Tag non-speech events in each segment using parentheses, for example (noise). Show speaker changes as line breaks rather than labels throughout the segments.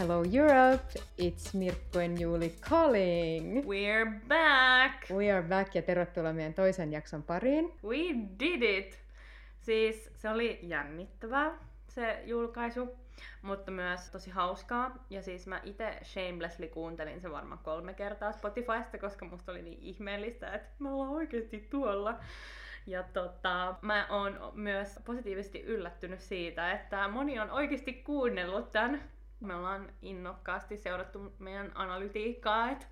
Hello Europe, it's Mirkko and Julie calling.
We're back!
We are back ja tervetuloa meidän toisen jakson pariin.
We did it! Siis se oli jännittävää se julkaisu, mutta myös tosi hauskaa. Ja siis mä itse shamelessly kuuntelin se varmaan kolme kertaa Spotifysta, koska musta oli niin ihmeellistä, että me ollaan oikeasti tuolla. Ja tota, mä oon myös positiivisesti yllättynyt siitä, että moni on oikeasti kuunnellut tämän. Me ollaan innokkaasti seurattu meidän analytiikkaa, että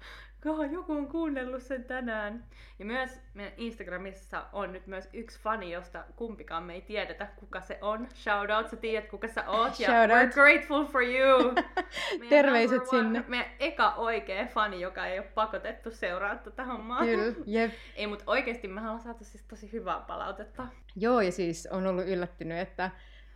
joku on kuunnellut sen tänään. Ja myös meidän Instagramissa on nyt myös yksi fani, josta kumpikaan me ei tiedetä, kuka se on. Shout out, sä tiedät, kuka sä oot. Ja
Shout
we're
out.
grateful for you. (laughs)
Terveiset
one-
sinne.
Meidän eka oikea fani, joka ei ole pakotettu seuraamaan tätä hommaa.
Kyllä, jep.
Ei, mutta oikeasti me ollaan saatu siis tosi hyvää palautetta.
Joo, ja siis on ollut yllättynyt, että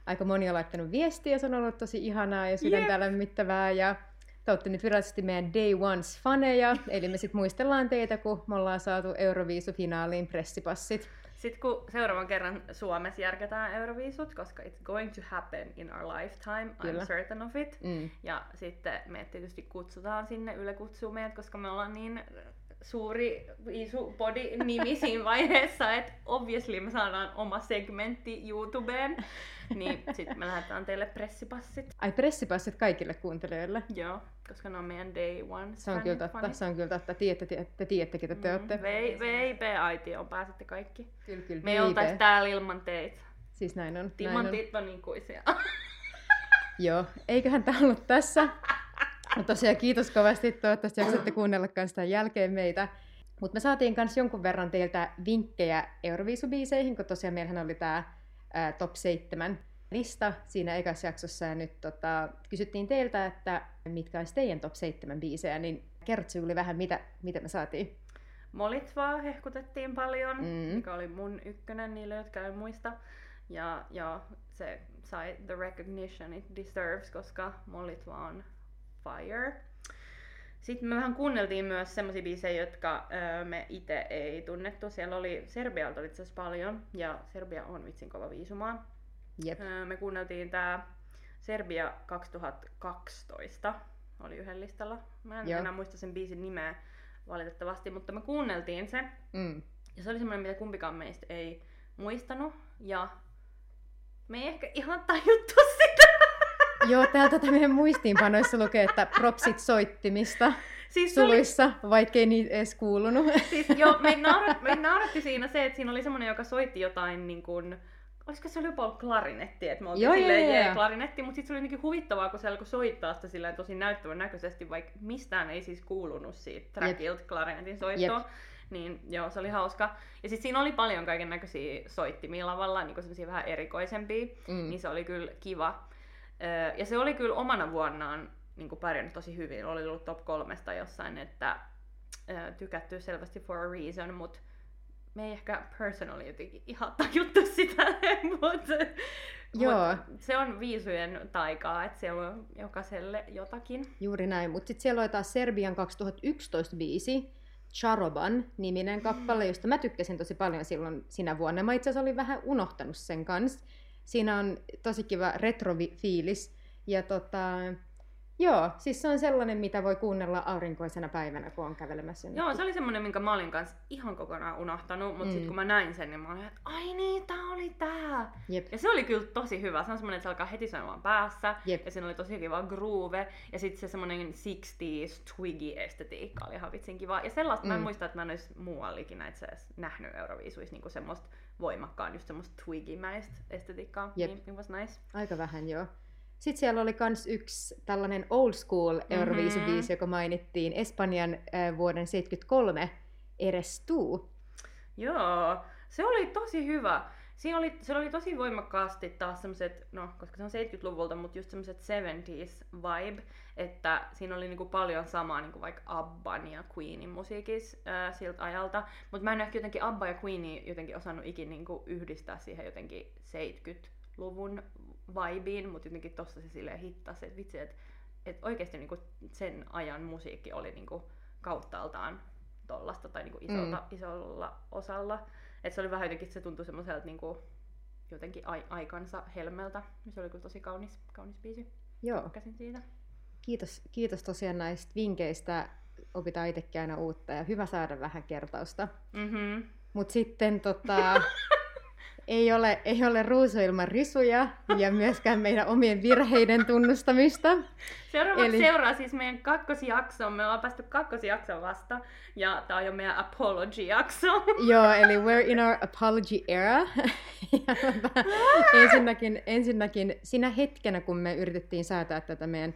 aika moni on laittanut viestiä, se on ollut tosi ihanaa ja sydäntä
Jep.
lämmittävää. Ja te olette nyt virallisesti meidän Day Ones faneja, (laughs) eli me sitten muistellaan teitä, kun me ollaan saatu Euroviisu-finaaliin pressipassit.
Sitten kun seuraavan kerran Suomessa järkätään Euroviisut, koska it's going to happen in our lifetime,
Kyllä.
I'm certain of it.
Mm.
Ja sitten me tietysti kutsutaan sinne, Yle kutsuu meidät, koska me ollaan niin suuri isu body nimi siinä (laughs) vaiheessa, että obviously me saadaan oma segmentti YouTubeen, niin sitten me lähdetään teille pressipassit.
Ai pressipassit kaikille kuuntelijoille.
Joo, koska ne on meidän day one.
Se on kyllä totta, se on kyllä totta. Tiedätte, te, te tiedätte, ketä te olette.
Mm, VIP-aitioon pääsette kaikki.
Kyllä, kyllä.
Me ei
VIP.
oltais täällä ilman teitä.
Siis näin on. Näin on.
Timantit on ikuisia.
Joo, eiköhän tämä ollut tässä. (laughs) No tosiaan kiitos kovasti, toivottavasti jaksatte kuunnella kans tämän jälkeen meitä. Mutta me saatiin myös jonkun verran teiltä vinkkejä Euroviisubiiseihin, kun tosiaan meillähän oli tämä top 7 lista siinä ekassa jaksossa, ja nyt tota, kysyttiin teiltä, että mitkä olisi teidän top 7 biisejä, niin kerrotko Juuli vähän, mitä, mitä me saatiin?
Molitvaa hehkutettiin paljon,
Mm.
mm. mikä oli mun ykkönen niille, jotka ei muista. Ja, ja se sai the recognition it deserves, koska Molitva on fire. Sitten me vähän kuunneltiin myös semmoisia biisejä, jotka ö, me itse ei tunnettu. Siellä oli Serbialta oli itse paljon, ja Serbia on vitsin kova viisumaa.
Jep.
Ö, Me kuunneltiin tää Serbia 2012, oli yhden listalla. Mä en
Joo.
enää muista sen biisin nimeä valitettavasti, mutta me kuunneltiin se.
Mm.
Ja se oli semmoinen, mitä kumpikaan meistä ei muistanut. Ja me ei ehkä ihan tajuttu (laughs) sitä.
Joo, täällä tätä meidän muistiinpanoissa lukee, että propsit soittimista
Siis, se oli,
suluissa, vaikkei niitä edes kuulunut.
siis joo, me naurat, me nauratti siinä se, että siinä oli semmoinen, joka soitti jotain niin kuin, olisiko se oli jopa ollut klarinetti, että me oltiin
Joo,
silleen,
joo,
jee,
joo.
klarinetti, mutta sitten se oli jotenkin huvittavaa, kun se alkoi soittaa sitä silleen tosi näyttävän näköisesti, vaikka mistään ei siis kuulunut siitä trackilta klarinetin soittoa.
Jep.
Niin joo, se oli hauska. Ja sitten siinä oli paljon kaiken näköisiä soittimia lavalla, niin semmoisia vähän erikoisempia,
Mm.
niin se oli kyllä kiva. Ja se oli kyllä omana vuonnaan niin kuin pärjännyt tosi hyvin. Oli ollut top kolmesta jossain, että tykätty selvästi for a reason, mutta me ei ehkä personally jotenkin ihan tajuttu (laughs) sitä, mutta
Joo.
mut se on viisujen taikaa, että siellä on jokaiselle jotakin.
Juuri näin, mutta sitten siellä oli taas Serbian 2011 biisi, Charoban niminen kappale, josta mä tykkäsin tosi paljon silloin sinä vuonna. Mä itse asiassa olin vähän unohtanut sen kanssa. Siinä on tosi kiva retrofiilis. Ja tota, joo, siis se on sellainen, mitä voi kuunnella aurinkoisena päivänä, kun on kävelemässä. jonnekin.
Joo, se oli semmoinen, minkä mä olin kanssa ihan kokonaan unohtanut, mutta
Mm.
sitten kun mä näin sen, niin mä olin, että ai niin, tää oli tää.
Jep.
Ja se oli kyllä tosi hyvä. Se on semmoinen, että se alkaa heti soimaan päässä.
Jep.
Ja siinä oli tosi kiva groove. Ja sitten se semmoinen 60s twiggy-estetiikka oli ihan vitsin kiva. Ja sellaista mm. mä en
Mm.
muista, että mä en olisi muualla ikinä itse asiassa nähnyt Euroviisuissa niinku semmoista voimakkaan, just semmoista twiggy-mäistä estetiikkaa.
Jep.
Niin, it was nice.
Aika vähän, joo. Sitten siellä oli myös yksi tällainen old school Euroviisu-biisi,
Mhm.
joka mainittiin Espanjan äh, vuoden 73 Eres tu.
Joo, se oli tosi hyvä. Siinä oli, se oli tosi voimakkaasti taas semmoset, no koska se on 70-luvulta, mutta just semmoset 70s vibe, että siinä oli niinku paljon samaa niinku vaikka Abban ja Queenin musiikissa ää, siltä ajalta. Mutta mä en ehkä jotenkin Abba ja Queenia jotenkin osannut ikin niinku yhdistää siihen jotenkin 70-luvun vibeen, mutta jotenkin tossa se silleen hittasi, että vitsi, että et oikeasti niinku sen ajan musiikki oli niinku kauttaaltaan tollasta tai niinku isolta, mm. isolla osalla. Et se oli vähän jotenkin, se tuntui semmoiselta niinku, jotenkin ai- aikansa helmeltä. Se oli kyllä tosi kaunis, kaunis biisi.
Joo.
Tykkäsin siitä.
kiitos, kiitos tosiaan näistä vinkkeistä. Opitaan itsekin aina uutta ja hyvä saada vähän kertausta.
Mm-hmm.
Mutta sitten tota, (laughs) ei ole, ei ole ruusu ilman risuja ja myöskään meidän omien virheiden tunnustamista.
Seuraavaksi
Eli-
seuraa siis meidän kakkosjakso. Me ollaan päästy kakkosjakson vasta. Ja tää on jo meidän apology-jakso. (laughs)
Joo, eli we're in our apology era. (laughs) ja tota, ensinnäkin, ensinnäkin sinä hetkenä, kun me yritettiin säätää tätä meidän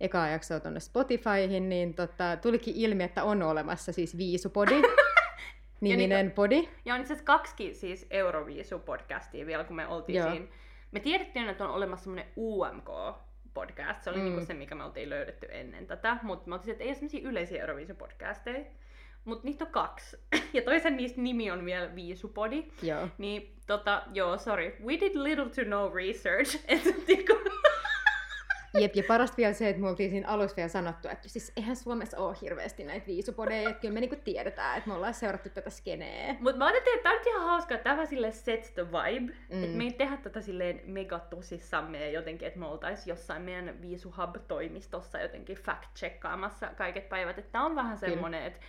ekaa jaksoa tuonne Spotifyhin, niin tota, tulikin ilmi, että on olemassa siis Viisupodi. (laughs) niminen podi.
Ja on itse asiassa kaksikin siis Euroviisu-podcastia vielä, kun me oltiin
Joo.
siinä. Me tiedettiin, että on olemassa semmoinen UMK-podcast. Se oli
Mm.
mm. niinku se, mikä me oltiin löydetty ennen tätä. Mutta me oltiin, että ei ole semmoisia yleisiä Euroviisu-podcasteja. Mutta niitä on kaksi. (laughs) Ja toisen niistä nimi on vielä Viisupodi.
Joo.
Niin tota, joo, sorry. We did little to no research. (laughs) Et, niinku,
Jep, ja parasta vielä se, että me oltiin siinä alussa vielä sanottu, että siis eihän Suomessa ole hirveästi näitä viisupodeja, että kyllä me niinku tiedetään, että me ollaan seurattu tätä skeneä.
Mutta mä ajattelin, että tää on nyt ihan hauska, että tämä sille sets the vibe.
Mm.
Että me ei tehdä tätä silleen mega tosissamme ja jotenkin, että me oltais jossain meidän Viisu Hub-toimistossa jotenkin fact-checkaamassa kaiket päivät. Että tää on vähän
Kyllä.
semmonen, että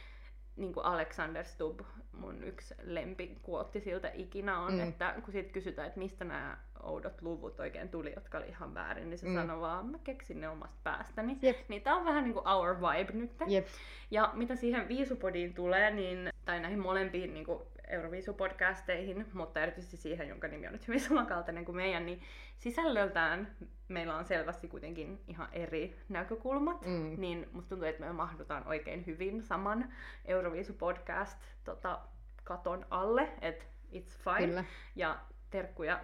niin kuin Alexander Stubb, mun yksi lempikuotti siltä ikinä on,
mm.
että kun siitä kysytään, että mistä nämä oudot luvut oikein tuli, jotka oli ihan väärin, niin se
Mm.
sanoo vaan, mä keksin ne omasta päästäni.
Jep.
Niin tää on vähän niin kuin our vibe nyt.
Jep,
Ja mitä siihen Viisupodiin tulee, niin, tai näihin molempiin niin Euroviisupodcasteihin, mutta erityisesti siihen, jonka nimi on nyt hyvin samankaltainen kuin meidän, niin sisällöltään meillä on selvästi kuitenkin ihan eri näkökulmat.
Mm.
Niin musta tuntuu, että me mahdutaan oikein hyvin saman Euroviisupodcast tota, katon alle, että it's fine.
kyllä.
Ja terkkuja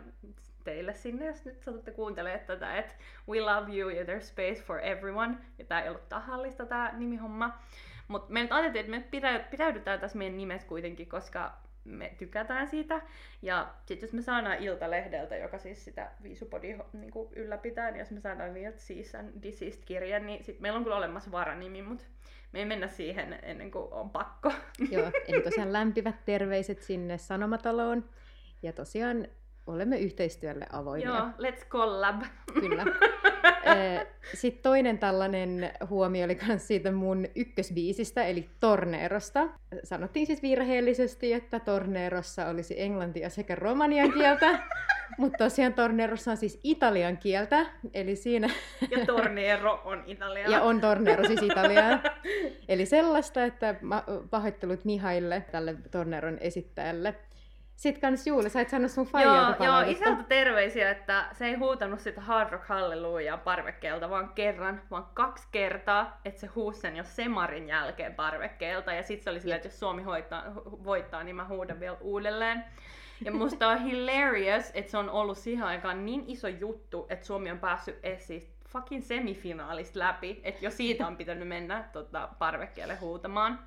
teille sinne, jos nyt satutte kuuntelemaan tätä, että we love you ja there's space for everyone. Ja tää ei ollut tahallista tää nimihomma. Mutta me nyt ajateltiin, että me pitäydytään tässä meidän nimessä kuitenkin, koska me tykätään siitä. Ja sitten jos me saadaan Iltalehdeltä, joka siis sitä Viisupodi niin ylläpitää, niin jos me saadaan niiltä and Desist kirjan, niin sit meillä on kyllä olemassa varanimi, mutta me ei mennä siihen ennen kuin on pakko.
Joo, eli tosiaan lämpivät terveiset sinne Sanomataloon. Ja tosiaan olemme yhteistyölle avoimia.
Joo, let's collab.
Kyllä. (laughs) Sitten toinen tällainen huomio oli myös siitä mun ykkösbiisistä, eli Tornerosta. Sanottiin siis virheellisesti, että Tornerossa olisi englantia sekä romanian kieltä, (laughs) mutta tosiaan Tornerossa on siis italian kieltä, eli siinä, (laughs)
Ja Tornero on Italia.
ja on Tornero siis italiaa. Eli sellaista, että pahoittelut Mihaille, tälle Torneron esittäjälle. Sitten kans Juuli, sait sanoa sun
Joo,
faijalta
joo,
palautetta.
isältä terveisiä, että se ei huutanut sitä Hard Rock Hallelujah parvekkeelta vaan kerran, vaan kaksi kertaa, että se huusi sen jo Semarin jälkeen parvekkeelta. Ja sitten se oli silleen, että jos Suomi hoitaa, voittaa, niin mä huudan vielä uudelleen. Ja musta on hilarious, että se on ollut siihen aikaan niin iso juttu, että Suomi on päässyt edes siis fucking semifinaalista läpi, että jo siitä on pitänyt mennä tota, parvekkeelle huutamaan.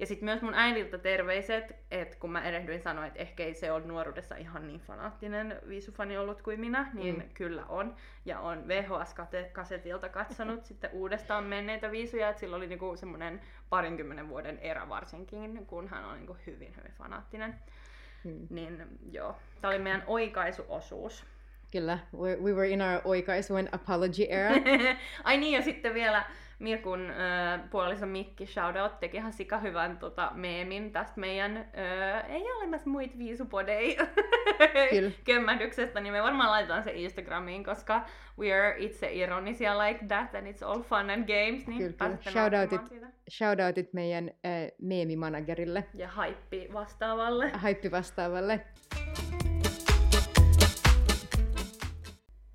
Ja sitten myös mun äidiltä terveiset, että kun mä erehdyin sanoa, että ehkä ei se ole nuoruudessa ihan niin fanaattinen viisufani ollut kuin minä, niin
Mm.
mm. kyllä on. Ja on VHS-kasetilta katsonut (laughs) sitten uudestaan menneitä viisuja, että sillä oli niinku semmoinen parinkymmenen vuoden erä varsinkin, kun hän on niinku hyvin, hyvin fanaattinen.
Hmm.
Niin joo, tämä oli meidän oikaisuosuus.
Kyllä, we, we were in our oikaisuen apology era. (laughs)
Ai niin, ja sitten vielä Mirkun äh, puoliso Mikki, shoutout, teki ihan sika hyvän tota, meemin tästä meidän äh, ei ole olemassa muita viisupodei (laughs) kömmähdyksestä, niin me varmaan laitetaan se Instagramiin, koska we are itse ironisia like that and it's all fun and games, niin
Kyllä, kyllä. Shoutoutit. Shoutoutit meidän äh, meemimanagerille,
Ja haippi vastaavalle. (laughs)
haippi vastaavalle.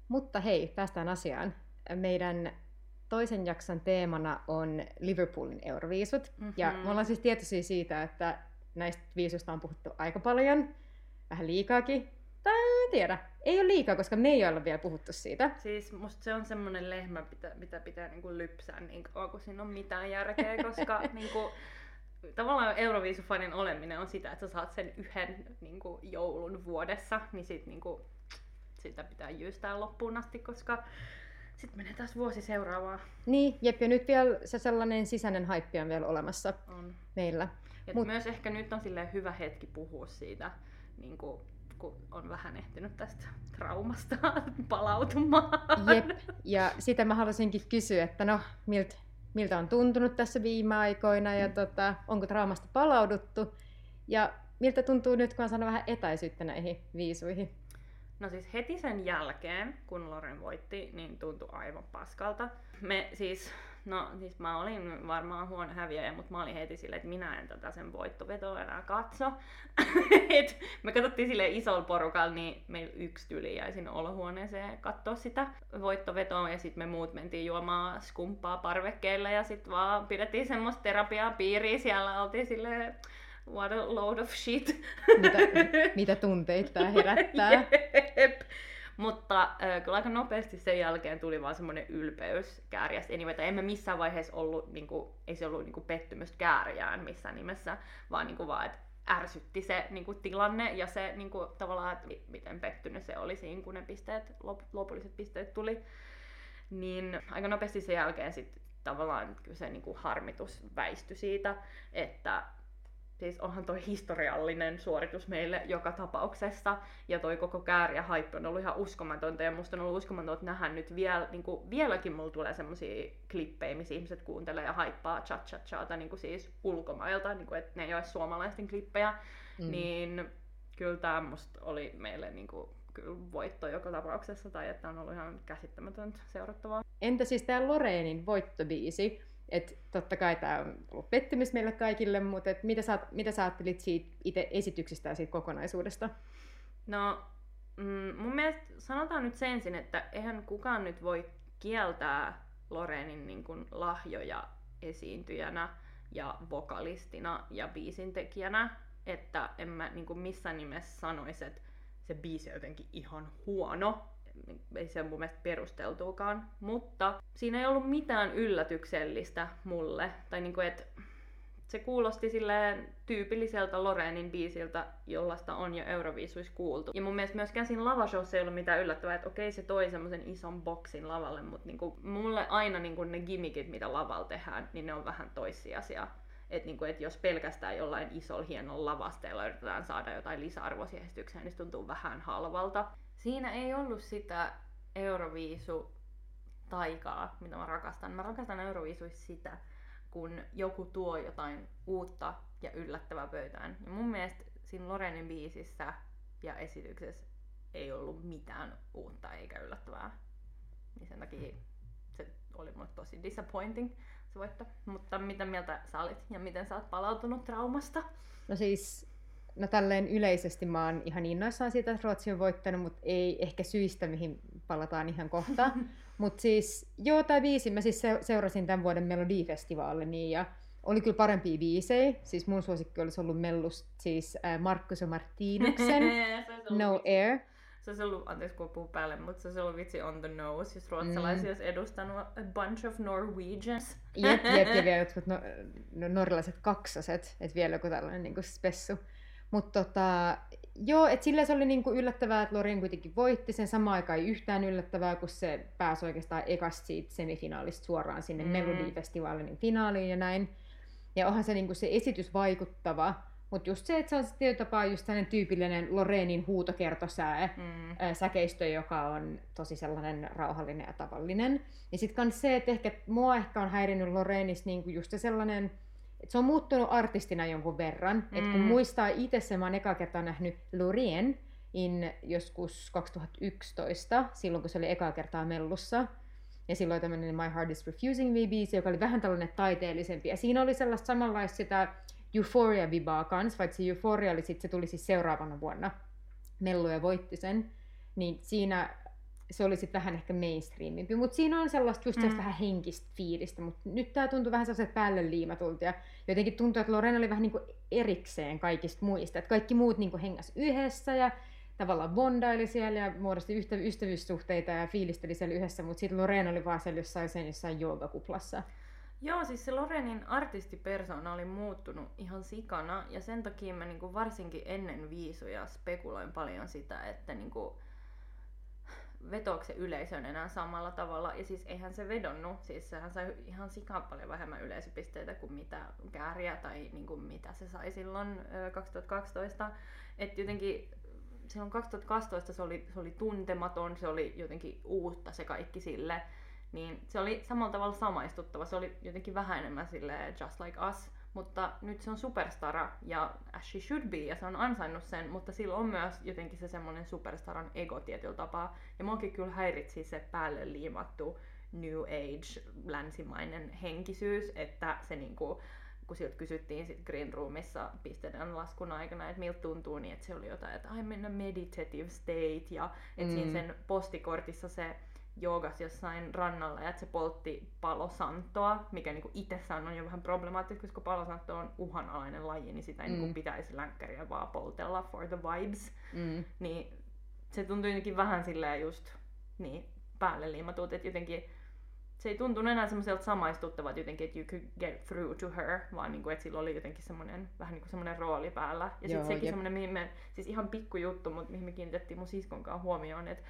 Mutta hei, päästään asiaan. Meidän toisen jakson teemana on Liverpoolin euroviisut. Mm-hmm. Ja me ollaan siis tietoisia siitä, että näistä viisuista on puhuttu aika paljon, vähän liikaakin. Tai en tiedä, ei ole liikaa, koska me ei olla vielä puhuttu siitä.
Siis musta se on semmonen lehmä, mitä, mitä pitää niinku lypsää niin kauan, kun siinä on mitään järkeä, koska (laughs) niinku, tavallaan Euroviisufanin oleminen on sitä, että sä saat sen yhden niinku, joulun vuodessa, niin sit niinku, sitä pitää jyystää loppuun asti, koska sitten menee taas vuosi seuraavaan.
Niin, jep, ja nyt vielä se sellainen sisäinen haippi on vielä olemassa
On.
meillä.
Ja
Mut-
myös ehkä nyt on silleen hyvä hetki puhua siitä niin kuin kun on vähän ehtinyt tästä traumasta (laughs) palautumaan.
Jep, ja sitä mä haluaisinkin kysyä, että no, miltä, miltä on tuntunut tässä viime aikoina ja tota, onko traumasta palauduttu ja miltä tuntuu nyt, kun on saanut vähän etäisyyttä näihin viisuihin?
No siis heti sen jälkeen, kun Loren voitti, niin tuntui aivan paskalta. Me siis No siis mä olin varmaan huono häviäjä, mutta mä olin heti silleen, että minä en tätä sen voittovetoa enää katso. (laughs) Et me katsottiin sille isolla porukalla, niin meillä yksi tyli jäi sinne olohuoneeseen katsoa sitä voittovetoa ja sitten me muut mentiin juomaan skumppaa parvekkeilla ja sitten vaan pidettiin semmoista terapiaa piiriä siellä, oltiin silleen what a load of shit.
Mitä, (laughs) mitä tunteita tämä herättää.
Jep. Mutta äh, kyllä aika nopeasti sen jälkeen tuli vaan semmoinen ylpeys kääriästä. Anyway, en mä missään vaiheessa ollut, niin kuin, ei se ollut niin kuin, pettymystä kääriään missään nimessä, vaan, niin kuin, vaan että ärsytti se niin kuin, tilanne ja se niin kuin, tavallaan, että miten pettynyt se oli siinä, kun ne pisteet, lop, lopulliset pisteet tuli. Niin aika nopeasti sen jälkeen sitten tavallaan se niin kuin, harmitus väistyi siitä, että siis onhan toi historiallinen suoritus meille joka tapauksessa. Ja toi koko kääriä haippi on ollut ihan uskomatonta. Ja musta on ollut uskomatonta nähdä nyt vielä, niin kuin, vieläkin mulla tulee semmosia klippejä, missä ihmiset kuuntelee ja haippaa cha cha chata niin kuin siis ulkomailta, niin kuin, että ne ei ole suomalaisten klippejä. Mm. Niin kyllä tämä musta oli meille niin kuin, kyllä voitto joka tapauksessa, tai että on ollut ihan käsittämätöntä seurattavaa.
Entä siis tämä Loreenin voittobiisi? Et totta kai tämä on ollut pettymys meille kaikille, mutta et mitä, sä, mitä sä ajattelit siitä itse esityksestä ja siitä kokonaisuudesta?
No, mm, mun mielestä sanotaan nyt sen ensin, että eihän kukaan nyt voi kieltää Lorenin niin kuin, lahjoja esiintyjänä ja vokalistina ja biisintekijänä, että en mä niin kuin, missään nimessä sanoisi, että se biisi on jotenkin ihan huono, ei se mun mielestä perusteltuukaan, mutta siinä ei ollut mitään yllätyksellistä mulle. Tai niinku, että se kuulosti silleen tyypilliseltä Lorenin biisiltä, jollaista on jo Euroviisuissa kuultu. Ja mun mielestä myöskään siinä lavashowssa ei ollut mitään yllättävää, että okei se toi semmoisen ison boksin lavalle, mutta niinku, mulle aina niinku ne gimmickit, mitä lavalla tehdään, niin ne on vähän toissijaisia. Että niinku, et jos pelkästään jollain isolla hienolla lavasteella yritetään saada jotain lisäarvoa siihen niin se tuntuu vähän halvalta siinä ei ollut sitä Euroviisu taikaa, mitä mä rakastan. Mä rakastan Euroviisuissa sitä, kun joku tuo jotain uutta ja yllättävää pöytään. Ja mun mielestä siinä Lorenin biisissä ja esityksessä ei ollut mitään uutta eikä yllättävää. Niin sen takia se oli mulle tosi disappointing se voitto. Mutta mitä mieltä sä olit ja miten sä oot palautunut traumasta?
No siis no tälleen yleisesti mä oon ihan innoissaan siitä, että Ruotsi on voittanut, mutta ei ehkä syistä, mihin palataan ihan kohta. (laughs) mutta siis, joo, tämä biisi, mä siis seurasin tämän vuoden Melodifestivaalin niin, ja oli kyllä parempia biisejä. Siis mun suosikki olisi ollut Mellus, siis äh, Markus ja Martinuksen (laughs) No Air.
Se olisi ollut, anteeksi kun puhuu päälle, mutta se olisi ollut vitsi on the nose, jos ruotsalaisia mm. olisi edustanut a bunch of Norwegians.
Jep, jep, ja (laughs) vielä jotkut no, no, norjalaiset kaksoset, että vielä joku tällainen niin kuin spessu. Mutta tota, joo, että sillä se oli niinku yllättävää, että Lorien kuitenkin voitti. Sen samaan aikaan ei yhtään yllättävää, kun se pääsi oikeastaan ekasta siitä semifinaalista suoraan sinne mm. Melodifestivaalin finaaliin ja näin. Ja onhan se, niinku se esitys vaikuttava, mutta just se, että se on tietyllä tapaa just sellainen tyypillinen Lorenin huutokertosää, mm. säkeistö, joka on tosi sellainen rauhallinen ja tavallinen. Ja sitten myös se, että ehkä mua ehkä on häirinnyt Lorenissa niinku just se sellainen, et se on muuttunut artistina jonkun verran. Mm. Et kun mm. muistaa itse se, mä oon eka kertaa nähnyt Lorien in joskus 2011, silloin kun se oli eka kertaa mellussa. Ja silloin tämmöinen My Heart is Refusing Me biisi, joka oli vähän tällainen taiteellisempi. Ja siinä oli sellaista samanlaista sitä Euphoria-vibaa kans, vaikka se Euphoria oli sit, se tuli siis seuraavana vuonna. Mellu ja voitti sen. Niin siinä se oli sitten vähän ehkä mainstreamimpi, mutta siinä on sellaista just mm. vähän henkistä fiilistä, mutta nyt tämä tuntuu vähän sellaiset päälle liimatulta ja jotenkin tuntuu, että Lorena oli vähän niin kuin erikseen kaikista muista, että kaikki muut niin hengas yhdessä ja tavallaan bondaili siellä ja muodosti yhtä, ystävyyssuhteita ja fiilisteli siellä yhdessä, mutta sitten Lorena oli vaan siellä jossain, sen jossain joogakuplassa.
Joo, siis se Lorenin artistipersona oli muuttunut ihan sikana ja sen takia mä niinku varsinkin ennen viisuja spekuloin paljon sitä, että niinku, vetoako se yleisön enää samalla tavalla. Ja siis eihän se vedonnut, siis sehän sai ihan sikan paljon vähemmän yleisöpisteitä kuin mitä kääriä tai niin kuin mitä se sai silloin 2012. Että jotenkin silloin 2012 se oli, se oli tuntematon, se oli jotenkin uutta se kaikki sille. Niin se oli samalla tavalla samaistuttava, se oli jotenkin vähän enemmän sille Just Like Us, mutta nyt se on superstara ja as she should be ja se on ansainnut sen, mutta sillä on myös jotenkin se semmoinen superstaran ego tietyllä tapaa. Ja muakin kyllä häiritsi se päälle liimattu New Age länsimainen henkisyys, että se niinku, kun siltä kysyttiin sit Green Roomissa pisteiden laskun aikana, että miltä tuntuu, niin että se oli jotain, että I'm in a meditative state, ja että mm. siinä sen postikortissa se joogas jossain rannalla ja että se poltti palosantoa, mikä niinku itsessään on jo vähän problemaattista, koska palosanto on uhanalainen laji, niin sitä ei niinku mm. niinku pitäisi länkkäriä vaan poltella for the vibes. Mm. Niin se tuntui jotenkin vähän silleen just niin, päälle liimatut, että jotenkin se ei tuntunut enää semmoiselta samaistuttavalta jotenkin, että you could get through to her, vaan niin kuin, että sillä oli jotenkin semmoinen, vähän niin kuin semmoinen rooli päällä. Ja sitten sekin semmoinen, mihin me, siis ihan pikku juttu, mutta mihin me kiinnitettiin mun siskon kanssa huomioon, että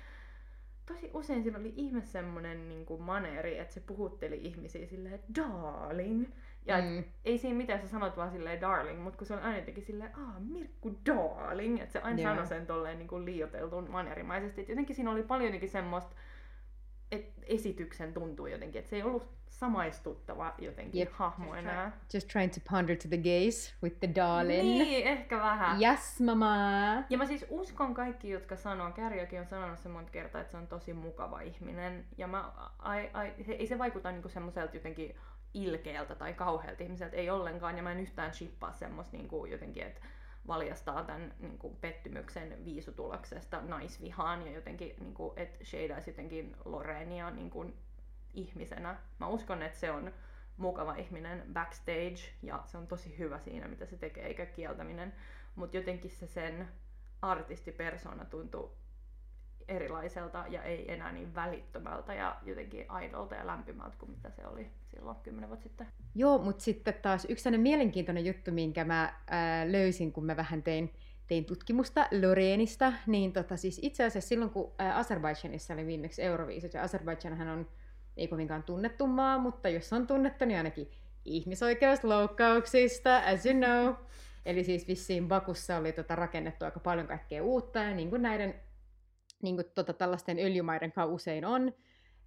tosi usein sillä oli ihme semmoinen niin kuin maneeri, että se puhutteli ihmisiä silleen, darling. Ja mm. ei siinä mitään, sä sanot vaan silleen darling, mutta kun se on aina jotenkin silleen, aa, Mirkku darling, että se aina yeah. sanoi sen tolleen niin kuin liioteltuun manerimaisesti. Et jotenkin siinä oli paljon jotenkin semmoista, että esityksen tuntuu jotenkin, että se ei ollut samaistuttava jotenkin yep. hahmo just enää.
Try, just trying to ponder to the gaze with the darling.
Niin, ehkä vähän.
Yes, mama.
Ja mä siis uskon kaikki, jotka sanoo, Kärjökin on sanonut sen monta kertaa, että se on tosi mukava ihminen. Ja mä, ai, ai, se, ei se vaikuta niinku semmoiselta jotenkin ilkeältä tai kauhealta ihmiseltä, ei ollenkaan. Ja mä en yhtään shippaa semmoista niinku jotenkin, että valjastaa tämän niin kuin, pettymyksen viisutuloksesta naisvihaan ja jotenkin, niin kuin, että shadeaisi jotenkin Lorenia niin kuin, ihmisenä. Mä uskon, että se on mukava ihminen backstage ja se on tosi hyvä siinä, mitä se tekee, eikä kieltäminen. Mutta jotenkin se sen artistipersona tuntuu erilaiselta ja ei enää niin välittömältä ja jotenkin aidolta ja lämpimältä kuin mitä se oli silloin kymmenen vuotta sitten.
Joo, mutta sitten taas yksi mielenkiintoinen juttu, minkä mä ää, löysin, kun mä vähän tein, tein tutkimusta Loreenista, niin tota, siis itse asiassa silloin, kun Azerbaidžanissa oli viimeksi Euroviisut, ja Azerbaidžanhan on ei kovinkaan tunnettu maa, mutta jos on tunnettu, niin ainakin ihmisoikeusloukkauksista, as you know. Eli siis vissiin Bakussa oli tota rakennettu aika paljon kaikkea uutta, ja niin kuin näiden niin kuin tota, tällaisten öljymaiden kanssa usein on,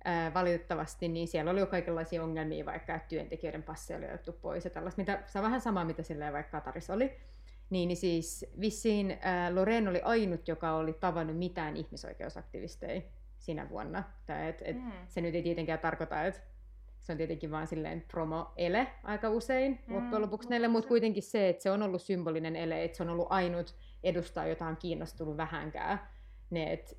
ää, valitettavasti, niin siellä oli jo kaikenlaisia ongelmia, vaikka että työntekijöiden passi oli otettu pois ja tällaista, mitä, se on vähän sama, mitä silleen vaikka Katarissa oli. Niin, niin siis vissiin ää, Loren oli ainut, joka oli tavannut mitään ihmisoikeusaktivisteja sinä vuonna. Tai et, et mm. Se nyt ei tietenkään tarkoita, että se on tietenkin vaan silleen promo-ele aika usein mm, loppujen lopuksi näille, mutta kuitenkin se, että se on ollut symbolinen ele, että se on ollut ainut edustaa jotain kiinnostunut vähänkään. Ne, että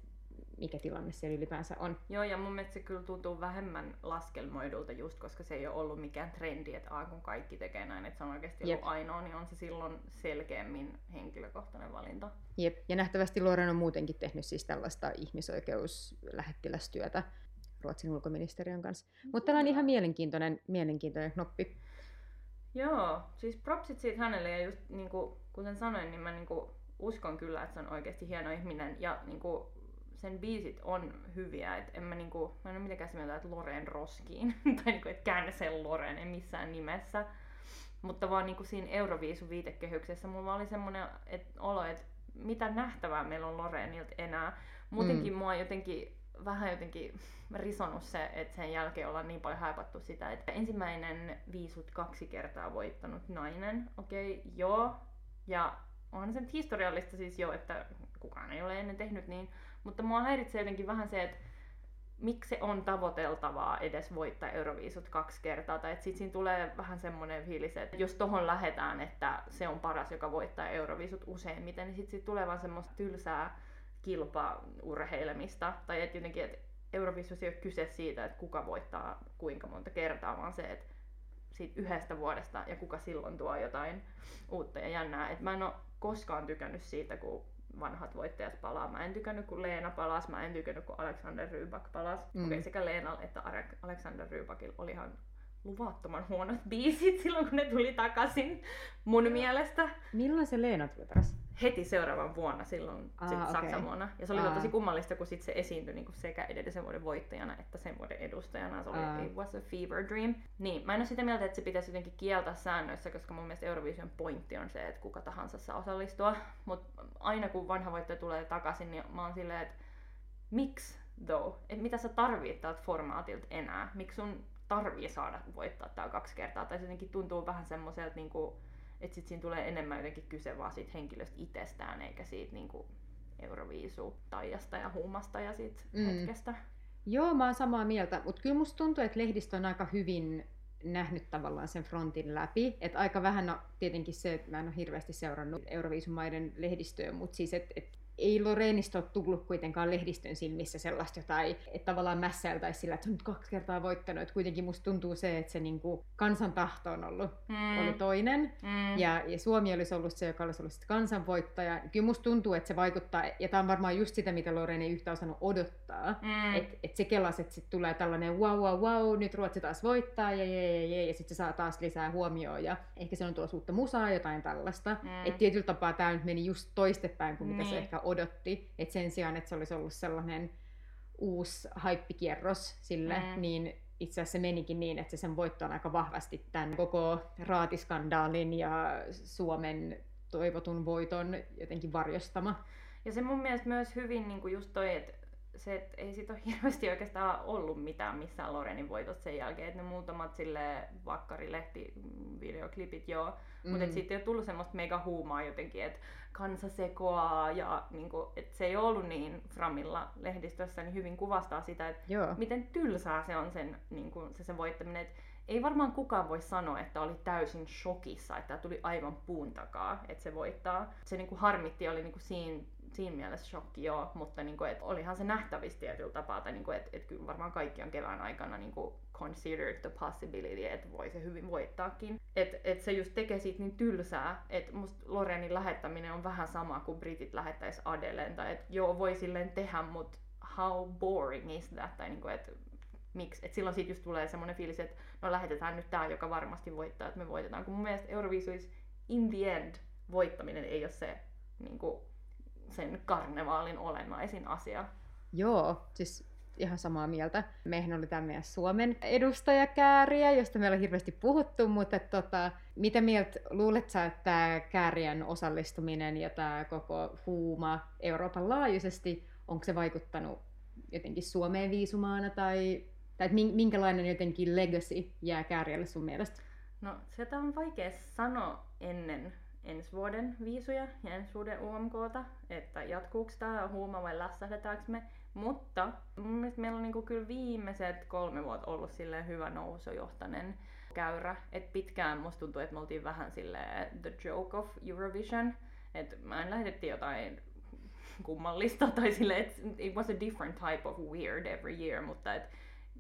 mikä tilanne siellä ylipäänsä on.
Joo, ja mun mielestä se kyllä tuntuu vähemmän laskelmoidulta just, koska se ei ole ollut mikään trendi, että aah, kun kaikki tekee näin, että se on oikeasti Jep. ollut ainoa, niin on se silloin selkeämmin henkilökohtainen valinta.
Jep, ja nähtävästi Loren on muutenkin tehnyt siis tällaista ihmisoikeuslähettilästyötä Ruotsin ulkoministeriön kanssa. Mutta tämä on ihan mielenkiintoinen, mielenkiintoinen knoppi.
Joo, siis propsit siitä hänelle ja just niin kuin, kuten sanoin, niin mä niin kuin, uskon kyllä, että se on oikeasti hieno ihminen ja niin kuin, sen biisit on hyviä, että en mä niinku, mä en ole mitenkään mieltä, että Loren roskiin, (laughs) tai niinku, että käännä sen Loren, en missään nimessä. Mutta vaan niinku siinä Euroviisun viitekehyksessä mulla oli semmoinen et, olo, että mitä nähtävää meillä on Lorenilta enää. Muutenkin mm. mua jotenkin vähän jotenkin risonut se, että sen jälkeen ollaan niin paljon haipattu sitä, että ensimmäinen viisut kaksi kertaa voittanut nainen, okei, okay, joo, ja onhan se nyt historiallista siis jo, että kukaan ei ole ennen tehnyt niin, mutta mua häiritsee jotenkin vähän se, että miksi se on tavoiteltavaa edes voittaa Euroviisut kaksi kertaa. Tai että siinä tulee vähän semmoinen fiilis, että jos tohon lähetään, että se on paras, joka voittaa Euroviisut useimmiten, niin sitten sit tulee vaan semmoista tylsää kilpaurheilemista. Tai että jotenkin, että Euroviisus ei ole kyse siitä, että kuka voittaa kuinka monta kertaa, vaan se, että siitä yhdestä vuodesta ja kuka silloin tuo jotain uutta ja jännää. Et mä en ole koskaan tykännyt siitä, kun vanhat voittajat palaa. Mä en tykännyt, kun Leena palas, mä en tykännyt, kun Alexander Rybak palas. Mm. Okei, sekä Leenalla että Alexander Rybakilla oli ihan luvattoman huonot biisit (laughs) silloin, kun ne tuli takaisin mun mielestä.
Milloin se Leena tuli takaisin?
Heti seuraavan vuonna silloin
Aa,
sit
okei.
Saksan vuonna. Ja se oli
Aa.
tosi kummallista, kun sit se esiintyi niinku sekä edellisen vuoden voittajana että sen vuoden edustajana. Se oli
Aa.
It was a fever dream. Niin, mä en ole sitä mieltä, että se pitäisi jotenkin kieltää säännöissä, koska mun mielestä Eurovision pointti on se, että kuka tahansa saa osallistua. Mutta aina kun vanha voittaja tulee takaisin, niin mä oon silleen, että miksi though? Et mitä sä tarvit tältä formaatilta enää? Miksi sun tarvii saada voittaa tää kaksi kertaa? Tai se jotenkin tuntuu vähän semmoiselta niinku, että sit siinä tulee enemmän jotenkin kyse vaan siitä henkilöstä itsestään, eikä siitä niinku Euroviisu taijasta ja huumasta ja siitä
Mm.
mm. hetkestä.
Joo, mä oon samaa mieltä, mutta kyllä musta tuntuu, että lehdistö on aika hyvin nähnyt tavallaan sen frontin läpi. Et aika vähän, no tietenkin se, että mä en ole hirveästi seurannut Euroviisumaiden lehdistöä, mutta siis, että et ei Loreenista ole tullut kuitenkaan lehdistön silmissä sellaista jotain, että tavallaan mässäiltäisi sillä, että se on nyt kaksi kertaa voittanut. Et kuitenkin musta tuntuu se, että se niinku kansan tahto on ollut,
Mm.
oli toinen.
Mm.
Ja, ja Suomi olisi ollut se, joka olisi ollut kansanvoittaja. Kyllä musta tuntuu, että se vaikuttaa, ja tämä on varmaan just sitä, mitä Loreen ei yhtään osannut odottaa.
Mm.
Että et se kelas, että sitten tulee tällainen wow, wow, wow, nyt Ruotsi taas voittaa, ja, ja, ja, ja, ja sitten se saa taas lisää huomioon, ja ehkä se on tuossa uutta musaa, jotain tällaista.
Mm.
Mm. Että tietyllä tapaa tämä nyt meni just toistepäin kuin mitä se
Niin.
ehkä odotti. Että sen sijaan, että se olisi ollut sellainen uusi haippikierros sille,
Mm.
niin itse asiassa se menikin niin, että se sen voitto on aika vahvasti tämän koko raatiskandaalin ja Suomen toivotun voiton jotenkin varjostama.
Ja se mun mielestä myös hyvin niin kuin just toi, että se, että ei siitä ole (laughs) hirveästi oikeastaan ollut mitään missään Lorenin voitossa sen jälkeen, että ne muutamat sille vakkarilehti mm, videoklipit joo, mm. mutta siitä ei ole tullut semmoista mega huumaa jotenkin, että kansa sekoaa ja niin kuin, että se ei ollut niin framilla lehdistössä, niin hyvin kuvastaa sitä, että miten tylsää se on sen, niin kuin, se sen voittaminen. Et ei varmaan kukaan voi sanoa, että oli täysin shokissa, että tämä tuli aivan puun takaa, että se voittaa. Se niin kuin harmitti oli niin kuin siinä, siinä mielessä shokki joo, mutta niin kuin, et olihan se nähtävissä tietyllä tapaa, tai niin kuin, että et kyllä varmaan kaikki on kevään aikana niin kuin considered the possibility, että voi se hyvin voittaakin. Että et se just tekee siitä niin tylsää, että musta Lorenin lähettäminen on vähän sama kuin britit lähettäisi Adeleen, tai että joo voi silleen tehdä, mutta how boring is that, tai niinku, että miksi. Et silloin siitä just tulee semmoinen fiilis, että no lähetetään nyt tää, joka varmasti voittaa, että me voitetaan. Kun mun mielestä Euroviisuis in the end voittaminen ei ole se niinku, sen karnevaalin olennaisin asia.
Joo, siis ihan samaa mieltä. Meihän oli tämä meidän Suomen edustajakääriä, josta meillä on hirveästi puhuttu, mutta tota, mitä mieltä luulet sä, että tämä käärien osallistuminen ja tämä koko huuma Euroopan laajuisesti, onko se vaikuttanut jotenkin Suomeen viisumaana tai, tai minkälainen jotenkin legacy jää kääriälle sun mielestä?
No, sitä on vaikea sanoa ennen ensi vuoden viisuja ja ensi vuoden UMKta, että jatkuuko tämä huuma vai lässähdetäänkö me. Mutta mun mielestä meillä on niinku kyllä viimeiset kolme vuotta ollut silleen hyvä nousujohtainen käyrä. Et pitkään musta tuntuu, että me oltiin vähän silleen the joke of Eurovision. Että mä en lähetettiin jotain kummallista tai että it was a different type of weird every year, mutta et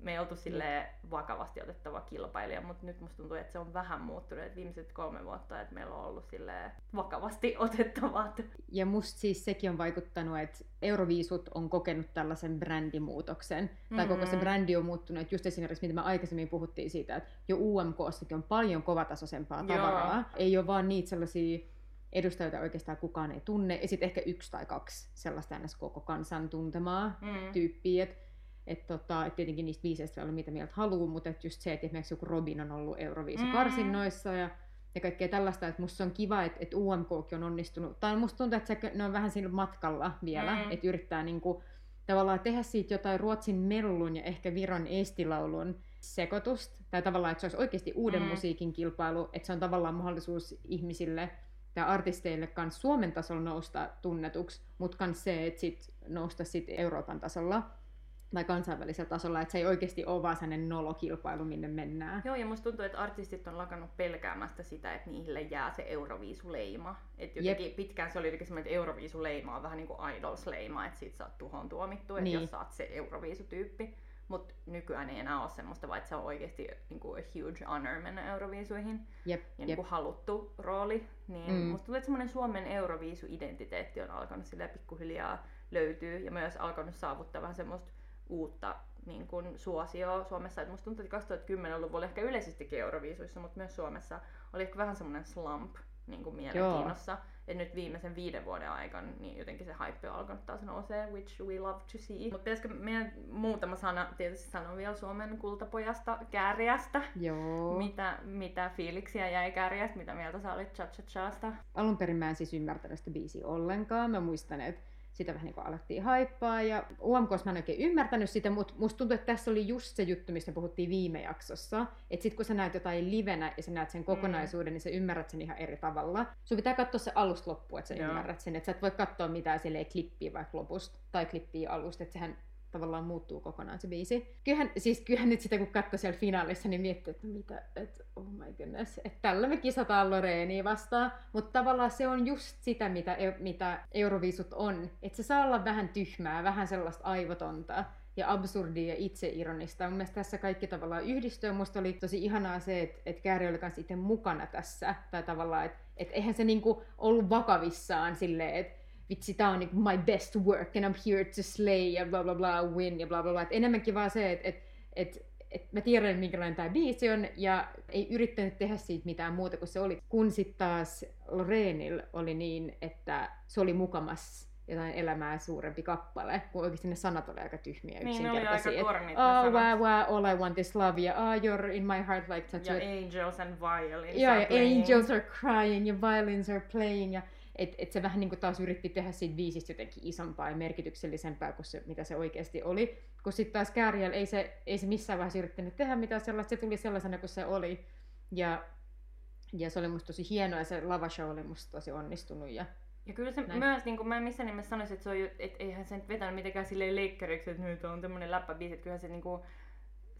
me ei oltu silleen vakavasti otettava kilpailija, mutta nyt musta tuntuu, että se on vähän muuttunut, että viimeiset kolme vuotta, että meillä on ollut silleen vakavasti (laughs) otettavaa.
Ja musta siis sekin on vaikuttanut, että Euroviisut on kokenut tällaisen brändimuutoksen. Mm-hmm. Tai koko se
Mhm.
brändi on muuttunut. Et Just esimerkiksi, mitä me aikaisemmin puhuttiin siitä, että jo UMKssakin on paljon kovatasoisempaa
Joo.
tavaraa. Ei ole vaan niitä sellaisia edustajia, oikeastaan kukaan ei tunne. Ja sitten ehkä yksi tai kaksi sellaista ns. koko kansan tuntemaa
Mm.
tyyppiä. Et, et tota, et tietenkin niistä biiseistä voi olla mitä mieltä haluaa, mutta et just se, että esimerkiksi joku Robin on ollut Euroviisukarsinnoissa ja ja kaikkea tällaista, että musta on kiva, että, että UMKkin on onnistunut, tai musta tuntuu, että se, ne on vähän siinä matkalla vielä,
Mm.
mm. että yrittää niinku, tavallaan tehdä siitä jotain Ruotsin mellun ja ehkä Viron estilaulun sekoitusta, tai tavallaan, että se olisi oikeasti uuden
Mm.
mm. musiikin kilpailu, että se on tavallaan mahdollisuus ihmisille tai artisteille kans Suomen tasolla nousta tunnetuksi, mutta kans se, että sit nousta sit Euroopan tasolla tai kansainvälisellä tasolla, että se ei oikeasti ole vaan sellainen nolokilpailu, minne mennään.
Joo, ja musta tuntuu, että artistit on lakannut pelkäämästä sitä, että niille jää se Euroviisuleima. Että jotenkin Jep. pitkään se oli jotenkin semmoinen, että Euroviisuleima on vähän niin kuin Idols-leima, että sit sä oot tuhon tuomittu, että
Niin.
jos sä oot se Euroviisutyyppi. Mutta nykyään ei enää ole semmoista, vaan että se on oikeasti niin kuin a huge honor mennä Euroviisuihin
Jep,
ja
jep.
niin kuin haluttu rooli. Niin mm. Musta tuntuu, että semmoinen Suomen Euroviisu-identiteetti on alkanut sille pikkuhiljaa löytyy ja myös alkanut saavuttaa vähän semmoista uutta niin kuin suosioa Suomessa. Et musta tuntuu, että 2010-luvulla ehkä yleisestikin Euroviisuissa, mutta myös Suomessa oli ehkä vähän semmoinen slump niin kuin mielenkiinnossa. Et nyt viimeisen viiden vuoden aikana niin jotenkin se hype on alkanut taas nousee, which we love to see. Mutta pitäisikö meidän muutama sana tietysti sanoa vielä Suomen kultapojasta, Kääriästä?
Joo.
Mitä, mitä fiiliksiä jäi Kääriästä? Mitä mieltä sä olit cha cha
Alun perin mä en siis ymmärtänyt sitä biisiä ollenkaan. Mä muistan, että sitä vähän niin kuin alettiin haippaa. Ja UMKs mä en oikein ymmärtänyt sitä, mutta musta tuntuu, että tässä oli just se juttu, mistä puhuttiin viime jaksossa. Että sit kun sä näet jotain livenä ja sä näet sen mm. kokonaisuuden, mm. niin sä ymmärrät sen ihan eri tavalla. Sun pitää katsoa se alusta loppuun, että sä Joo. ymmärrät sen. Että sä et voi katsoa mitään silleen klippiä vaikka lopusta tai klippiä alusta. Että sehän tavallaan muuttuu kokonaan se biisi. Kyllähän, siis kyllähän nyt sitä kun katsoi siellä finaalissa, niin miettii, että mitä, että oh my goodness, että tällä me kisataan Loreenia vastaan, mutta tavallaan se on just sitä, mitä, mitä Euroviisut on, että se saa olla vähän tyhmää, vähän sellaista aivotonta ja absurdia ja itseironista. Mun mielestä tässä kaikki tavallaan yhdistyy. Musta oli tosi ihanaa se, että, että Kääri oli kanssa itse mukana tässä. Tai tavallaan, että, että eihän se niinku ollut vakavissaan silleen, että vitsi, tää on niinku my best work and I'm here to slay ja bla bla bla, win ja bla bla bla. Et enemmänkin vaan se, että et, et, et mä tiedän, minkälainen tämä biisi on, ja ei yrittänyt tehdä siitä mitään muuta kuin se oli. Kun sitten taas Lorenil oli niin, että se oli mukamas jotain elämää suurempi kappale, kun oikeasti ne sanat oli aika tyhmiä
niin, yksinkertaisia. Niin, oli
aika oh, wow, wow, all I want is love, ja oh, you're in my heart like
tattoo. Ja angels and violins
ja, are ja playing. angels are crying, ja violins are playing, ja että et se vähän niin kuin taas yritti tehdä siitä biisistä jotenkin isompaa ja merkityksellisempää kuin se, mitä se oikeasti oli. Kun sitten taas Kääriel ei se, ei se missään vaiheessa yrittänyt tehdä mitään sellaista, se tuli sellaisena kuin se oli. Ja, ja se oli musta tosi hienoa ja se lavashow oli musta tosi onnistunut. Ja,
ja kyllä se Näin. myös, niin kuin mä en missään nimessä sanoisi, että se on, et eihän se nyt vetänyt mitenkään silleen leikkäriksi, että nyt on tämmöinen läppäbiisi, että kyllähän se niin kuin,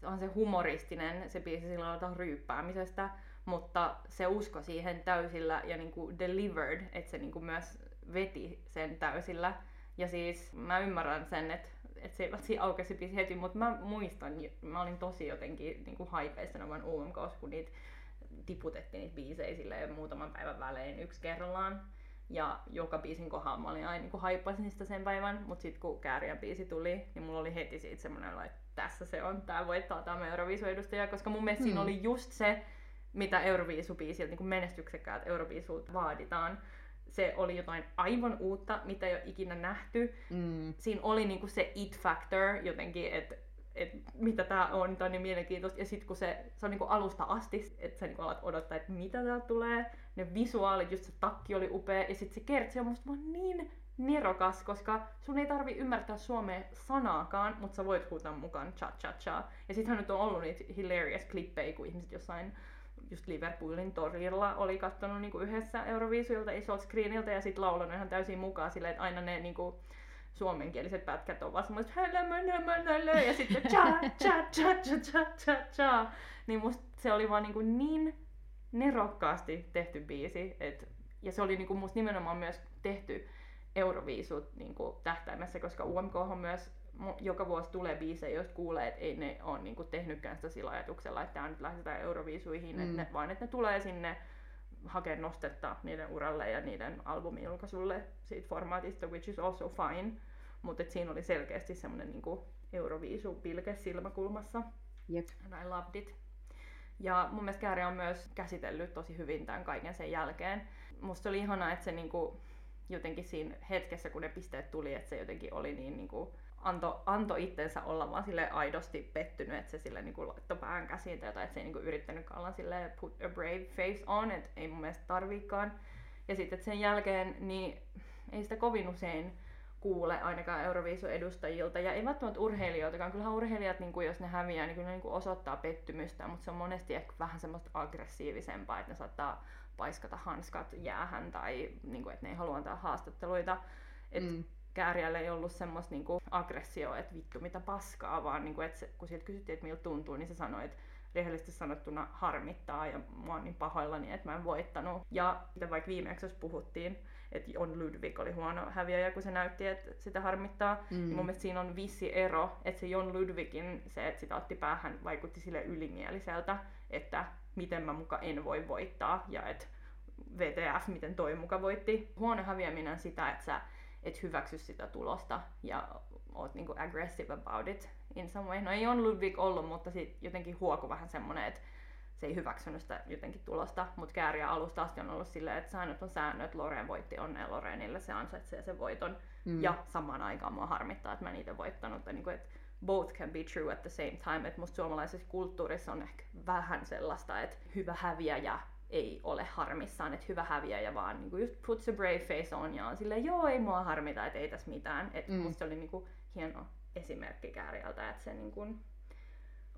on se humoristinen se biisi silloin ryyppäämisestä mutta se usko siihen täysillä ja niin kuin delivered, että se niin kuin myös veti sen täysillä. Ja siis mä ymmärrän sen, että että se ei aukesi heti, mutta mä muistan, mä olin tosi jotenkin niin kuin haipeissa vain UMKs, kun niitä tiputettiin niitä biisejä silleen muutaman päivän välein yksi kerrallaan. Ja joka biisin kohdalla mä olin aina niin haippasin sitä sen päivän, mutta sitten kun Kääriän biisi tuli, niin mulla oli heti siitä semmoinen, että tässä se on, tää voittaa tämä Euroviisu-edustaja, koska mun mielestä hmm. siinä oli just se, mitä Euroviisubiisiltä, niin menestyksekkäät Euroviisut vaaditaan. Se oli jotain aivan uutta, mitä ei ole ikinä nähty. Mm. Siinä oli niinku se it factor jotenkin, että et mitä tämä on, tämä on niin mielenkiintoista. Ja sitten kun se, se on niinku alusta asti, että sä niinku alat odottaa, että mitä täältä tulee. Ne visuaalit, just se takki oli upea. Ja sitten se kertsi on musta vaan niin nerokas, koska sun ei tarvi ymmärtää suomea sanaakaan, mutta sä voit huutaa mukaan cha cha cha. Ja sittenhän nyt on ollut niitä hilarious klippejä, kun ihmiset jossain just Liverpoolin torilla oli katsonut niinku yhdessä Euroviisuilta isolta screeniltä ja sitten laulanut ihan täysin mukaan silleen, että aina ne niinku, suomenkieliset pätkät on vaan semmoiset ja sitten cha cha cha cha cha cha cha niin musta se oli vaan niinku niin nerokkaasti tehty biisi, et, ja se oli niinku musta nimenomaan myös tehty Euroviisut niinku tähtäimessä, koska UMK on myös joka vuosi tulee biisejä, joista kuulee, että ei ne ole niinku tehnytkään sitä sillä ajatuksella, että tämä nyt lähdetään Euroviisuihin, mm. ne, vaan että ne tulee sinne hakea nostetta niiden uralle ja niiden albumijulkaisulle siitä formaatista, which is also fine. Mutta siinä oli selkeästi semmoinen niinku Euroviisu-pilke silmäkulmassa.
Yep.
And I loved it. Ja mun mielestä Kääri on myös käsitellyt tosi hyvin tämän kaiken sen jälkeen. Musta oli ihanaa, että se niinku, jotenkin siinä hetkessä, kun ne pisteet tuli, että se jotenkin oli niin niinku, anto, anto itsensä olla vaan sille aidosti pettynyt, että se sille niinku laittoi pään käsiin tai jotain, että se ei niinku yrittänyt olla sille put a brave face on, että ei mun mielestä tarviikaan. Ja sitten sen jälkeen niin ei sitä kovin usein kuule ainakaan Euroviisu-edustajilta ja ei välttämättä urheilijoitakaan. Kyllähän urheilijat, niin kuin jos ne häviää, niin kyllä ne niin osoittaa pettymystä, mutta se on monesti ehkä vähän semmoista aggressiivisempaa, että ne saattaa paiskata hanskat jäähän tai niin kuin, että ne ei halua antaa haastatteluita. Et mm Kääriällä ei ollut semmoista niinku aggressioa, että vittu mitä paskaa, vaan niinku, että se, kun sieltä kysyttiin, että miltä tuntuu, niin se sanoi, että rehellisesti sanottuna harmittaa ja mä oon niin pahoillani, että mä en voittanut. Ja sitten vaikka viimeksi jos puhuttiin, että on Ludwig oli huono häviäjä, kun se näytti, että sitä harmittaa. Mm. Niin mun mielestä siinä on vissi ero, että se Jon Ludwigin se, että sitä otti päähän, vaikutti sille ylimieliseltä, että miten mä muka en voi voittaa ja että VTF, miten toi muka voitti. Huono häviäminen on sitä, että sä et hyväksy sitä tulosta ja oot niinku aggressive about it. in some way. No ei on Ludwig ollut, mutta sit jotenkin huoku vähän semmonen, että se ei hyväksynyt sitä jotenkin tulosta, mutta kääriä alusta asti on ollut silleen, että säännöt on säännöt, Loreen voitti onnea Loreenille, se ansaitsee sen voiton. Mm. Ja samaan aikaan mua harmittaa, että mä niitä voittanut. Niin kuin, että both can be true at the same time. Että musta suomalaisessa kulttuurissa on ehkä vähän sellaista, että hyvä häviäjä ei ole harmissaan, että hyvä häviäjä vaan niin kuin just puts a brave face on ja on silleen, joo ei mua harmita, että ei tässä mitään. Että mm. musta se oli niin kuin hieno esimerkki Kääriältä, että se niin kuin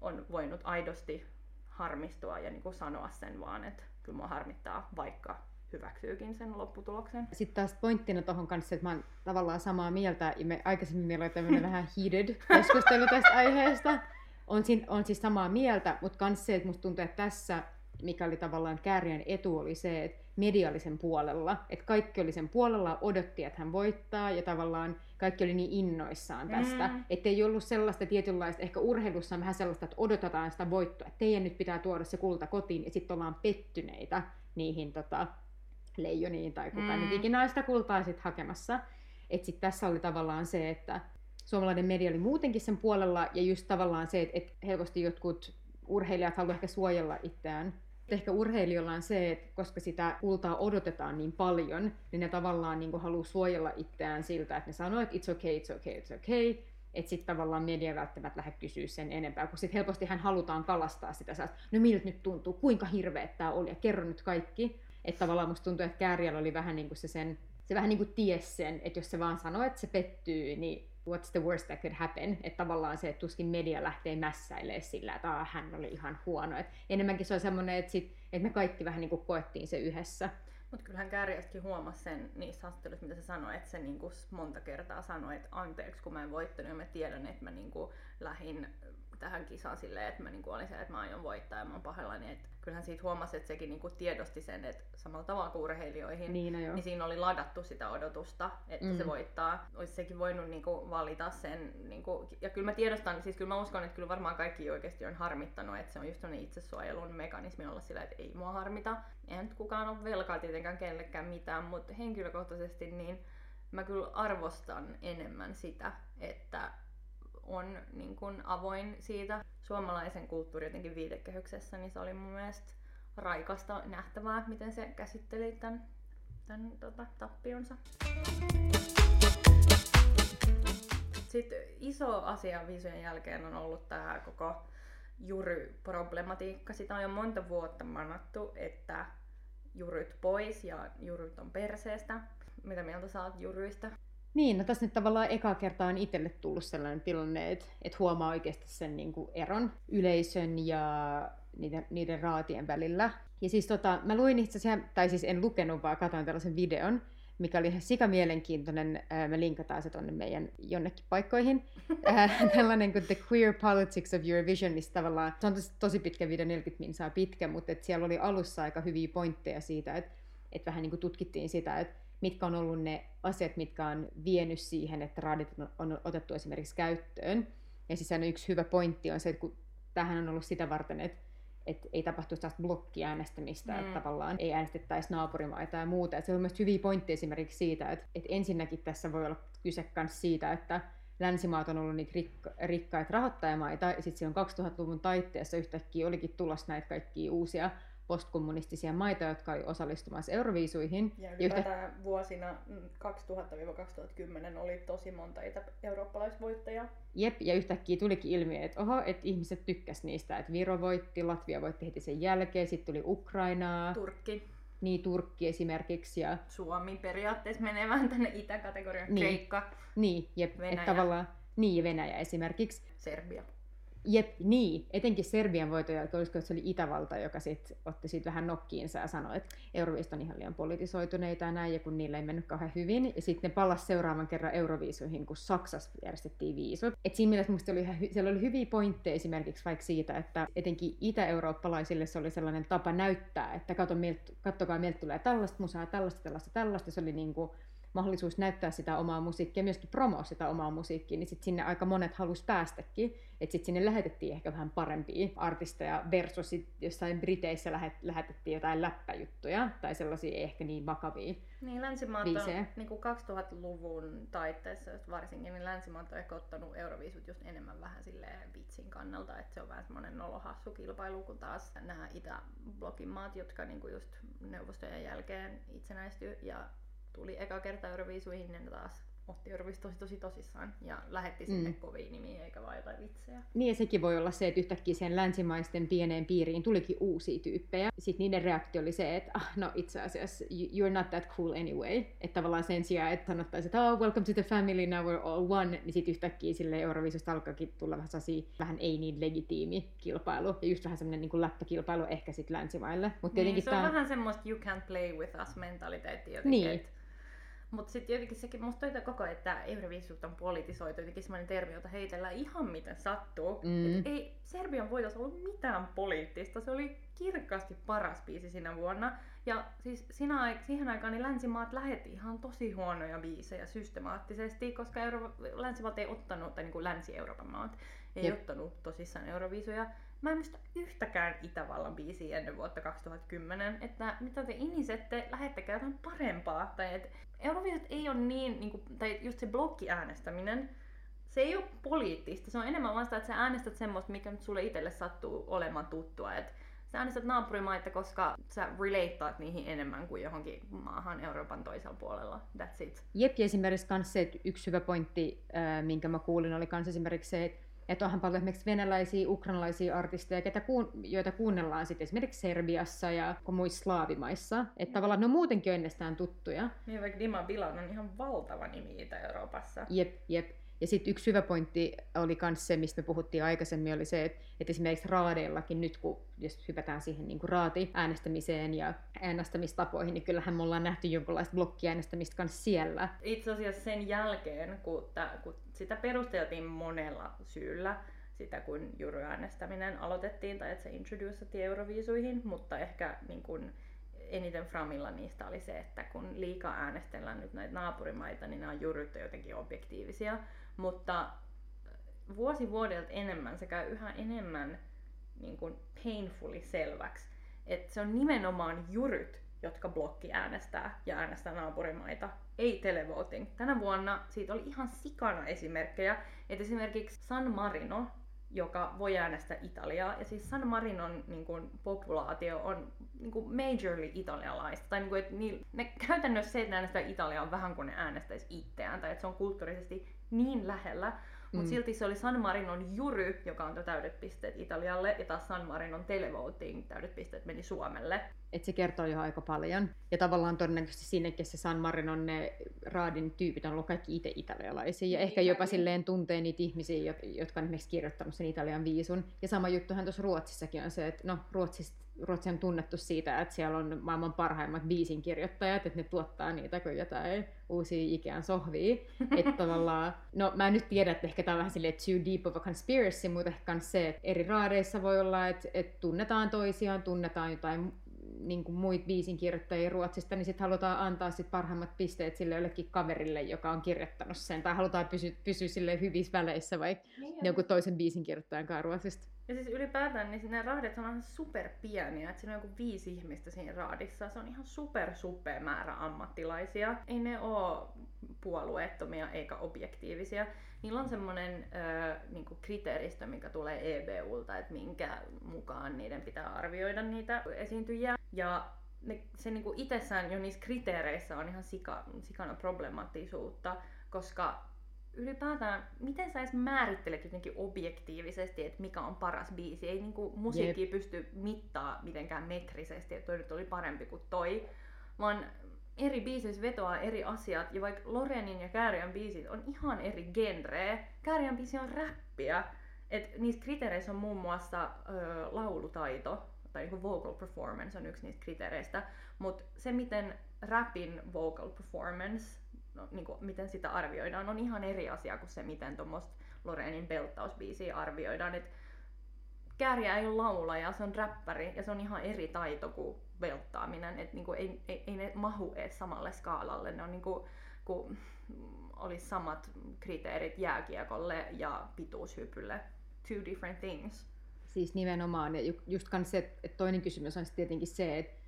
on voinut aidosti harmistua ja niin kuin sanoa sen vaan, että kyllä mua harmittaa, vaikka hyväksyykin sen lopputuloksen.
Sitten taas pointtina tuohon kanssa, että mä oon tavallaan samaa mieltä, ja me aikaisemmin meillä oli tämmöinen (laughs) vähän heated keskustelu tästä aiheesta. On, siinä, on siis samaa mieltä, mutta myös se, että musta tuntuu, että tässä, mikä oli tavallaan Kääriän etu, oli se, että mediallisen puolella, että kaikki oli sen puolella, odotti, että hän voittaa, ja tavallaan kaikki oli niin innoissaan tästä, mm. että ei ollut sellaista tietynlaista, ehkä urheilussa on vähän sellaista, että odotetaan sitä voittoa, että teidän nyt pitää tuoda se kulta kotiin, ja sitten ollaan pettyneitä niihin tota, leijoniin tai kuka mm. nyt ikinä sitä kultaa sit hakemassa. Että sitten tässä oli tavallaan se, että suomalainen media oli muutenkin sen puolella, ja just tavallaan se, että, että helposti jotkut urheilijat haluavat ehkä suojella itseään ehkä urheilijoilla on se, että koska sitä kultaa odotetaan niin paljon, niin ne tavallaan niin haluaa suojella itseään siltä, että ne sanoo, että it's okay, it's okay, it's okay, että sitten tavallaan media välttämättä lähde kysyä sen enempää, kun sitten helposti hän halutaan kalastaa sitä, että no miltä nyt tuntuu, kuinka hirveä tämä oli, ja kerro nyt kaikki. Että tavallaan musta tuntuu, että Kääriällä oli vähän niin kuin se sen, se vähän niin kuin ties sen, että jos se vaan sanoo, että se pettyy, niin what's the worst that could happen, että tavallaan se, että tuskin media lähtee mässäilemään sillä, että ah, hän oli ihan huono. Et enemmänkin se on semmoinen, että, sit, että me kaikki vähän niin kuin koettiin se yhdessä.
Mutta kyllähän Kääriäskin huomasi sen niissä haastatteluissa, mitä se sanoi, että se niinku monta kertaa sanoi, että anteeksi kun mä en voittanut ja mä tiedän, että mä niinku lähdin tähän kisaan silleen, että mä niinku olin se, että mä aion voittaa ja mä oon pahallani. Että kyllähän siitä huomasi, että sekin niinku tiedosti sen, että samalla tavalla kuin urheilijoihin, niin, no niin siinä oli ladattu sitä odotusta, että mm. se voittaa. Olisi sekin voinut niinku valita sen. Niinku, ja kyllä mä tiedostan, siis kyllä mä uskon, että kyllä varmaan kaikki oikeasti on harmittanut, että se on just sellainen itsesuojelun mekanismi olla sillä, että ei mua harmita. Eihän nyt kukaan ole velkaa tietenkään kellekään mitään, mutta henkilökohtaisesti niin mä kyllä arvostan enemmän sitä, että on niin kuin avoin siitä suomalaisen kulttuurin jotenkin viitekehyksessä, niin se oli mun mielestä raikasta nähtävää, miten se käsitteli tämän, tämän tota, tappionsa. Sitten iso asia viisujen jälkeen on ollut tämä koko jury-problematiikka. Sitä on jo monta vuotta manattu, että juryt pois ja juryt on perseestä. Mitä mieltä saat juryista?
Niin, no tässä nyt tavallaan eka kertaa on itselle tullut sellainen tilanne, että, että huomaa oikeasti sen niin kuin eron yleisön ja niiden, niiden raatien välillä. Ja siis tota, mä luin itse asiassa, tai siis en lukenut, vaan katsoin tällaisen videon, mikä oli ihan sika mielenkiintoinen. Me linkataan se tuonne meidän jonnekin paikkoihin. (laughs) Tällainen kuin The Queer Politics of Eurovision, niin tavallaan, se on tosi, tosi pitkä video, 40 minsaa pitkä, mutta et siellä oli alussa aika hyviä pointteja siitä, että, että vähän niin kuin tutkittiin sitä, että mitkä on ollut ne asiat, mitkä on vienyt siihen, että raadit on otettu esimerkiksi käyttöön. Ja siis on yksi hyvä pointti on se, että kun tähän on ollut sitä varten, että että ei tapahtuisi tästä blokkiäänestämistä, mm. että tavallaan ei äänestettäisi naapurimaita ja muuta. Et se on myös hyviä pointteja esimerkiksi siitä, että, että ensinnäkin tässä voi olla kyse myös siitä, että länsimaat on ollut niitä rikka, rikkaita rahoittajamaita, ja sitten silloin 2000-luvun taitteessa yhtäkkiä olikin tulossa näitä kaikkia uusia postkommunistisia maita, jotka oli osallistumassa Euroviisuihin.
Ja yhtä... vuosina 2000-2010 oli tosi monta itä- eurooppalaisvoittajaa.
Jep, ja yhtäkkiä tulikin ilmi, että oho, että ihmiset tykkäs niistä, että Viro voitti, Latvia voitti heti sen jälkeen, sitten tuli Ukrainaa.
Turkki.
Niin, Turkki esimerkiksi. Ja...
Suomi periaatteessa menee vähän tänne itäkategoriaan,
niin.
Kreikka.
Niin, jep, Venäjä. Että tavallaan, niin, Venäjä esimerkiksi.
Serbia.
Jep, niin. Etenkin Serbian voiton jälkeen, olisiko se oli Itävalta, joka sit otti siitä vähän nokkiinsa ja sanoi, että Euroviisut on ihan liian politisoituneita ja näin, ja kun niillä ei mennyt kauhean hyvin. Ja sitten ne palasi seuraavan kerran Euroviisuihin, kun Saksassa järjestettiin viisut. Et siinä mielessä oli ihan, siellä oli hyviä pointteja esimerkiksi vaikka siitä, että etenkin itä-eurooppalaisille se oli sellainen tapa näyttää, että kato, mielt, kattokaa, meiltä tulee tällaista musaa, tällaista, tällaista, tällaista. Se oli niin kuin mahdollisuus näyttää sitä omaa musiikkia, myöskin promoa sitä omaa musiikkia, niin sitten sinne aika monet halus päästäkin. Että sitten sinne lähetettiin ehkä vähän parempia artisteja versus sit jossain Briteissä lähet, lähetettiin jotain läppäjuttuja tai sellaisia ehkä niin vakavia
Niin, länsimaat
biisejä.
on niin kuin 2000-luvun taitteessa varsinkin, niin länsimaat on ehkä ottanut Euroviisut just enemmän vähän silleen vitsin kannalta, että se on vähän semmoinen nolohassu kilpailu, kun taas nämä Itä-blokin maat, jotka niin just neuvostojen jälkeen itsenäistyi ja tuli eka kerta Euroviisuihin, niin taas otti Euroviisut tosi tosi tosissaan ja lähetti sinne
Mm.
kovia nimiä eikä vaan jotain vitsejä.
Niin ja sekin voi olla se, että yhtäkkiä sen länsimaisten pieneen piiriin tulikin uusia tyyppejä. Sitten niiden reaktio oli se, että ah, no itse asiassa you- you're not that cool anyway. Että tavallaan sen sijaan, että sanottaisiin, että oh, welcome to the family, now we're all one, niin sitten yhtäkkiä sille Euroviisusta alkaakin tulla vähän sasi, vähän ei niin legitiimi kilpailu. Ja just vähän semmoinen niin läppäkilpailu ehkä sitten länsimaille. Mutta
Niin, se on
tää
vähän semmoista you can't play with us mentaliteetti jotenkin.
Niin.
Et, mutta sitten jotenkin sekin, musta toi koko, että Euroviisut on politisoitu, jotenkin semmoinen termi, jota heitellään ihan miten sattuu.
Mm.
Et ei Serbian voitos ollut mitään poliittista, se oli kirkkaasti paras biisi sinä vuonna. Ja siis sinä, siihen aikaan niin länsimaat lähetti ihan tosi huonoja biisejä systemaattisesti, koska Euro- länsimaat ei ottanut, tai niin kuin Länsi-Euroopan maat, ei
Jep.
ottanut tosissaan Euroviisuja. Mä en muista yhtäkään Itävallan biisiä ennen vuotta 2010, että mitä te inisette, lähettäkää jotain parempaa. Tai et Euroviisut ei ole niin, niin kuin, tai just se blokkiäänestäminen, se ei ole poliittista, se on enemmän vaan sitä, että sä äänestät semmoista, mikä nyt sulle itselle sattuu olemaan tuttua. Et sä äänestät naapurimaita, koska sä relateaat niihin enemmän kuin johonkin maahan Euroopan toisella puolella. That's it.
Jep, ja esimerkiksi kans se, että yksi hyvä pointti, minkä mä kuulin, oli kans esimerkiksi se, että että onhan paljon esimerkiksi venäläisiä, ukrainalaisia artisteja, ketä kuun, joita kuunnellaan sitten esimerkiksi Serbiassa ja muissa slaavimaissa. Että tavallaan ne on muutenkin jo ennestään tuttuja.
Niin vaikka Dima Bilan on ihan valtava nimi Itä-Euroopassa.
Jep, jep. Ja sitten yksi hyvä pointti oli myös se, mistä me puhuttiin aikaisemmin, oli se, että, että esimerkiksi raadeillakin nyt, kun jos hypätään siihen niin raati-äänestämiseen ja äänestämistapoihin, niin kyllähän me ollaan nähty jonkinlaista blokkiäänestämistä myös siellä.
Itse asiassa sen jälkeen, kun, tä, kun sitä perusteltiin monella syyllä, sitä kun juryäänestäminen aloitettiin tai että se introducettiin Euroviisuihin, mutta ehkä niin kun eniten Framilla niistä oli se, että kun liikaa äänestellään nyt näitä naapurimaita, niin nämä juryt on jotenkin objektiivisia, mutta vuosi vuodelta enemmän se käy yhä enemmän niin kuin painfully selväksi, että se on nimenomaan juryt, jotka blokki äänestää ja äänestää naapurimaita, ei televoting. Tänä vuonna siitä oli ihan sikana esimerkkejä, että esimerkiksi San Marino, joka voi äänestää Italiaa, ja siis San Marinon niin kuin, populaatio on niin kuin, majorly italialaista, tai niin kuin, että ni, ne, käytännössä se, että ne äänestää Italiaa on vähän kuin ne äänestäisi itseään, tai että se on kulttuurisesti niin lähellä, mutta
Mm.
silti se oli San Marinon jury, joka antoi täydet pisteet Italialle, ja taas San Marinon televoting täydet pisteet meni Suomelle.
Että se kertoo jo aika paljon. Ja tavallaan todennäköisesti sinnekin se San Marinon ne raadin tyypit on ollut kaikki itse italialaisia. Ja
Niin,
ehkä jopa silleen tuntee niitä ihmisiä, jot- jotka on esimerkiksi kirjoittanut sen Italian viisun. Ja sama juttuhan tuossa Ruotsissakin on se, että no Ruotsista Ruotsi on tunnettu siitä, että siellä on maailman parhaimmat biisin kirjoittajat, että ne tuottaa niitä kuin jotain uusia Ikean sohvia. (laughs) että tavallaan, no mä en nyt tiedä, että ehkä tämä on vähän silleen too deep of a conspiracy, mutta ehkä se, että eri raadeissa voi olla, että, että tunnetaan toisiaan, tunnetaan jotain niin kuin muita biisinkirjoittajia Ruotsista, niin sitten halutaan antaa sit parhaimmat pisteet sille jollekin kaverille, joka on kirjoittanut sen, tai halutaan pysyä, pysyä sille hyvissä väleissä vaikka jonkun toisen biisinkirjoittajan kanssa Ruotsista.
Ja siis ylipäätään niin ne raadit on ihan super pieniä, että siinä on joku viisi ihmistä siinä raadissa. Se on ihan super suppea määrä ammattilaisia. Ei ne oo puolueettomia eikä objektiivisia. Niillä on semmoinen ö, niinku kriteeristö, mikä tulee EBUlta, että minkä mukaan niiden pitää arvioida niitä esiintyjiä. Ja ne, se niinku itsessään jo niissä kriteereissä on ihan sika, sikana problemaattisuutta, koska ylipäätään, miten sä edes määrittelet jotenkin objektiivisesti, että mikä on paras biisi? Ei niinku musiikki pysty mittaa mitenkään metrisesti, että toi nyt oli parempi kuin toi, vaan eri biisissä vetoaa eri asiat, ja vaikka Lorenin ja Kääriän biisit on ihan eri genreä, Kääriän biisi on räppiä, et niissä kriteereissä on muun muassa ö, laulutaito, tai niinku vocal performance on yksi niistä kriteereistä, mutta se miten rapin vocal performance no, niin kuin, miten sitä arvioidaan, on ihan eri asia kuin se, miten tuommoista Lorenin belttausbiisiä arvioidaan. Et Kääriä ei ole laulaja, se on räppäri ja se on ihan eri taito kuin belttaaminen. Et, niin kuin, ei, ei, ei, ne mahu edes samalle skaalalle. Ne on niin kuin, kun olisi samat kriteerit jääkiekolle ja pituushypylle. Two different things.
Siis nimenomaan. Ja just se, että toinen kysymys on tietenkin se, että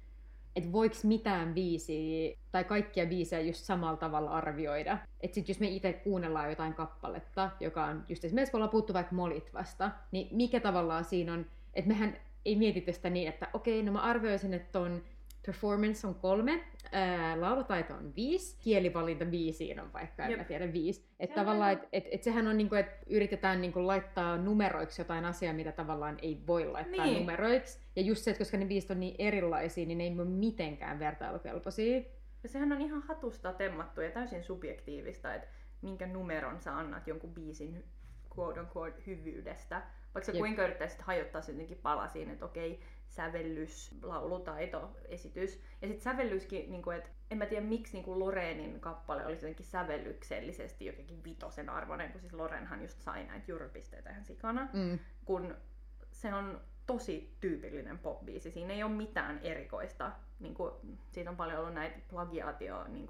että voiko mitään biisiä tai kaikkia biisejä just samalla tavalla arvioida. Että sit jos me itse kuunnellaan jotain kappaletta, joka on just esimerkiksi kun ollaan puhuttu vaikka Molitvasta, niin mikä tavallaan siinä on, että mehän ei mietitä sitä niin, että okei, no mä arvioisin, että on performance on kolme, ää, laulutaito on viisi, kielivalinta biisiin on vaikka, en Jep. mä tiedä, viisi. Että tavallaan, että et, et sehän on niinku, että yritetään niinku laittaa numeroiksi jotain asiaa, mitä tavallaan ei voi laittaa niin. numeroiksi. Ja just se, että koska ne biisit on niin erilaisia, niin ne ei ole mitenkään vertailukelpoisia.
Ja sehän on ihan hatusta temmattu ja täysin subjektiivista, että minkä numeron sä annat jonkun biisin quote unquote hyvyydestä. Vaikka sä kuinka yrittäisit hajottaa sen jotenkin palasiin, että okei, sävellys, laulutaito, esitys. Ja sitten sävellyskin, niin kuin, että en mä tiedä miksi niin kuin Loreenin kappale oli jotenkin sävellyksellisesti jotenkin vitosen arvoinen, kun siis Lorenhan just sai näitä juropisteitä ihan sikana. Mm. Kun se on tosi tyypillinen popbiisi. Siinä ei ole mitään erikoista. Niin kuin, siitä on paljon ollut näitä plagiaatio niin.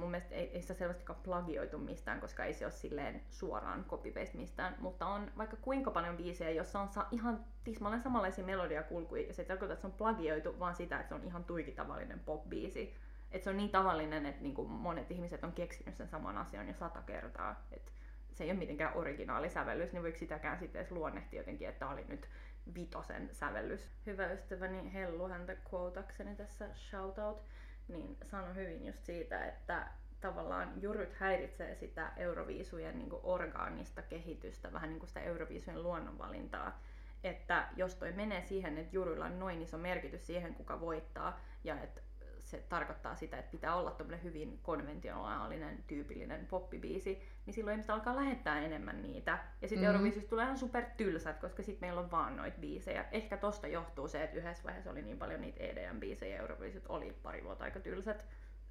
Mun mielestä ei, ei sitä selvästikään plagioitu mistään, koska ei se ole silleen suoraan copy mistään. Mutta on vaikka kuinka paljon biisejä, jossa on sa- ihan tismalleen samanlaisia melodiakulkuja. Ja se ei tarkoita, että se on plagioitu, vaan sitä, että se on ihan tuiki tavallinen popbiisi. Että se on niin tavallinen, että niin kuin monet ihmiset on keksinyt sen saman asian jo sata kertaa. Että se ei ole mitenkään originaalisävellys, niin voiko sitäkään sitten edes luonnehtia jotenkin, että oli nyt vitosen sävellys. Hyvä ystäväni Hellu, häntä quotakseni tässä shoutout, niin sanoi hyvin just siitä, että tavallaan juryt häiritsee sitä Euroviisujen niin orgaanista kehitystä, vähän niin kuin sitä Euroviisujen luonnonvalintaa. Että jos toi menee siihen, että jurylla on noin iso merkitys siihen, kuka voittaa, ja että se tarkoittaa sitä, että pitää olla hyvin konventionaalinen, tyypillinen poppibiisi, niin silloin ihmiset alkaa lähettää enemmän niitä. Ja sitten mm-hmm. Euroviisista tulee ihan super tylsät, koska sitten meillä on vaan noita biisejä. Ehkä tosta johtuu se, että yhdessä vaiheessa oli niin paljon niitä EDM-biisejä, Euroviisit oli pari vuotta aika tylsät.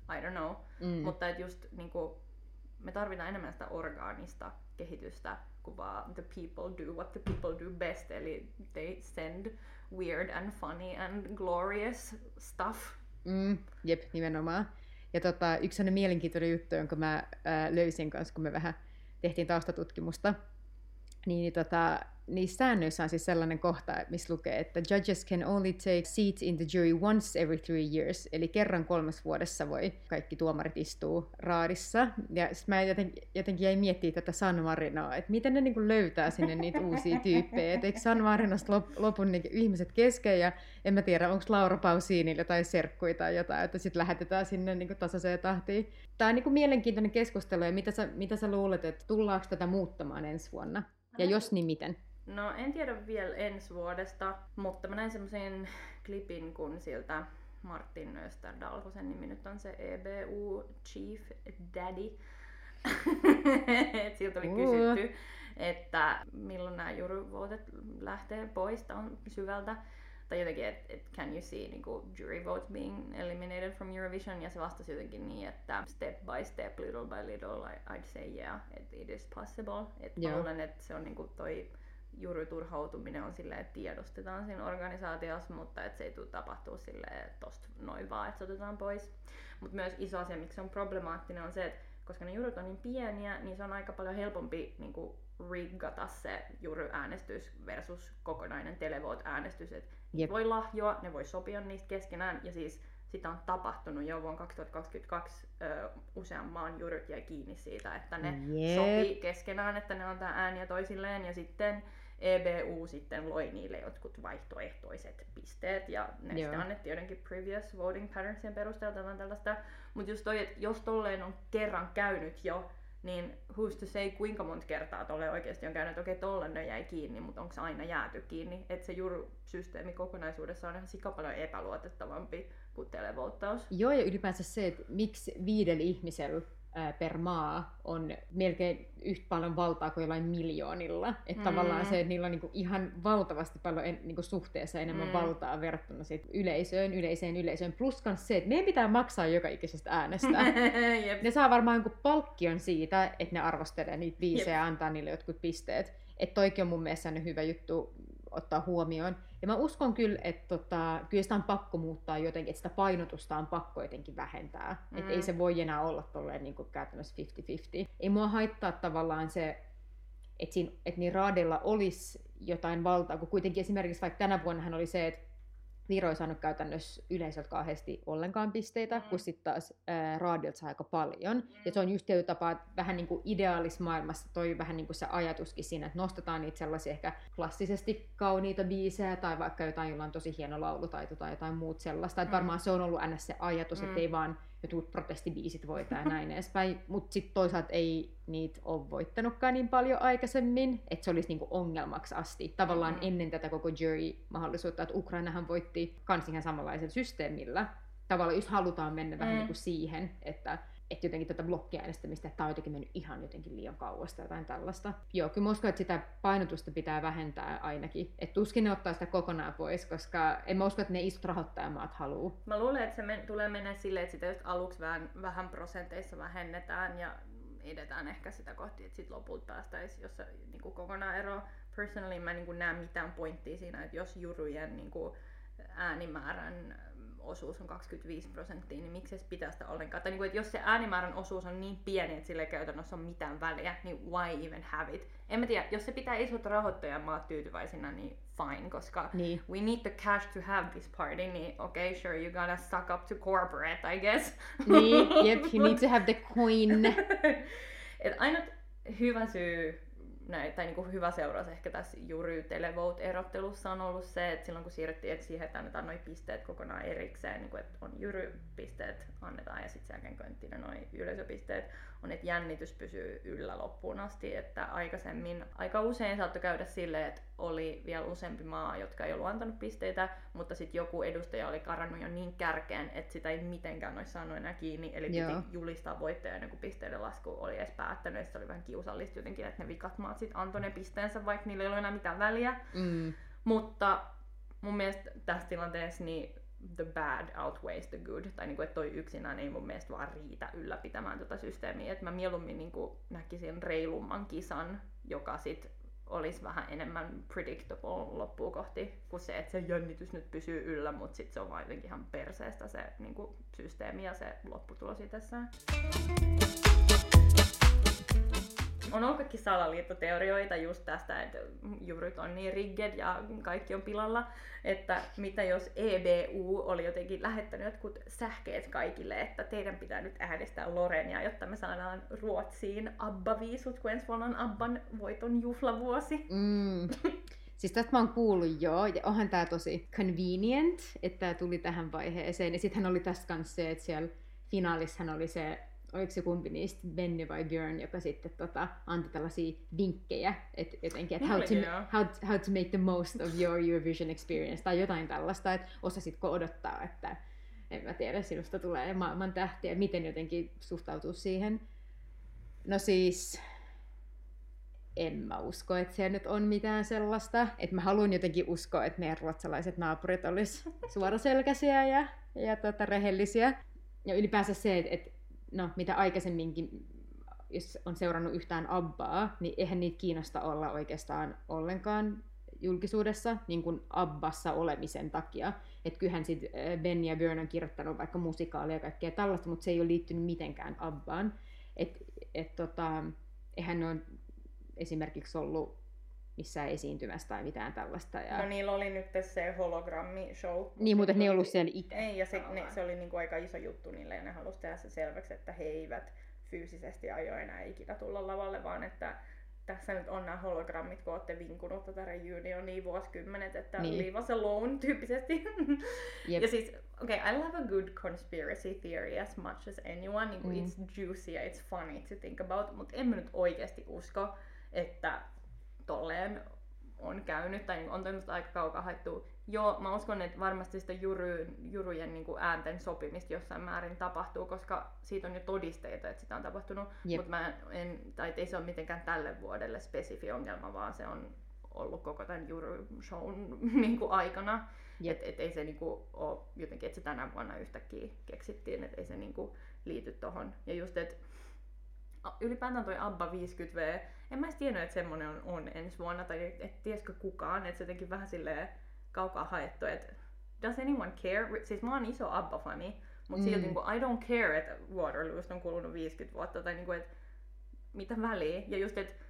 I don't know. Mm. Mutta että just niinku, me tarvitaan enemmän sitä orgaanista kehitystä kuin vaan the people do what the people do best. Eli they send weird and funny and glorious stuff
Mm, jep, nimenomaan. Ja tota, yksi sellainen mielenkiintoinen juttu, jonka mä ää, löysin kanssa, kun me vähän tehtiin taustatutkimusta, niin, niin tota, niissä säännöissä on siis sellainen kohta, missä lukee, että judges can only take seats in the jury once every three years, eli kerran kolmes vuodessa voi kaikki tuomarit istuu raadissa. Ja sitten mä jotenkin, jotenkin jäin miettimään tätä San Marinoa, että miten ne niinku löytää sinne niitä uusia tyyppejä. Et eikö San Marinosta lop, lopun niinku ihmiset kesken, ja en mä tiedä, onko Laura Pausiinilla tai serkkuja tai jotain, että sitten lähetetään sinne niinku tasaiseen tahtiin. Tämä on niinku mielenkiintoinen keskustelu, ja mitä sä, mitä sä luulet, että tullaanko tätä muuttamaan ensi vuonna? Ja jos niin, miten?
No en tiedä vielä ensi vuodesta, mutta mä näin semmoisen klipin, kun siltä Martin Österdal, kun sen nimi nyt on se EBU Chief Daddy. (laughs) Et siltä oli kysytty, että milloin nämä juryvotet lähtee pois on syvältä. Tai jotenkin, että et can you see niinku, jury votes being eliminated from Eurovision, ja se vastasi jotenkin niin, että step by step, little by little, I, I'd say yeah, it, it is possible. Et yeah. luulen, että se on niinku toi juryturhautuminen on silleen, että tiedostetaan siinä organisaatiossa, mutta että se ei tule tapahtua silleen tosta noin vaan, että se otetaan pois. Mutta myös iso asia, miksi se on problemaattinen, on se, että koska ne juryt on niin pieniä, niin se on aika paljon helpompi niin kuin, riggata se juryäänestys versus kokonainen televote-äänestys. Et yep. voi lahjoa, ne voi sopia niistä keskenään, ja siis sitä on tapahtunut jo vuonna 2022 ö, usean maan juryt jäi kiinni siitä, että ne yep. sopii keskenään, että ne antaa ääniä toisilleen, ja sitten EBU sitten loi niille jotkut vaihtoehtoiset pisteet ja ne Joo. sitten annettiin jotenkin previous voting patternsien perusteella tai tällaista. Mutta just toi, että jos tolleen on kerran käynyt jo, niin who's to say kuinka monta kertaa tolle oikeasti on käynyt, että okei okay, tollen ne jäi kiinni, mutta onko se aina jääty kiinni. Että se jurusysteemi kokonaisuudessa on ihan sika paljon epäluotettavampi kuin televoittaus.
Joo ja ylipäänsä se, että miksi viidellä ihmisellä per maa on melkein yhtä paljon valtaa kuin jollain miljoonilla. Että mm. tavallaan se, että niillä on niinku ihan valtavasti paljon en, niinku suhteessa enemmän mm. valtaa verrattuna sit yleisöön, yleiseen yleisöön. Plus kans se, että meidän pitää maksaa joka ikisestä äänestä. (laughs) ne saa varmaan jonkun palkkion siitä, että ne arvostelee niitä biisejä ja antaa niille jotkut pisteet. Että toikin on mun mielestä hyvä juttu ottaa huomioon. Ja mä uskon kyllä, että tota, kyllä sitä on pakko muuttaa jotenkin, että sitä painotusta on pakko jotenkin vähentää. Mm. Että ei se voi enää olla tolleen niin kuin käytännössä 50-50. Ei mua haittaa tavallaan se, että, siinä, että niin raadilla olisi jotain valtaa, kun kuitenkin esimerkiksi vaikka tänä vuonna oli se, että Viro ei saanut käytännössä yleisöltä kauheasti ollenkaan pisteitä, mm. kun sitten taas ää, raadiot saa aika paljon. Mm. Ja se on just tietyllä tapaa vähän niin kuin ideaalismaailmassa toi vähän niin kuin se ajatuskin siinä, että nostetaan niitä sellaisia ehkä klassisesti kauniita biisejä tai vaikka jotain, jolla on tosi hieno laulutaito tai jotain muut sellaista. Että mm. varmaan se on ollut ns. se ajatus, mm. että ei vaan jotkut protestibiisit voittaa ja näin edespäin. Mutta sitten toisaalta ei niitä ole voittanutkaan niin paljon aikaisemmin, että se olisi niinku ongelmaksi asti. Tavallaan mm. ennen tätä koko jury-mahdollisuutta, että Ukrainahan voitti kans ihan samanlaisella systeemillä. Tavallaan jos halutaan mennä mm. vähän niin kuin siihen, että että jotenkin tätä blokkiäänestämistä, että tämä on jotenkin mennyt ihan jotenkin liian kauas tai jotain tällaista. Joo, kyllä uskon, että sitä painotusta pitää vähentää ainakin. Että tuskin ne ottaa sitä kokonaan pois, koska en mä usko, että ne isot rahoittajamaat haluaa.
Mä luulen, että se men- tulee mennä silleen, että sitä just aluksi vähän, vähän prosenteissa vähennetään ja edetään ehkä sitä kohti, että sitten lopulta päästäisiin jos niin kuin kokonaan ero. Personally mä en niin näe mitään pointtia siinä, että jos jurujen niin kuin äänimäärän osuus on 25 prosenttia, niin miksi se pitää sitä ollenkaan? Tai niin kuin, että jos se äänimäärän osuus on niin pieni, että sille ei käytännössä ole mitään väliä, niin why even have it? En mä tiedä, jos se pitää isot rahoittajamaat tyytyväisinä, niin fine, koska
niin.
we need the cash to have this party, niin okay, sure, you gotta suck up to corporate, I guess. (laughs)
Niin, yep, you need to have the coin. (laughs)
Et ainut hyvä syy näin, tai niin kuin hyvä seuraus ehkä tässä juuri televote-erottelussa on ollut se, että silloin kun siirrettiin että siihen, että annetaan noin pisteet kokonaan erikseen, niin kuin, että on jyry-pisteet annetaan ja sitten sen jälkeen noin yleisöpisteet, on, että jännitys pysyy yllä loppuun asti, että aikaisemmin aika usein saattoi käydä silleen, että oli vielä useampi maa, jotka ei ollut antanut pisteitä, mutta sitten joku edustaja oli karannut jo niin kärkeen, että sitä ei mitenkään olisi saanut enää kiinni, eli Joo. piti julistaa voittaja ennen kuin pisteiden lasku oli edes päättänyt, ja se oli vähän kiusallista jotenkin, että ne vikat maat sitten antoi ne pisteensä, vaikka niillä ei ole enää mitään väliä.
Mm.
Mutta mun mielestä tässä tilanteessa niin the bad outweighs the good, tai niinku, että toi yksinään ei mun mielestä vaan riitä ylläpitämään tota systeemiä, että mä mieluummin niinku näkisin reilumman kisan, joka sit olisi vähän enemmän predictable loppuun kohti, kuin se, että se jännitys nyt pysyy yllä, mutta sitten se on jotenkin ihan perseestä se niinku, systeemi ja se lopputulos itsessään on ollut kaikki salaliittoteorioita just tästä, että juurit on niin rigged ja kaikki on pilalla, että mitä jos EBU oli jotenkin lähettänyt jotkut sähkeet kaikille, että teidän pitää nyt äänestää Lorenia, jotta me saadaan Ruotsiin Abba-viisut, kun ensi vuonna on Abban voiton juhlavuosi.
Mm. Siis tästä mä oon kuullut joo, ja onhan tää tosi convenient, että tää tuli tähän vaiheeseen. Ja sitten oli tästä kanssa se, että siellä finaalissahan oli se oliko se kumpi niistä, Benny vai Björn, joka sitten tota, antoi tällaisia vinkkejä, että jotenkin, että how, to, how, how to make the most of your Eurovision experience, tai jotain tällaista, että osasitko odottaa, että en mä tiedä, sinusta tulee maailman tähtiä, miten jotenkin suhtautuu siihen. No siis, en mä usko, että siellä nyt on mitään sellaista. Että mä haluan jotenkin uskoa, että meidän ruotsalaiset naapurit olisi suoraselkäisiä ja, ja tota, rehellisiä. Ja ylipäänsä se, että, että no, mitä aikaisemminkin, jos on seurannut yhtään Abbaa, niin eihän niitä kiinnosta olla oikeastaan ollenkaan julkisuudessa niin kuin Abbassa olemisen takia. Että kyllähän sit Ben ja Björn on kirjoittanut vaikka musikaalia ja kaikkea tällaista, mutta se ei ole liittynyt mitenkään Abbaan. Että et tota, eihän ne ole esimerkiksi ollut missään esiintymässä tai mitään tällaista. Ja...
No niillä oli nyt se hologrammi-show.
Niin, mutta ne ei ollut siellä itse.
Ei, ja se, ne, se oli niinku aika iso juttu niille, ja ne halusi tehdä se selväksi, että he eivät fyysisesti aio enää ikinä tulla lavalle, vaan että tässä nyt on nämä hologrammit, kun olette vinkunut tätä reunionia vuosikymmenet, että niin. leave us alone (laughs) tyyppisesti. Yep. Ja siis, okay, I love a good conspiracy theory as much as anyone. Niin mm. It's juicy ja it's funny to think about, mutta en mä nyt oikeasti usko, että tolleen on käynyt, tai on tämmöistä aika kaukaa haettu. Joo, mä uskon, että varmasti sitä jury, jurujen niin kuin äänten sopimista jossain määrin tapahtuu, koska siitä on jo todisteita, että sitä on tapahtunut. Mutta mä en, tai ei se ole mitenkään tälle vuodelle spesifi ongelma, vaan se on ollut koko tämän jury shown (laughs) niin kuin aikana. Yep. Et, et ei se niin kuin, ole jotenkin, että se tänä vuonna yhtäkkiä keksittiin, että ei se niin kuin, liity tohon. Ja just, että ylipäätään toi ABBA 50V, en mä edes tiennyt, että semmonen on, on ensi vuonna, tai et, et tiesikö kukaan, että se jotenkin vähän silleen kaukaa haettu, että does anyone care? Siis mä oon iso ABBA-fani, mutta mm. silti niin I don't care, että Waterloosta on kulunut 50 vuotta, tai niin kuin, että mitä väliä. Ja just, että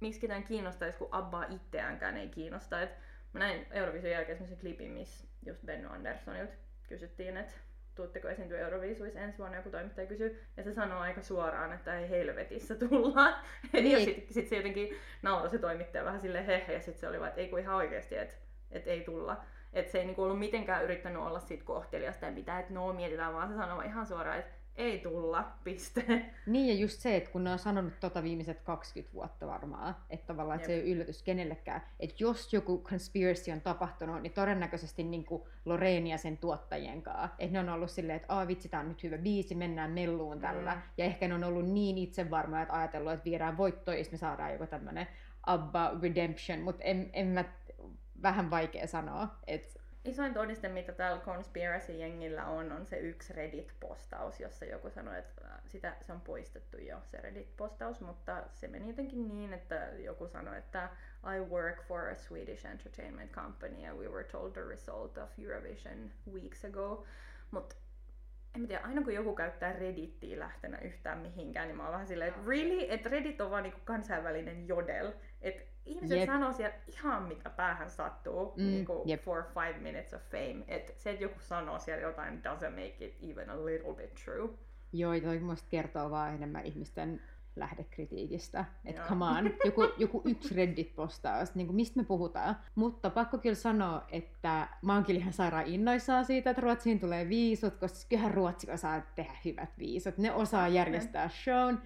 miksi ketään kiinnostaisi, kun Abbaa itseäänkään ei kiinnosta. Et mä näin Eurovision jälkeen semmoisen klipin, missä just Benno Anderssonilta kysyttiin, että tuutteko esiintyä Eurovisuissa ensi vuonna, joku toimittaja kysyy, ja se sanoo aika suoraan, että ei helvetissä tulla. (laughs) Niin. ja sitten sit se jotenkin nauroi se toimittaja vähän sille hehe, ja sitten se oli vaan, että ei kun ihan oikeasti, että et ei tulla. Että se ei niinku ollut mitenkään yrittänyt olla siitä kohteliasta ja mitä, että no mietitään, vaan se sanoo ihan suoraan, että ei tulla, piste. (laughs)
Niin ja just se, että kun ne on sanonut tota viimeiset 20 vuotta varmaan, että tavallaan että se ei ole yllätys kenellekään, että jos joku conspiracy on tapahtunut, niin todennäköisesti niin kuin Loreen ja sen tuottajien kanssa. Että ne on ollut silleen, että Aa, vitsi, tää on nyt hyvä biisi, mennään melluun tällä. Mm. Ja ehkä ne on ollut niin itsevarmoja, että ajatellut, että viedään voittoa, jos me saadaan joku tämmönen Abba Redemption, mutta en, en mä, vähän vaikea sanoa. Että
isoin todiste, mitä tällä Conspiracy-jengillä on, on se yksi Reddit-postaus, jossa joku sanoi, että äh, sitä, se on poistettu jo, se Reddit-postaus, mutta se meni jotenkin niin, että joku sanoi, että I work for a Swedish entertainment company and we were told the result of Eurovision weeks ago. Mutta en tiedä, aina kun joku käyttää Reddittiä lähtenä yhtään mihinkään, niin mä oon vähän silleen, että really? Että Reddit on vaan niinku kansainvälinen jodel. Että ihmiset yep. sanoo siellä ihan mitä päähän sattuu, mm, niinku yep. for five minutes of fame. Et se, että joku sanoo siellä jotain doesn't make it even a little bit true.
Joo, toi musta kertoo vaan enemmän ihmisten lähdekritiikistä. Että come on, (laughs) joku, joku yksi Reddit-postaus, niin kuin mistä me puhutaan. Mutta pakko kyllä sanoa, että mä oon kyllä ihan sairaan innoissaan siitä, että Ruotsiin tulee viisut, koska kyllähän Ruotsi osaa tehdä hyvät viisut. Ne osaa järjestää shown.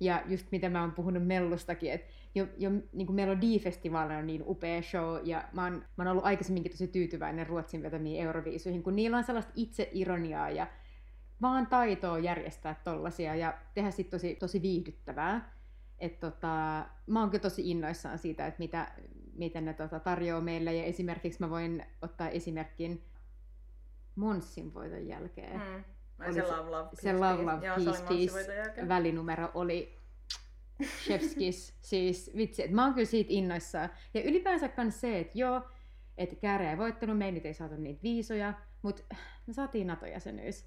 Ja just mitä mä oon puhunut Mellustakin, että jo, jo niin kuin Melodifestivaali on niin upea show, ja mä oon, mä oon ollut aikaisemminkin tosi tyytyväinen Ruotsin vetämiin Euroviisuihin, kun niillä on sellaista itseironiaa ja vaan taitoa järjestää tollasia ja tehdä sit tosi, tosi viihdyttävää. Et tota, mä oon kyllä tosi innoissaan siitä, että mitä, miten ne tota, tarjoaa meille. Ja esimerkiksi mä voin ottaa esimerkin Monssin voiton jälkeen. Mm.
Oli se Love Love
Peace, se Love, Love, Peace, Peace välinumero oli Chefskis. siis vitsi, että mä oon kyllä siitä innoissaan. Ja ylipäänsä kans se, että joo, että Käärä ei voittanut, me ei saatu niitä viisoja, mutta me saatiin NATO-jäsenyys.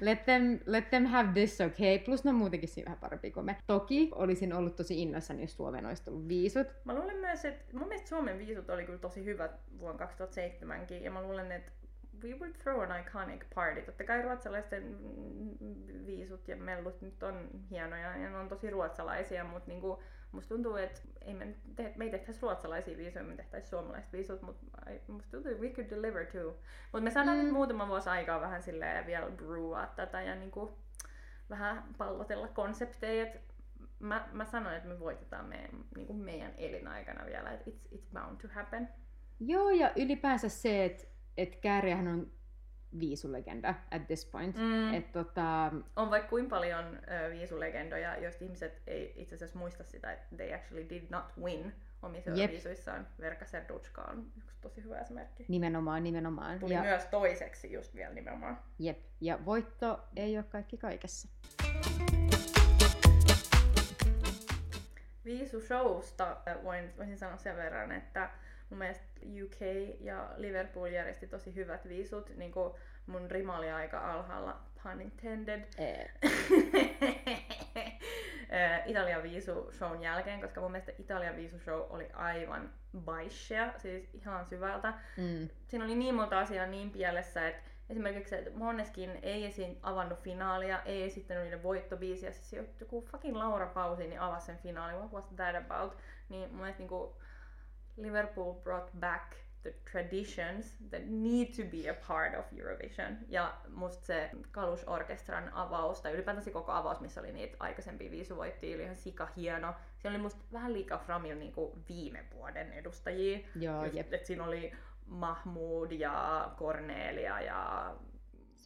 let, them, let them have this, okay? Plus ne on muutenkin siinä vähän parempi kuin me. Toki olisin ollut tosi innoissani, jos Suomen olisi tullut viisut.
Mä luulen myös, että mun mielestä Suomen viisut oli kyllä tosi hyvät vuonna 2007 ja mä luulen, että we would throw an iconic party. Totta kai ruotsalaisten viisut ja mellut nyt on hienoja ja ne on tosi ruotsalaisia, mutta niinku, musta tuntuu, että ei me, te, me ei tehtäisi ruotsalaisia viisuja, me tehtäisiin suomalaiset viisut, mutta musta tuntuu, että we could deliver too. Mutta me saadaan mm. nyt muutama vuosi aikaa vähän silleen vielä brewaa tätä ja niinku, vähän pallotella konsepteja. Mä, mä sanoin, että me voitetaan meidän, niinku meidän elinaikana vielä, että it's, it's bound to happen.
Joo, ja ylipäänsä se, että että Kääriähän on viisulegenda at this point. Mm. Et, tota...
On vaikka kuin paljon ö, viisulegendoja, jos ihmiset ei itse asiassa muista sitä, että they actually did not win omissa yep. viisuissaan. Verka Serdutska on yksi tosi hyvä esimerkki.
Nimenomaan, nimenomaan.
Tuli ja... myös toiseksi just vielä nimenomaan.
Jep, ja voitto ei ole kaikki kaikessa.
Viisushowsta voin, voisin sanoa sen verran, että mun mielestä UK ja Liverpool järjesti tosi hyvät viisut. Niin kuin mun rima oli aika alhaalla, pun intended. (laughs) Italian viisu shown jälkeen, koska mun mielestä Italian viisu show oli aivan baishea, siis ihan syvältä. Mm. Siinä oli niin monta asiaa niin pielessä, että esimerkiksi että Moneskin ei esiin avannut finaalia, ei esittänyt niiden voittobiisiä, siis joku fucking Laura Pausini avasi sen finaalin, what was that about? Niin mun mielestä niinku, Liverpool brought back the traditions that need to be a part of Eurovision. Ja musta se Kalush-orkestran avaus, tai ylipäätään se koko avaus, missä oli niitä aikaisempia viisuvoittia, oli ihan sika hieno. Se oli musta vähän liikaa Framil niinku viime vuoden edustajia.
Joo, Just,
Et siinä oli Mahmoud ja Cornelia ja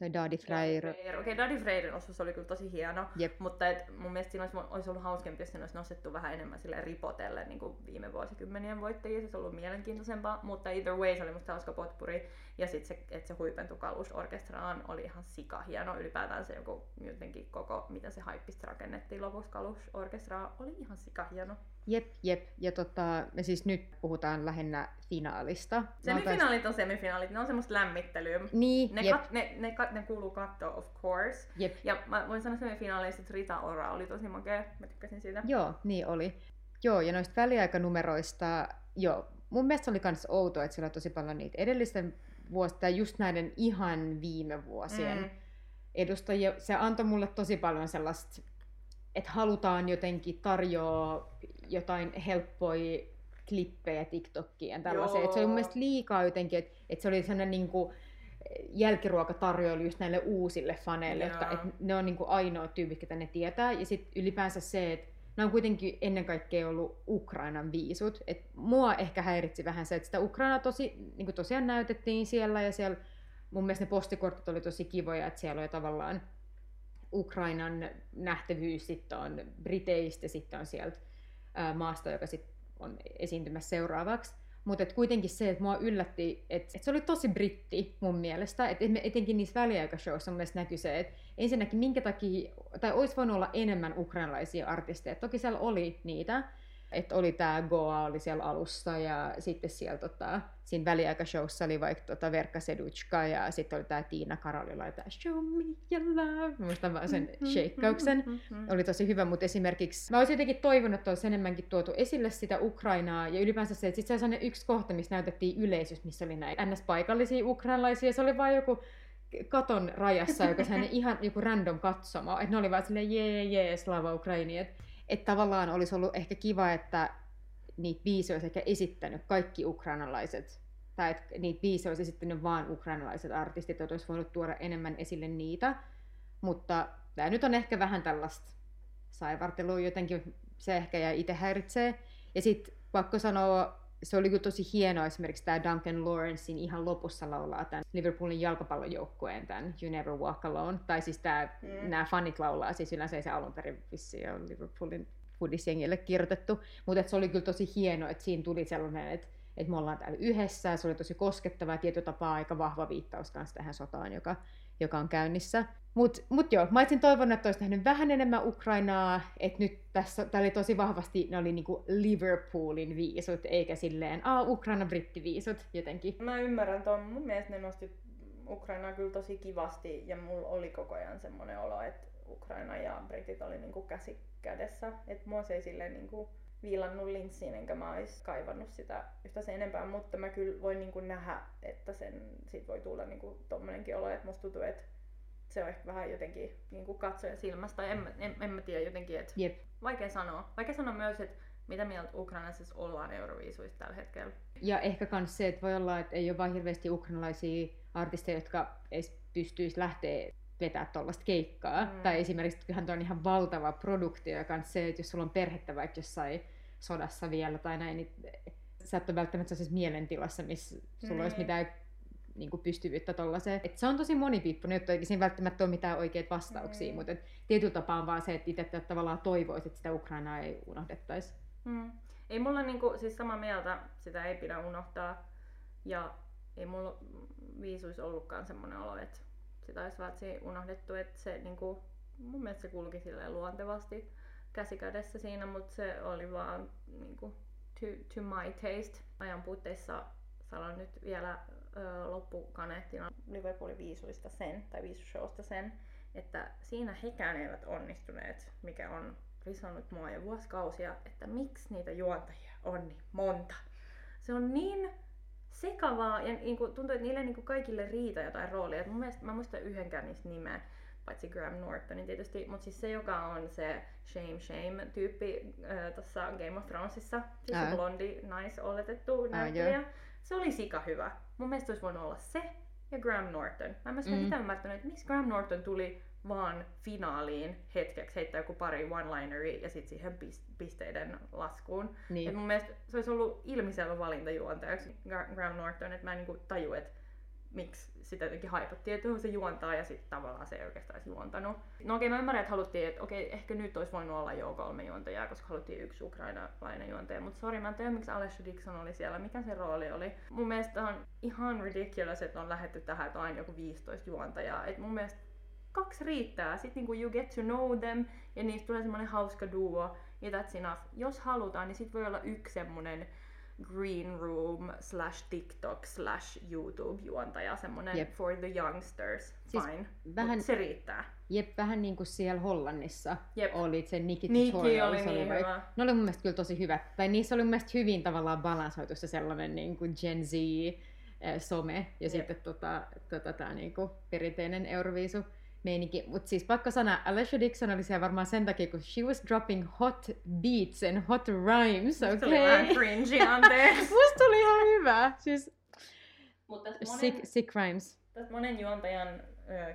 Se Dadi Freire.
Okei, okay, Daddy Freiren osuus oli kyllä tosi hieno,
Jep.
mutta et mun mielestä siinä olisi, olisi ollut hauskempi, jos siinä olisi nostettu vähän enemmän sille ripotelle niin kuin viime vuosikymmenien voittajia. Se olisi ollut mielenkiintoisempaa, mutta either way se oli musta hauska potpuri. Ja sitten se, että se huipentu kalusorkestraan oli ihan sika hieno. Ylipäätään se joku, jotenkin koko, miten se haippista rakennettiin lopuksi kalusorkestraa, oli ihan sika hieno.
Jep, jep. Ja tota, me siis nyt puhutaan lähinnä finaalista.
Semifinaalit on semifinaalit, ne on semmoista lämmittelyä.
Niin,
Ne,
jep,
kat, ne, ne, kat, ne kuuluu kattoon, of course.
jep.
Ja mä voin sanoa semifinaaleista, että Rita Ora oli tosi makea. Mä tykkäsin siitä.
Joo, niin oli. Joo, ja noista väliaikanumeroista, joo, mun mielestä se oli myös outoa, että siellä on tosi paljon niitä edellisten vuosien, tai just näiden ihan viime vuosien
Mm.
edustajia. Se antoi mulle tosi paljon sellaista, että halutaan jotenkin tarjoa jotain helppoja klippejä TikTokkiin ja tällaisia. Et se oli mun mielestä liikaa jotenkin, että et se oli sellainen niinku jälkiruokatarjoilu just näille uusille faneille,
Joo.
jotka et ne on niinku ainoa tyypit, ketä ne tietää. Ja sitten ylipäänsä se, että nämä on kuitenkin ennen kaikkea ollut Ukrainan viisut. Et mua ehkä häiritsi vähän se, että sitä Ukrainaa tosi, niin tosiaan näytettiin siellä ja siellä mun mielestä ne postikortit oli tosi kivoja, että siellä oli tavallaan Ukrainan nähtävyys, sitten on Briteistä, sitten on sieltä maasta, joka sitten on esiintymässä seuraavaksi. Mutta kuitenkin se, että mua yllätti, että et se oli tosi britti mun mielestä, että etenkin niissä väliaikashowissa mun mielestä näkyi se, että ensinnäkin minkä takia, tai olisi voinut olla enemmän ukrainalaisia artisteja. Toki siellä oli niitä, että oli tämä Goa oli siellä alussa ja sitten siellä tota, siinä väliaikashowssa oli vaikka tota Verkka Seduchka ja sitten oli tämä Tiina Karolila ja tämä Show Me Your Love. Muistan vaan sen shakeauksen. Oli tosi hyvä, mutta esimerkiksi mä olisin jotenkin toivonut, että olisi enemmänkin tuotu esille sitä Ukrainaa ja ylipäänsä se, että sitten se sellainen yksi kohta, missä näytettiin yleisössä, missä oli näitä ns-paikallisia ukrainalaisia. Se oli vain joku katon rajassa, joka sellainen ihan joku random katsomo. Että ne oli vaan silleen jee, jee, slava Ukraini. Että et tavallaan olisi ollut ehkä kiva, että niitä biisejä olisi ehkä esittänyt kaikki ukrainalaiset, tai että niitä biisejä olisi esittänyt vain ukrainalaiset artistit, että olisi voinut tuoda enemmän esille niitä. Mutta tämä nyt on ehkä vähän tällaista saivartelua jotenkin, se ehkä jäi itse häiritsee. Ja sitten pakko sanoa, se oli kyllä tosi hienoa esimerkiksi tämä Duncan Lawrencein ihan lopussa laulaa tämän Liverpoolin jalkapallojoukkueen tämän You Never Walk Alone. Tai siis tämä,
Mm.
nämä fanit laulaa, siis yleensä ei se alun perin vissiin ole Liverpoolin foodisjengille kirjoitettu. Mutta se oli kyllä tosi hienoa, että siinä tuli sellainen, että että me ollaan täällä yhdessä. Se oli tosi koskettava ja tietyllä tapaa aika vahva viittaus kanssa tähän sotaan, joka, joka on käynnissä. Mutta mut joo, mä olisin toivonut, että olisi nähnyt vähän enemmän Ukrainaa, että nyt tässä, tää oli tosi vahvasti, ne oli niinku Liverpoolin viisut, eikä silleen, aa, Ukraina-brittiviisut jotenkin.
Mä ymmärrän ton. Mun mielestä ne nosti Ukrainaa kyllä tosi kivasti ja mulla oli koko ajan semmoinen olo, että Ukraina ja britit oli niinku käsi kädessä. Että mua se ei silleen niinku viilannut linssiin, enkä mä ois kaivannut sitä yhtä sen enempää, mutta mä kyllä voin niinku nähdä, että sen, siitä voi tulla niinku tommonenkin olo, että musta tuntuu, että se on ehkä vähän jotenkin niinku katsojan silmästä, tai en, en, en mä tiedä jotenkin, että
Jep.
vaikea sanoa. Vaikea sanoa myös, että mitä mieltä Ukrainassa ollaan Euroviisuista tällä hetkellä.
Ja ehkä myös se, että voi olla, että ei ole vain hirveästi ukrainalaisia artisteja, jotka edes pystyisi lähteä vetää tuollaista keikkaa.
Mm.
Tai esimerkiksi, kyllähän tuo on ihan valtava produktio, ja se, että jos sulla on perhettä vaikka jossain sodassa vielä tai näin, niin sä et ole välttämättä sellaisessa mielentilassa, missä sulla
Mm.
olisi mitään niin kuin pystyvyyttä tollaiseen. Et se on tosi monipiippunen juttu, eikä siinä välttämättä ole mitään oikeita vastauksia,
Mm.
mutta et tietyllä tapaa on vaan se, että itse tavallaan toivoisi, että sitä Ukrainaa ei unohdettaisi.
Mm. Ei mulla niinku, siis samaa mieltä, sitä ei pidä unohtaa. Ja ei mulla viisuis ollutkaan semmoinen olo, että sitä olisi vältsi unohdettu, että se niinku, mun mielestä se kulki luontevasti käsikädessä siinä, mutta se oli vaan niinku, to, to my taste. Ajan puutteissa sanon nyt vielä ö, loppukaneettina Liverpoolin viisuista sen, tai viisushowsta sen, että siinä hekään eivät onnistuneet, mikä on risannut mua jo vuosikausia, että miksi niitä juontajia on niin monta. Se on niin sekavaa ja niin kuin, tuntuu, että niille niin kuin kaikille riitä jotain roolia. Et mun mielestä, mä muistan yhdenkään niistä nimeä, paitsi Graham Nortonin tietysti, mutta siis se, joka on se Shame Shame tyyppi äh, tuossa Game of Thronesissa, siis se
Ää.
blondi naisoletettu
Ää,
näyttelijä, se oli sika hyvä. Mun mielestä olisi voinut olla se ja Graham Norton. Mä en
Mm.
sitä ymmärtänyt, että miksi Graham Norton tuli vaan finaaliin hetkeksi heittää joku pari one-lineri ja sitten siihen pis- pisteiden laskuun. Et
Niin.
mun mielestä se olisi ollut ilmiselvä valinta juontajaksi Gra- Graham Norton, että mä en niinku taju, että miksi sitä jotenkin haipattiin, että se juontaa ja sitten tavallaan se ei oikeastaan edes juontanut. No okei, mä ymmärrän, että haluttiin, että okei, ehkä nyt olisi voinut olla jo kolme juontajaa, koska haluttiin yksi ukrainalainen juontaja, mutta sori, mä en tiedä, miksi Alessia Dixon oli siellä, mikä se rooli oli. Mun mielestä on ihan ridiculous, että on lähetty tähän, että aina joku 15 juontajaa. Et mun mielestä kaksi riittää. Sitten niinku you get to know them ja niistä tulee semmoinen hauska duo ja that's enough. Jos halutaan, niin sit voi olla yksi semmonen green room slash TikTok slash YouTube juontaja, semmonen
Jep.
for the youngsters.
Siis
Fine.
vähän-
Mut se riittää.
Jep, vähän niin kuin siellä Hollannissa
Jep.
oli se Nikki
Niki
Tutorials.
oli niin
vai-
hyvä.
Ne oli mun mielestä kyllä tosi hyvä. Tai niissä oli mun mielestä hyvin tavallaan balansoitu se sellainen niin kuin Gen Z eh, some ja
Jep.
sitten tota, tota, tämä niin kuin perinteinen Euroviisu meininki. Mutta siis pakko sanoa, Alessia Dixon oli siellä varmaan sen takia, kun she was dropping hot beats and hot rhymes,
Se oli
okei?
vähän cringy, anteeksi. (laughs)
Musta oli ihan hyvä. Siis
Mutta tästä
sick,
monen,
sick rhymes.
tästä monen juontajan ö,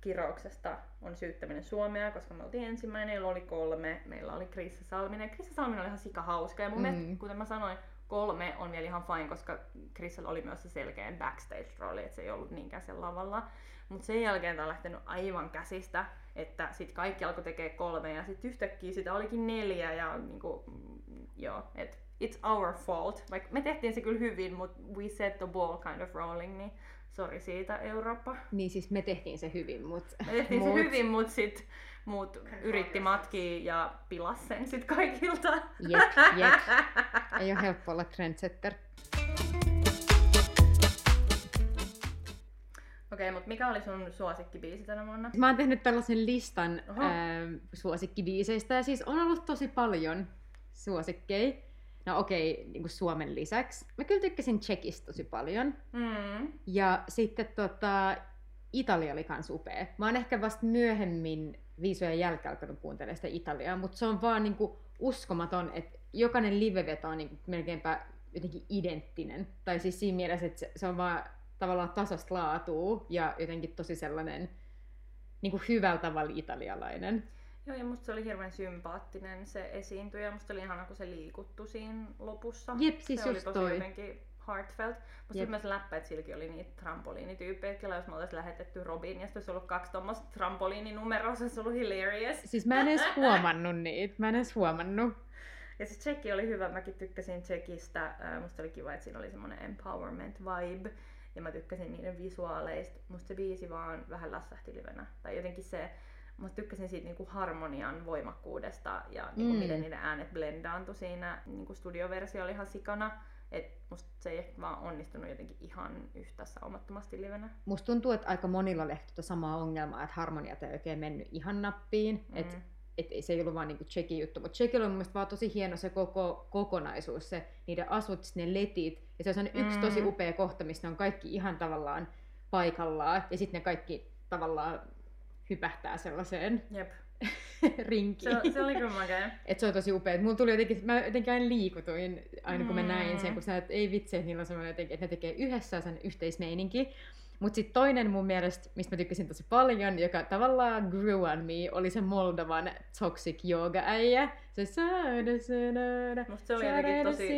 kirouksesta on syyttäminen Suomea, koska me oltiin ensimmäinen, jolla oli kolme. Meillä oli Krissa Salminen. Krissa Salminen oli ihan sika hauska. Ja mun
mm.
mielestä, kuten mä sanoin, kolme on vielä ihan fine, koska Krissalla oli myös se selkeä backstage-rooli, että se ei ollut niinkään sen lavalla. Mutta sen jälkeen tää on lähtenyt aivan käsistä, että sit kaikki alkoi tekee kolme ja sitten yhtäkkiä sitä olikin neljä ja niinku, mm, joo, et it's our fault. Vaikka me tehtiin se kyllä hyvin, mutta we set the ball kind of rolling, niin sori siitä Eurooppa.
Niin siis me tehtiin se hyvin, mutta...
Me tehtiin se hyvin, mutta sit muut yritti matkia ja pilas sen sit kaikilta.
Jep, jep. (laughs) Ei ole helppo olla trendsetter.
Okei, mutta mikä oli sun suosikkibiisi tänä vuonna?
Mä oon tehnyt tällaisen listan
Oho.
ää, suosikkibiiseistä ja siis on ollut tosi paljon suosikkeja. No okei, niin kuin Suomen lisäksi. Mä kyllä tykkäsin Tsekistä tosi paljon.
Mm.
Ja sitten tota, Italia oli kans upea. Mä oon ehkä vasta myöhemmin viisojen jälkeen alkanut kuuntelemaan sitä Italiaa, mutta se on vaan niinku uskomaton, että jokainen liveveto on niinku melkeinpä jotenkin identtinen. Tai siis siinä mielessä, että se, se on vaan tavallaan tasasta laatua ja jotenkin tosi sellainen niinku hyvällä tavalla italialainen.
Joo, ja musta se oli hirveän sympaattinen se esiintyjä. Musta oli ihana, kun se liikuttu siinä lopussa.
Jep, siis
se oli
just
tosi
toi.
jotenkin heartfelt. Musta
Jep.
oli myös läppä, että silläkin oli niitä trampoliinityyppejä. Kela, jos me oltais lähetetty Robin ja sitten olisi ollut kaksi tuommoista trampoliininumeroa, se olisi ollut hilarious.
Siis mä en edes huomannut niitä, mä en edes huomannut.
Ja se Tsekki oli hyvä, mäkin tykkäsin Tsekistä. Ää, Musta oli kiva, että siinä oli semmoinen empowerment vibe. Ja mä tykkäsin niiden visuaaleista. Musta se biisi vaan vähän lässähti livenä. Tai jotenkin se, mä tykkäsin siitä niinku harmonian voimakkuudesta ja niinku
Mm.
miten niiden äänet blendaantui siinä. Niinku studioversio oli ihan sikana. Et musta se ei ehkä vaan onnistunut jotenkin ihan yhtä saumattomasti livenä.
Musta tuntuu, että aika monilla oli tota samaa ongelmaa, että harmoniat ei oikein mennyt ihan nappiin. Mm. Et, et ei se ei ollut vaan niinku Tsekin juttu, mutta Tsekillä on mun mielestä vaan tosi hieno se koko kokonaisuus, se niiden asut, ne letit. Ja se on sellainen yksi
Mm.
tosi upea kohta, missä ne on kaikki ihan tavallaan paikallaan. Ja sitten ne kaikki tavallaan hypähtää sellaiseen
Jep. (laughs)
rinkiin.
Se, se oli kyllä makea.
Et se on tosi upea. Mulla tuli jotenkin, mä jotenkin aina liikutuin aina kun mä
Mm.
näin sen, kun sä, et, ei vitsi, että niillä on semmoinen jotenkin, että ne tekee yhdessä sen yhteismeininki. Mutta sitten toinen mun mielestä, mistä mä tykkäsin tosi paljon, joka tavallaan grew on me, oli se Moldovan toxic yoga äijä. Se saada sanada,
Musta se oli jotenkin tosi.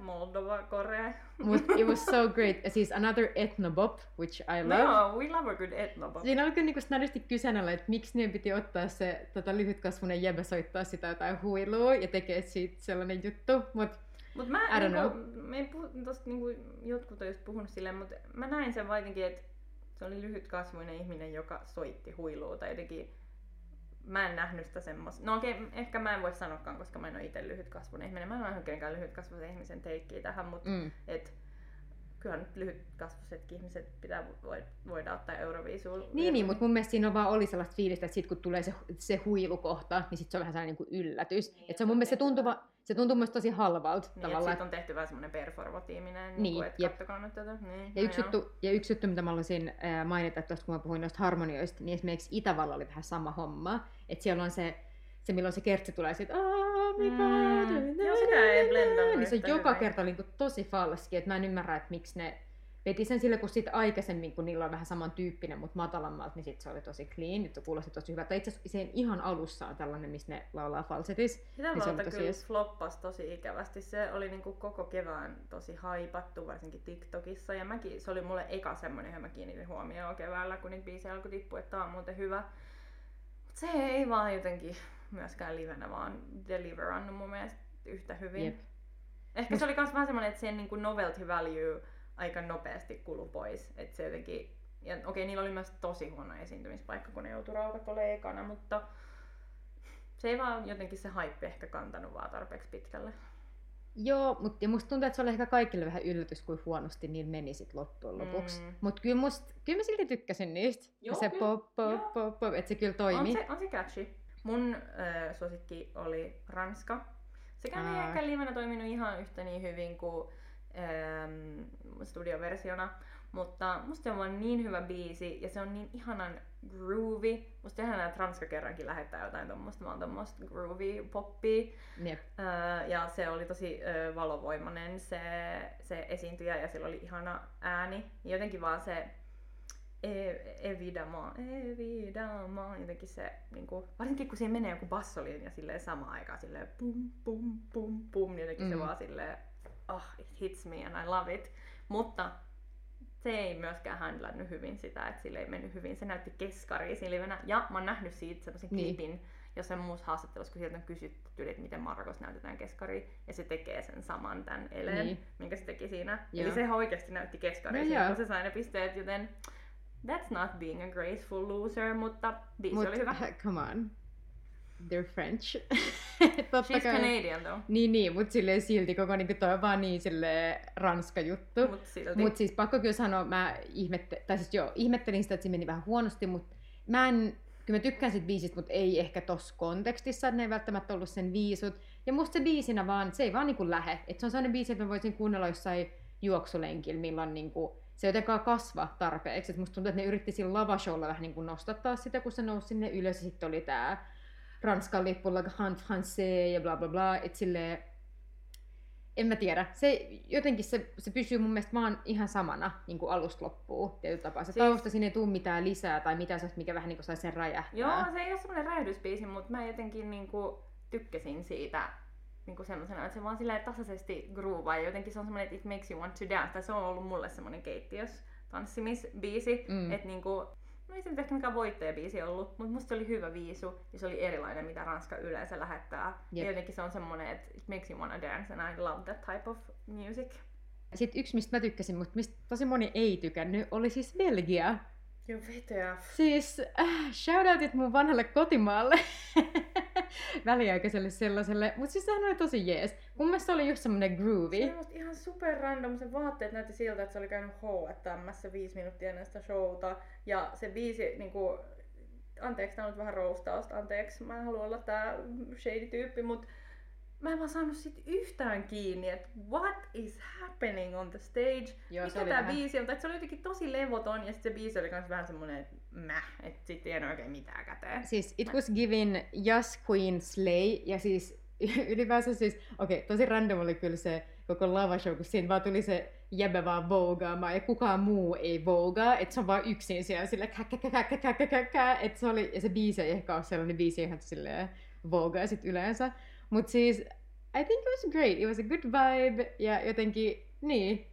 Moldova, Korea.
Mut it was so (laughs) great. Ja siis another ethnobop, which I love.
No, we love a good ethnobop.
Siinä oli kyllä niinku snadisti kyseenalainen, että miksi ne piti ottaa se tota, lyhytkasvunen jäbä soittaa sitä jotain huilua ja tekee siitä sellainen juttu. Mut
Mut mä,
I don't
niinku,
know.
me ei puhu, tosta, niinku, jotkut on just puhunut silleen, mutta mä näin sen vaan jotenkin, että se oli lyhytkasvuinen ihminen, joka soitti huilua tai jotenkin mä en nähnyt sitä semmoista. No okei, ehkä mä en voi sanoakaan, koska mä en ole itse lyhytkasvuinen ihminen. Mä en ole kenenkään lyhytkasvuisen ihmisen teikkiä tähän, mutta
mm,
et, kyllä nyt lyhytkasvuisetkin ihmiset pitää voida, ottaa Euroviisuun.
niin, niin, mutta mun mielestä siinä on vaan oli sellaista fiilistä, että sit kun tulee se, se huilukohta, niin sit se on vähän sellainen niin yllätys.
Niin,
Et se on mun mielestä se
tehty
tuntuu, va- se tuntuu mielestä tosi halvalta
Niin, että
tavallaan.
siitä on tehty vähän semmoinen performatiivinen,
Niin,
niin, kuin, että
jep.
kattokaa nyt tätä. Niin,
Ja
no
yksi, juttu, ja yksi juttu, mitä mä haluaisin mainita tuosta, kun mä puhuin noista harmonioista, niin esimerkiksi Itävalla oli vähän sama homma. Että siellä on se, se milloin se kertsi tulee siitä, "Oh my
Mm.
God,
Joo, sitä ei blendannut
Niin se joka kerta oli niinku tosi falski, että mä en ymmärrä, että miksi ne veti sen sille, kun sit aikaisemmin, kun niillä on vähän samantyyppinen, mutta matalammalta, niin sit se oli tosi clean, nyt se kuulosti tosi hyvältä. Itse asiassa sen ihan alussa on tällainen, missä ne laulaa falsetis.
Sitä
niin se
valta
tosi
kyllä floppas tosi ikävästi. Se oli niinku koko kevään tosi haipattu, varsinkin TikTokissa. Ja mäkin, se oli mulle eka semmonen, johon mä kiinnitin huomioon keväällä, kun niitä biisejä alkoi tippua, että tää on muuten hyvä. Mut se ei vaan jotenkin myöskään livenä vaan deliverannut mun mielestä yhtä hyvin.
Jep.
Ehkä se oli myös vähän semmoinen, että sen niinku novelty value aika nopeasti kulu pois. Että se jotenkin, ja okei, niillä oli myös tosi huono esiintymispaikka, kun ne joutui olemaan ekana, mutta se ei vaan jotenkin se hype ehkä kantanut vaan tarpeeksi pitkälle.
Joo, mutta musta tuntuu, että se oli ehkä kaikille vähän yllätys, kuin huonosti niin meni sit loppujen lopuksi.
Mm.
Mutta kyllä, must, kyllä mä silti tykkäsin niistä.
Joo,
se pop, pop, pop, pop, että se kyllä
On
toimi.
se, on se catchy. Mun äh, suosikki oli Ranska. Sekään ei
Aa.
ehkä livenä toiminut ihan yhtä niin hyvin kuin ähm, studioversiona, mutta musta se on vaan niin hyvä biisi ja se on niin ihanan groovy. Musta ihanaa, että Ranska kerrankin lähettää jotain tommosta, vaan tommosta groovy poppia.
Jep.
Öö, ja se oli tosi öö, valovoimainen se, se esiintyjä ja sillä oli ihana ääni. Ja jotenkin vaan se e- Evidama, Evidama, jotenkin se, niinku, varsinkin kun siinä menee joku bassolinja silleen samaan aikaan silleen pum pum pum pum, niin jotenkin mm. se vaan silleen, ah, it hits me and I love it. Mutta se ei myöskään handlannut hyvin sitä, että sille ei mennyt hyvin. Se näytti keskariin siinä livenä. Ja mä oon nähnyt siitä sellaisen
Niin.
klipin, jossain muussa haastattelussa, kun sieltä on kysytty, että miten Marokos näytetään keskariin, ja se tekee sen saman tämän Elen,
Niin.
niin. minkä se teki siinä.
Joo.
Eli se oikeasti näytti keskariin,
No
kun se sai ne pisteet, joten that's not being a graceful loser, mutta biisi
Mut,
oli hyvä. (laughs)
come on. They're French. (laughs) Totta
She's
kai.
Canadian though,
Niin, niin, mutta silleen silti koko niinku toi on vaan niin silleen ranska juttu.
mut silti.
Mutta siis pakko kyllä sanoa, mä ihmette, tai siis joo, ihmettelin sitä, että se meni vähän huonosti, mutta mä en, kyllä mä tykkään sit biisistä, mutta ei ehkä tossa kontekstissa, että ne ei välttämättä ollut sen viisut. Ja musta se biisinä vaan, se ei vaan niinku lähe. Että se on sellainen biisi, että mä voisin kuunnella jossain juoksulenkillä, milloin niinku, se jotenkaan kasva tarpeeksi. Et musta tuntuu, että ne yritti sillä lavashowlla vähän niinku nostattaa sitä, kun se nousi sinne ylös ja sitten oli tää Ranskan lippulla Han Français ja bla bla bla. Et silleen, en mä tiedä. Se, jotenkin se, se pysyy mun mielestä vaan ihan samana niin kuin alusta loppuun tietyllä tapaa. Se
Siis-
tausta sinne ei tule mitään lisää tai mitään sellaista, mikä vähän niin kuin sai sen räjähtää.
Joo, se ei ole semmoinen räjähdysbiisi, mutta mä jotenkin niinku tykkäsin siitä niinku semmoisena, että se vaan silleen tasaisesti groovaa ja jotenkin se on semmoinen, että it makes you want to dance. Tai se on ollut mulle semmoinen keittiös tanssimisbiisi,
Mm.
että niinku, no ei se nyt ehkä mikään voittajabiisi ollut, mutta musta se oli hyvä viisu ja se oli erilainen, mitä Ranska yleensä lähettää.
Jep.
Ja jotenkin se on semmoinen, että it makes you wanna dance and I love that type of music.
Sitten yksi, mistä mä tykkäsin, mutta mistä tosi moni ei tykännyt, oli siis Belgia.
Joo, veteä.
Siis äh, shoutoutit mun vanhalle kotimaalle. (laughs) (laughs) Väliaikaiselle sellaiselle. Mutta siis sehän oli tosi jees. Mun mielestä se oli just semmonen groovy.
Se oli ihan super random. Se vaatteet näytti siltä, että se oli käynyt H&Mssä viisi minuuttia ennen sitä showta. Ja se biisi, niinku, anteeksi, tää on nyt vähän roustausta, anteeksi, mä en halua olla tää shady-tyyppi, mut mä en vaan saanut sit yhtään kiinni, että what is happening on the stage?
Joo,
Mikä tää
vähän-
biisi on? Tai se oli jotenkin tosi levoton ja sit se biisi oli kans vähän semmonen, että mäh, että sit ei enää oikein mitään käteen.
Siis it was given Just Queen Slay, ja siis (laughs) ylipäänsä siis, okei, okay, tosi random oli kyllä se koko lava show, kun siinä vaan tuli se jäbä vaan vougaamaan, ja kukaan muu ei vougaa, että se on vaan yksin siellä sillä että se oli, ja se biisi ei ehkä ole sellainen biisi, johon silleen vougaa sit yleensä, mut siis I think it was great, it was a good vibe, ja jotenkin, niin,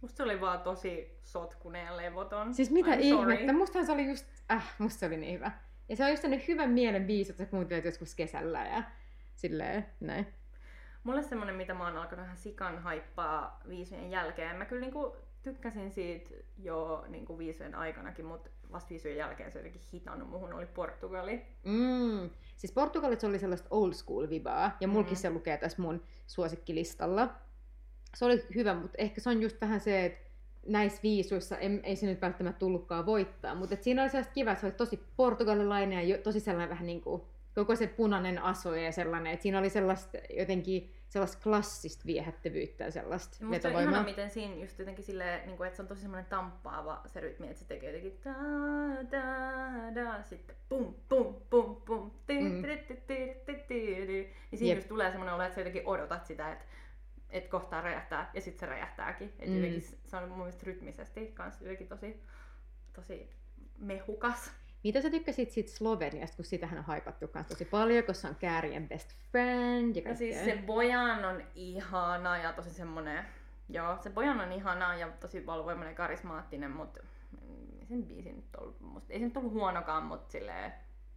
Musta se oli vaan tosi sotkunen ja levoton.
Siis mitä
I'm
ihmettä,
sorry.
mustahan se oli just, äh, musta se oli niin hyvä. Ja se on just sellainen hyvän mielen biisi, että sä kuuntelet joskus kesällä ja silleen, näin.
Mulle semmonen, mitä mä oon alkanut ihan sikan haippaa viisujen jälkeen. Mä kyllä niinku tykkäsin siitä jo niinku viisujen aikanakin, mutta vasta viisujen jälkeen se jotenkin hitannut muhun, oli Portugali.
Mm. Siis Portugalissa oli sellaista old school vibaa, ja mulkin
Mm.
se lukee tässä mun suosikkilistalla. Se oli hyvä, mutta ehkä se on just vähän se, että näissä viisuissa ei, ei se nyt välttämättä tullutkaan voittaa, mutta et siinä oli sellaista kiva, että se oli tosi portugalilainen ja jo, tosi sellainen vähän niin kuin koko se punainen asu ja sellainen, että siinä oli sellaista jotenkin sellaista klassista viehättävyyttä ja sellaista
Ja musta on
vetovoimaa.
ihana, miten siinä just jotenkin silleen, niinku, että se on tosi semmoinen tamppaava se rytmi, että se tekee jotenkin da, da, da, sitten pum, pum, pum, pum,
Mm.
Niin siinä just tulee semmoinen olo, että sä jotenkin odotat sitä, että että kohtaa räjähtää ja sitten se räjähtääkin. Et
Mm.
jotenkin se on mun mielestä rytmisesti kans jotenkin tosi, tosi mehukas.
Mitä sä tykkäsit siitä Sloveniasta, kun sitähän on haipattu kans tosi paljon, koska se on Käärien best friend ja
siis se Bojan on ihana ja tosi semmonen, joo, se Bojan on ihana ja tosi valvoimainen ja karismaattinen, mutta sen biisin nyt ollut, musta, ei se nyt ollut huonokaan, mutta silleen,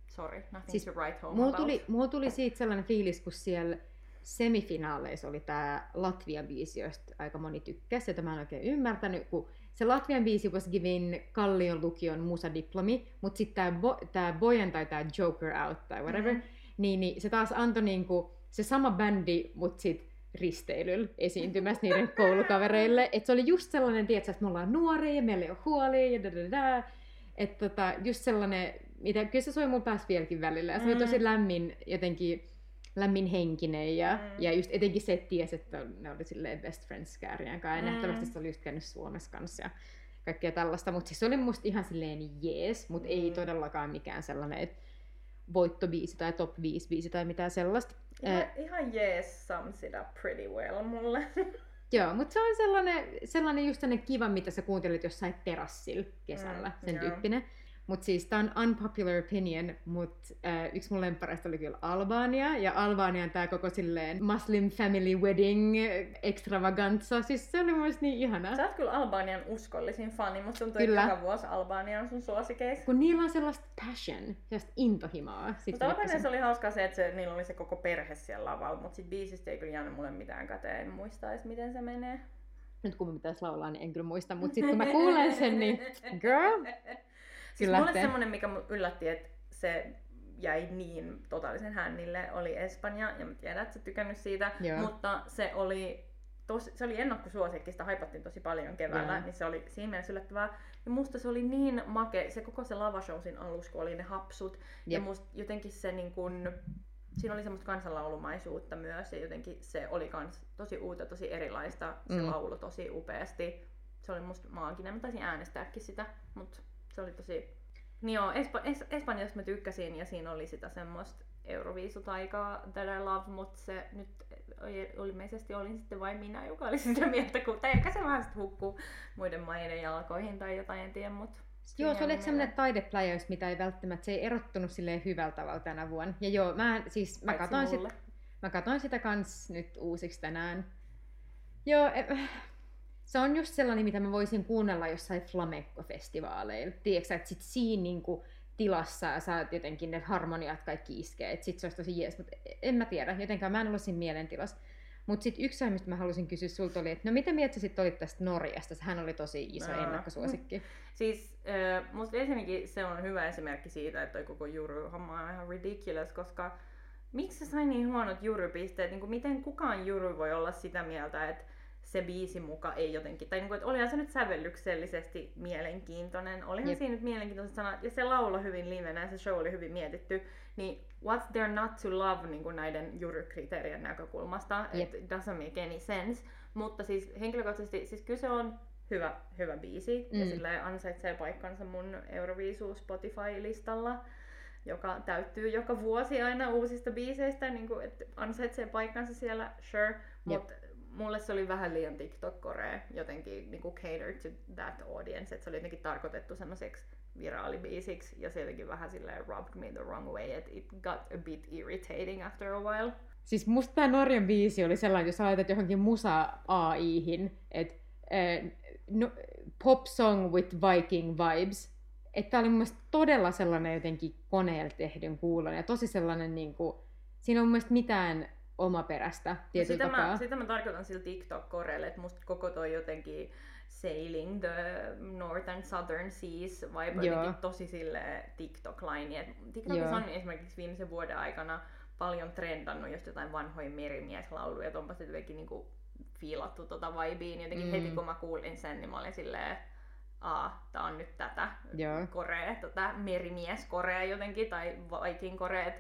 sorry, nothing
Siis
to write home
Mulla
about.
tuli, mulla tuli siitä sellainen fiilis, kun siellä semifinaaleissa oli tämä Latvian biisi, josta aika moni tykkäsi, jota mä en oikein ymmärtänyt, kun se Latvian biisi was given Kallion lukion musadiplomi, mutta sitten tämä Bo, tää Boyan tai tämä Joker Out tai whatever,
Mhm.
niin, niin se taas antoi niinku, se sama bändi, mutta sit risteilyllä esiintymässä niiden (laughs) koulukavereille. Et se oli just sellainen, tiedätkö, että me ollaan nuoria ja meillä ei ole huolia ja da, da, da. Että tota, just sellainen, mitä, kyllä se soi mun päässä vieläkin välillä. Ja se oli
Mm.
tosi lämmin, jotenkin lämmin henkinen ja,
Mm.
ja just etenkin se, että tiesi, että ne oli silleen best friends Kääriän kanssa. Ja
Mm.
nähtävästi se oli just käynyt Suomessa kanssa ja kaikkea tällaista. Mutta siis se oli musta ihan silleen jees, mutta ei
Mm.
todellakaan mikään sellainen, että voittobiisi tai top 5 biisi tai mitään sellaista.
Ihan,
Ää,
ihan jees sums it up pretty well mulle. (laughs)
joo, mutta se on sellainen, sellainen just sellainen kiva, mitä sä kuuntelit jossain terassilla kesällä,
Mm,
sen
joo.
tyyppinen. Mutta siis tää on unpopular opinion, mutta äh, yksi mun lemppareista oli kyllä Albania, ja Albanian tää koko silleen Muslim family wedding extravaganza, siis se oli mun niin ihanaa.
Sä oot kyllä Albanian uskollisin fani, musta tuntuu,
Kyllä.
että joka vuosi Albania on sun suosikeissa.
Kun niillä on sellaista passion, sellaista intohimoa.
Mutta Albaniassa oli hauskaa se, että se, niillä oli se koko perhe siellä lavalla, mutta sit biisistä ei kyllä jäänyt mulle mitään käteen, en muista edes miten se menee.
Nyt kun mä pitäisi laulaa, niin en kyllä muista, mutta sitten kun mä (laughs) kuulen sen, niin (laughs) girl,
Siis mulle
lähtee.
semmonen, mikä yllätti, että se jäi niin totaalisen hännille, oli Espanja, ja mä tiedän, että sä tykännyt siitä,
Joo.
mutta se oli, tosi, se oli ennakkosuosikki, sitä haipattiin tosi paljon keväällä,
Joo.
niin se oli siinä mielessä yllättävää. Ja musta se oli niin make, se koko se lavashowsin alus, kun oli ne hapsut, ja
Jep.
musta jotenkin se niin kun, siinä oli semmoista kansanlaulumaisuutta myös, ja jotenkin se oli kans tosi uutta, tosi erilaista, se
mm.
laulu tosi upeasti. Se oli musta maaginen, mä taisin äänestääkin sitä, mutta se oli tosi... Niin joo, Espa- es- Espanjasta mä tykkäsin ja siinä oli sitä semmoista Euroviisutaikaa That I Love, mutta se nyt ilmeisesti olin sitten vain minä, joka oli sitä mieltä, kun tai ehkä se vähän sitten hukkuu muiden maiden jalkoihin tai jotain, en tiedä, mutta...
Joo, se oli ehkä semmoinen taidepläjäys, mitä ei välttämättä, se ei erottunut silleen hyvällä tavalla tänä vuonna. Ja joo, mä, siis, mä, katoin, sit, mä katoin sitä kans nyt uusiksi tänään. Joo, se on just sellainen, mitä mä voisin kuunnella jossain flamenco-festivaaleilla. Tiedätkö, että sit siinä niinku tilassa ja saat jotenkin ne harmoniat kaikki iskee, että sit se olisi tosi jees, mutta en mä tiedä, jotenkaan mä en ollut siinä mielentilassa. Mutta sitten yksi asia, mistä mä halusin kysyä sulta oli, että no mitä mieltä sä sitten olit tästä Norjasta? Sehän oli tosi iso
Aa.
ennakkosuosikki. (laughs)
Siis äh, musta ensinnäkin se on hyvä esimerkki siitä, että toi koko juru-homma on ihan ridiculous, koska miksi se sai niin huonot jurypisteet? Niin kuin miten kukaan juru voi olla sitä mieltä, että se biisi muka ei jotenkin, tai niin kuin, että olihan se nyt sävellyksellisesti mielenkiintoinen, olihan
Jep.
siinä nyt mielenkiintoiset sanat, ja se lauloi hyvin livenä, ja se show oli hyvin mietitty, niin what's there not to love niin kuin näiden jurykriteerien näkökulmasta,
Jep.
it doesn't make any sense, mutta siis henkilökohtaisesti, siis kyse on hyvä, hyvä biisi, mm. ja sillä ansaitsee paikkansa mun Euroviisu Spotify-listalla, joka täyttyy joka vuosi aina uusista biiseistä, niin kuin, että ansaitsee paikkansa siellä, sure, mutta mulle se oli vähän liian TikTok-korea, jotenkin niin kuin cater to that audience, että se oli jotenkin tarkoitettu semmoiseksi viraalibiisiksi, ja se jotenkin vähän silleen rubbed me the wrong way, että it got a bit irritating after a while.
Siis musta tämä Norjan biisi oli sellainen, jos laitat johonkin musa AIhin, että äh, no, pop song with Viking vibes. Että tää oli mun mielestä todella sellainen jotenkin koneella tehdyn kuulon ja tosi sellainen niinku, siinä on mun mielestä mitään omaperäistä
Ja
tietyllä
sitä,
tapaa.
mä, sitä mä tarkoitan sillä TikTok-koreelle, että musta koko toi jotenkin Sailing the North and Southern Seas vibe
Joo.
jotenkin tosi sille TikTok-laini. Et TikTokissa
Joo.
on esimerkiksi viimeisen vuoden aikana paljon trendannut just jotain vanhoja merimieslauluja, että onpa se jotenkin niinku fiilattu tota vibeen. Jotenkin
Mm.
heti kun mä kuulin sen, niin mä olin silleen, aa, tää on nyt tätä
Joo.
korea, tätä merimies korea jotenkin, tai viking korea.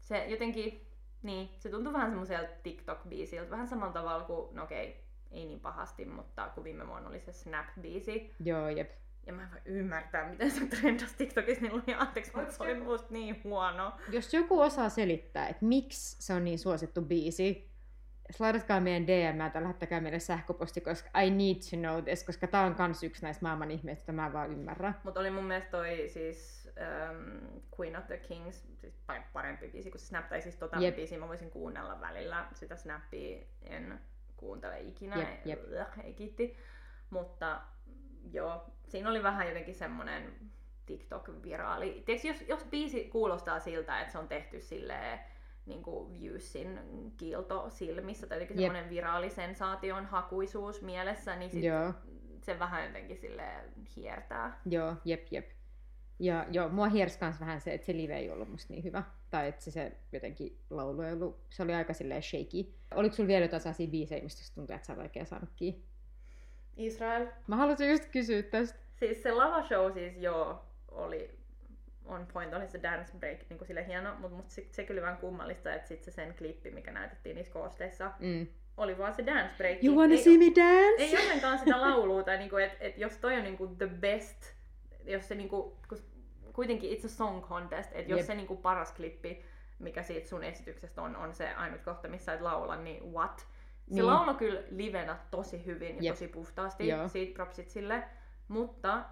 Se jotenkin, niin, se tuntui vähän semmoiselta TikTok-biisiltä, vähän samalla tavalla kuin, no okei, ei niin pahasti, mutta kun viime vuonna oli se Snap-biisi,
Joo, jep.
ja mä en voi ymmärtää, miten se trendasi TikTokissa, niin luin anteeksi, mutta se oli musta niin huono.
Jos joku osaa selittää, että miksi se on niin suosittu biisi, slaidatkaa meidän DM tai lähettäkää meille sähköposti, koska I need to know this, koska tää on kans yksi näistä maailman ihmeistä, mä en vaan ymmärrä.
Mutta oli mun mielestä toi siis um, Queen of the Kings, siis parempi biisi kuin Snap, tai siis tota
Jep.
biisiä mä voisin kuunnella välillä. Sitä Snappia en kuuntele ikinä, ei-
jep.
Ugh, ei kiitti. Mutta joo, siinä oli vähän jotenkin semmonen TikTok-viraali. Tiedätkö, jos, jos biisi kuulostaa siltä, että se on tehty silleen niin kuin viewsin kiilto silmissä, tai jotenkin
Jep.
semmoinen viraali sensaation hakuisuus mielessä, niin sit
Joo.
se vähän jotenkin sille hiertää.
Joo, jep, jep. Ja joo, mua hiersi kans vähän se, että se live ei ollut musta niin hyvä. Tai että se, se jotenkin laulu ei ollut, se oli aika silleen shaky. Oliko sulla vielä jotain sellaisia biisejä, mistä tuntuu, että sä oot oikein saanut kiinni?
Israel.
Mä haluaisin just kysyä tästä.
Siis se lava show siis joo, oli on point, oli se dance break niin kuin sille hieno, mutta musta se, se kyllä vähän kummallista, että sit se sen klippi, mikä näytettiin niissä koosteissa,
Mm.
oli vaan se dance break.
You wanna
ei,
see me dance?
ei ollenkaan sitä laulua, tai niinku, että et jos toi on niinku the best, jos se niinku, kuitenkin it's a song contest, että jos
Jep.
se niinku paras klippi, mikä siitä sun esityksestä on, on se ainut kohta, missä et laula, niin what? Se
Niin.
lauloi kyllä livenä tosi hyvin ja
Jep.
tosi puhtaasti,
Joo.
siitä propsit sille, mutta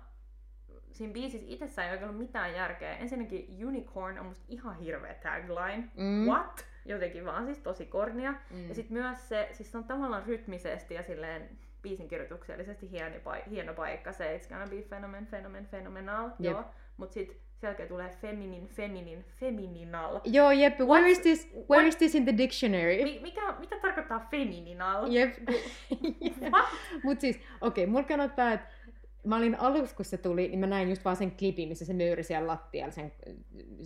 siinä biisissä itsessään ei oikein ollut mitään järkeä. Ensinnäkin Unicorn on musta ihan hirveä tagline.
Mm.
What? Jotenkin vaan siis tosi kornia.
Mm.
Ja sitten myös se, siis se on tavallaan rytmisesti ja silleen biisin kirjoituksellisesti hieno, paik- hieno paikka se It's gonna be phenomen, phenomen, phenomenal.
Jep.
Joo. Mut sit sen jälkeen tulee feminin, feminin, femininal.
Joo, jep, where
What's-
is this, where
what-
is this in the dictionary?
Mi- mikä, mitä tarkoittaa femininal?
Jep. (laughs)
What?
Mut siis, okei, okay, mulla kannattaa, että mä olin aluksi, kun se tuli, niin mä näin just vaan sen klipin, missä se möyri siellä lattialla sen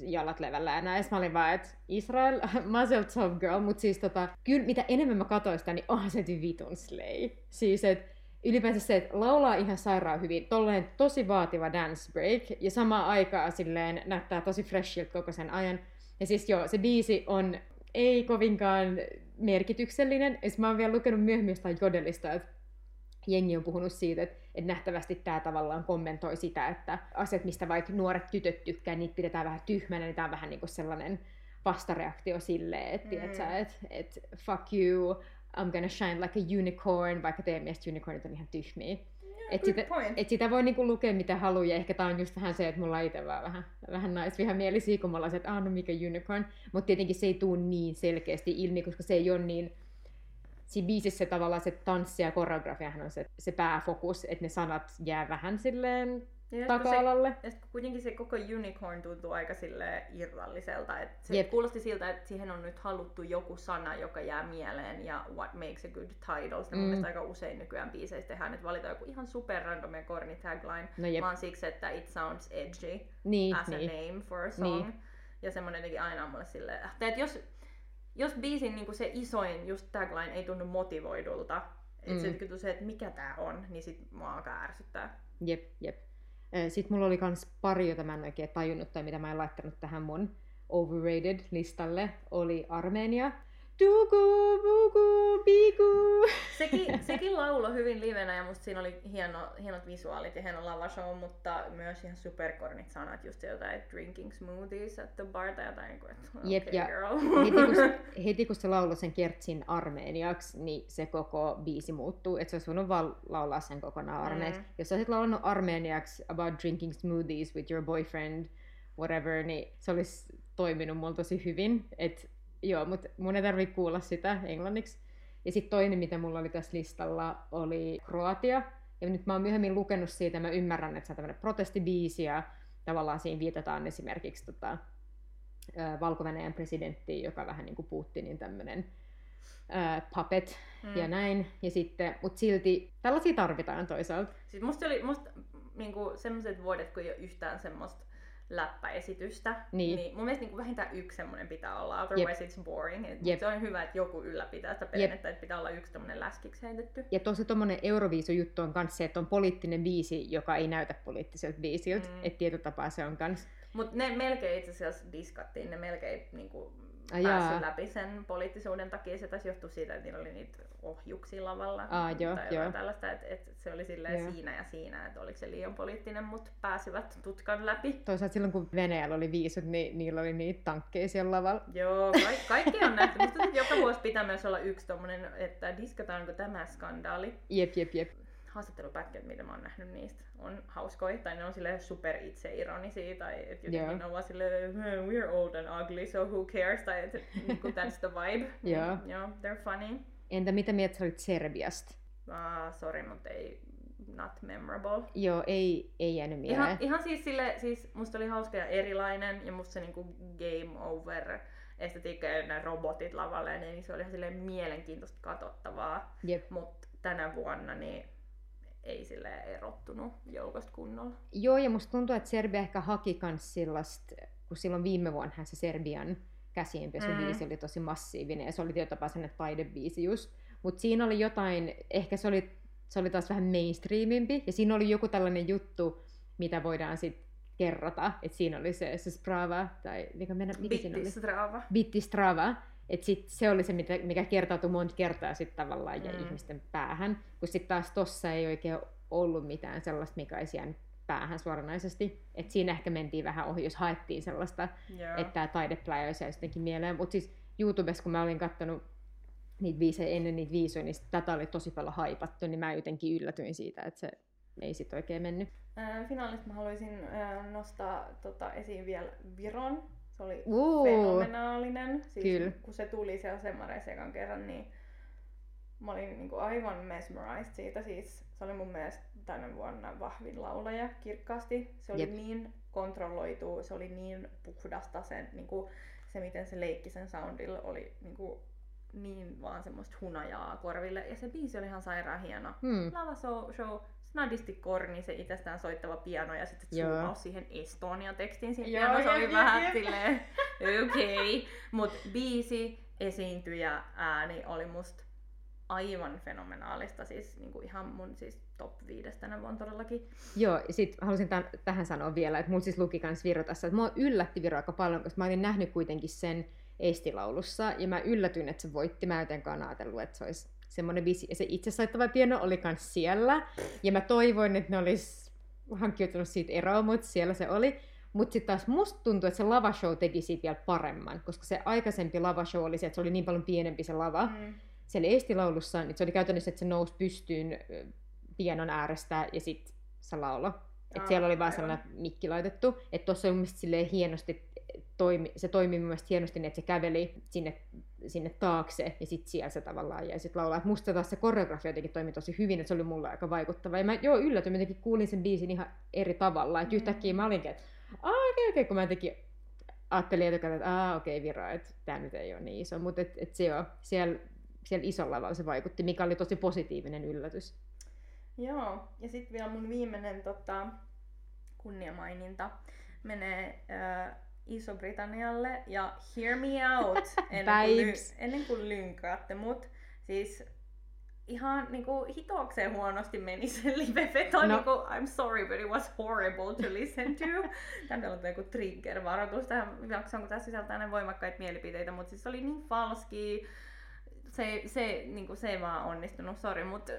jalat levällä ja näin. Mä olin vaan, että Israel, (laughs) muzzle top girl, mut siis tota, kyllä mitä enemmän mä katsoin sitä, niin onhan se vitun slay. Siis, että ylipäänsä se, että laulaa ihan sairaan hyvin, tolleen tosi vaativa dance break, ja samaan aikaan silleen näyttää tosi freshiltä koko sen ajan. Ja siis joo, se biisi on ei kovinkaan merkityksellinen. Ja mä oon vielä lukenut myöhemmin jostain jodelista, että jengi on puhunut siitä, että, että nähtävästi tämä tavallaan kommentoi sitä, että asiat, mistä vaikka nuoret tytöt tykkää, niitä pidetään vähän tyhmänä, niin tämä on vähän niin kuin sellainen vastareaktio silleen, että
Mm.
että et, fuck you, I'm gonna shine like a unicorn, vaikka teidän mielestä unicornit on ihan tyhmiä. Et sitä,
point.
et sitä voi niinku lukea mitä haluaa, ja ehkä tämä on just vähän se, että mulla on itse vaan vähän, vähän naisvihamielisiä, kun mulla on se, että ah, no mikä unicorn, mutta tietenkin se ei tuu niin selkeästi ilmi, koska se ei ole niin, siinä biisissä tavallaan se tanssi ja koreografiahan on se, se pääfokus, että ne sanat jää vähän silleen
Ja kun se,
taka-alalle.
ja kuitenkin se koko unicorn tuntuu aika sille irralliselta. Et se
Jep.
kuulosti siltä, että siihen on nyt haluttu joku sana, joka jää mieleen ja what makes a good title. Sitä mm. Mun aika usein nykyään biiseissä tehdään, että valitaan joku ihan super random ja corny tagline,
No jep,
vaan siksi, että it sounds edgy
niin,
as
niin.
a name for a song.
Niin.
Ja semmonen jotenkin aina on mulle silleen, että jos, jos biisin niin se isoin just tagline ei tunnu motivoidulta, että
Mm.
se tuntuu se, että mikä tää on, niin sit mua alkaa ärsyttää.
Jep, jep. Sitten mulla oli kans pari, jota mä en oikein tajunnut tai mitä mä en laittanut tähän mun overrated-listalle, oli Armenia. Tugu, bugu, bigu.
Sekin, (laughs) sekin laulo hyvin livenä ja musta siinä oli hieno, hienot visuaalit ja hieno lavashow, mutta myös ihan superkornit sanat, just jotain drinking smoothies at the bar tai jotain, niin kuin, että okay,
Jep, ja
girl.
Heti kun, se, (laughs) heti kun se lauloi sen kertsin armeeniaksi, niin se koko biisi muuttuu. Että se olisi voinut vaan laulaa sen kokonaan armeeniksi.
Mm.
Jos olisit laulanut armeeniaksi about drinking smoothies with your boyfriend, whatever, niin se olisi toiminut mulla tosi hyvin. Et, joo, mutta mun ei tarvitse kuulla sitä englanniksi. Ja sitten toinen, mitä mulla oli tässä listalla, oli Kroatia. Ja nyt mä oon myöhemmin lukenut siitä, mä ymmärrän, että se on tämmöinen protestibiisi ja tavallaan siinä viitataan esimerkiksi tota, valko presidentti, joka vähän niin kuin Putinin tämmöinen puppet
Mm.
ja näin. Ja sitten, mutta silti tällaisia tarvitaan toisaalta.
Siis musta oli musta, niinku, semmoiset vuodet, kun ei ole yhtään semmoista läppäesitystä,
Niin.
niin mun mielestä niinku vähintään yksi semmoinen pitää olla, otherwise it's boring. Et
Jep.
Se on hyvä, että joku ylläpitää sitä perinnettä, että pitää olla yksi tämmöinen läskiksi heitetty.
Ja tosi tommonen Euroviisu-juttu on kans se, että on poliittinen biisi, joka ei näytä poliittiselta biisiltä.
Mm.
Että tietyllä tapaa se on kans.
Mutta ne melkein itse asiassa diskattiin, ne melkein niinku,
Ai
päässyt läpi sen poliittisuuden takia. Se taisi johtua siitä, että niillä oli niitä ohjuksia lavalla
Aa, joo,
tai jotain
joo.
tällaista, että, että se oli silleen
Joo.
siinä ja siinä, että oliko se liian poliittinen, mutta pääsivät tutkan läpi.
Toisaalta silloin, kun Venäjällä oli viisut, niin niillä oli niitä tankkeja siellä lavalla.
Joo, ka- kaikki on nähty. Musta joka vuosi pitää myös olla yksi tommonen, että diskataanko tämä skandaali.
Jep, jep, jep.
Haastattelupätkät, mitä mä oon nähnyt niistä, on hauskoja. Tai ne on sille super itseironisia. Tai että jotenkin
Joo.
ne on vaan silleen, "Hmm, we're old and ugly, so who cares? Tai että niinku, that's the vibe. (laughs)
Joo.
Joo, they're funny.
Entä mitä mieltä sä olit Serbiasta?
Uh, sorry, mutta ei not memorable.
Joo, ei, ei jäänyt mieleen.
Ihan, ihan siis sille, siis musta oli hauska ja erilainen ja musta se niinku game over estetiikka ja nämä robotit lavalle, niin se oli ihan silleen mielenkiintoista katsottavaa.
Jep.
Mutta tänä vuonna niin ei sille erottunut joukosta kunnolla.
Joo, ja musta tuntuu, että Serbia ehkä haki kans sellaista, kun silloin viime vuonna se Serbian käsienpesubiisi
Mm.
oli tosi massiivinen, ja se oli tietyllä tapaa sellainen taidebiisi just. Mutta siinä oli jotain, ehkä se oli, se oli taas vähän mainstreamimpi, ja siinä oli joku tällainen juttu, mitä voidaan sitten kerrata, että siinä oli se, se Strava, tai mikä, mennä, mikä siinä oli?
Bittistrava.
Bitti Että sit se oli se, mitä, mikä kertautui monta kertaa sit tavallaan ja
Mm.
ihmisten päähän, kun sitten taas tossa ei oikein ollut mitään sellaista, mikä olisi jäänyt päähän suoranaisesti. Et siinä ehkä mentiin vähän ohi, jos haettiin sellaista,
Joo.
että tämä taidepläjäys jäisi jotenkin mieleen. Mutta siis YouTubessa, kun mä olin katsonut niitä biisejä ennen niitä viisuja, niin tätä oli tosi paljon haipattu, niin mä jotenkin yllätyin siitä, että se ei sit oikein mennyt.
Finaalista mä haluaisin nostaa tota, esiin vielä Viron. Se oli
Uu.
fenomenaalinen. Siis
Kyllä.
kun se tuli siellä Semareissa ekan kerran, niin mä olin niinku aivan mesmerized siitä. Siis se oli mun mielestä tänä vuonna vahvin laulaja kirkkaasti. Se oli
Jep.
niin kontrolloitu, se oli niin puhdasta sen, niinku, se miten se leikki sen soundilla oli niinku, niin vaan semmoista hunajaa korville. Ja se biisi oli ihan sairaan hieno.
Hmm.
Lava show, show snadisti korni, se itsestään soittava piano ja sitten zoomaus siihen Estonia-tekstiin siinä
Joo,
pianossa oli
jep,
vähän
jep,
silleen, (laughs) okei. Okay. Mut biisi, esiintyjä, ääni oli musta aivan fenomenaalista. Siis niinku ihan mun siis top 5 tänä vuonna todellakin.
Joo, ja sit halusin tämän, tähän sanoa vielä, että mulla siis luki kans Viro tässä, että mua yllätti Viro aika paljon, koska mä olin nähnyt kuitenkin sen Estilaulussa, ja mä yllätyin, että se voitti. Mä en jotenkaan ajatellut, että se olisi semmoinen biisi. Ja se itse soittava piano oli kans siellä, ja mä toivoin, että ne olisi hankkiutunut siitä eroon, mutta siellä se oli. Mutta sitten taas musta tuntuu, että se lavashow teki siitä vielä paremman, koska se aikaisempi lavashow oli se, että se oli niin paljon pienempi se lava,
Mm.
siellä Estilaulussa, niin se oli käytännössä, että se nousi pystyyn pianon äärestä ja sitten se laulo. Et
Aa,
siellä oli vaan sellainen mikki laitettu. Että tuossa oli mun hienosti, toimi, se toimi mun mielestä hienosti, niin, että se käveli sinne, sinne taakse ja sitten siellä se tavallaan jäi sit laulaa. Et musta taas se koreografia jotenkin toimi tosi hyvin, että se oli mulle aika vaikuttava. Ja mä joo yllätyin, mä jotenkin kuulin sen biisin ihan eri tavalla. Että
Mm.
yhtäkkiä mä olinkin, että okei, okei, kun mä jotenkin ajattelin etukäteen, että okei Viro, että tämä nyt ei ole niin iso. Mutta et, et se joo, siellä, siellä isolla lavalla se vaikutti, mikä oli tosi positiivinen yllätys.
Joo, ja sitten vielä mun viimeinen tota, kunniamaininta menee äh, Iso-Britannialle ja hear me out (laughs) ennen kuin, ly- ennen kuin lynkaatte mut. Siis ihan niinku hitokseen huonosti meni se live-veto.
No.
Niinku, I'm sorry, but it was horrible to listen to. (laughs) Tämä on joku trigger-varoitus tähän jaksoon, kun tässä sisältää näin voimakkaita mielipiteitä, mutta siis se oli niin falski. Se, se, niinku, se ei vaan onnistunut, sori, mutta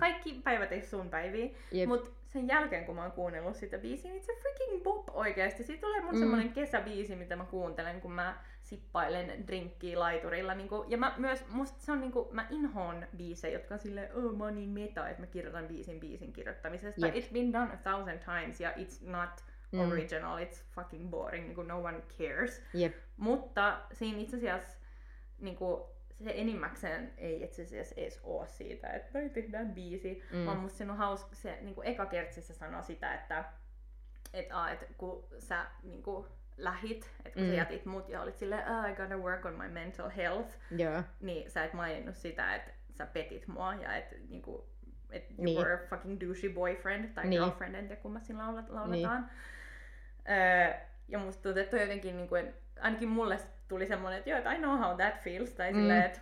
kaikki päivät ei sun päiviä.
Jep.
Mut sen jälkeen, kun mä oon kuunnellut sitä biisiä, niin se freaking bop oikeesti. Siitä tulee mun
Mm.
mm. semmonen kesäbiisi, mitä mä kuuntelen, kun mä sippailen drinkkiä laiturilla. Niinku, ja mä myös, musta se on niinku, mä inhoon biisejä, jotka on silleen, oh mä oon niin meta, että mä kirjoitan biisin biisin kirjoittamisesta.
Jep.
It's been done a thousand times ja it's not
Mm.
original, it's fucking boring, niinku no one cares.
Jep.
Mutta siinä itse asiassa niinku, se enimmäkseen ei itse asiassa edes oo siitä, että noi tehdään biisi,
Mm.
vaan musta siinä on hauska, se niinku eka kertsissä sanoo sitä, että et, a, et kun sä niinku lähit, että kun mm. Sä jätit mut ja olit silleen, oh, I gotta work on my mental health,
Joo.
niin sä et maininnut sitä, että sä petit mua ja että niinku, et you
Niin.
were a fucking douchey boyfriend tai
Niin.
girlfriend, en tiedä kummat siinä laulat, lauletaan. Öö, ja musta tuntuu, että toi jotenkin, niinku, et, ainakin mulle tuli semmonen, että joo, että I know how that feels, tai
Mm.
silleen, että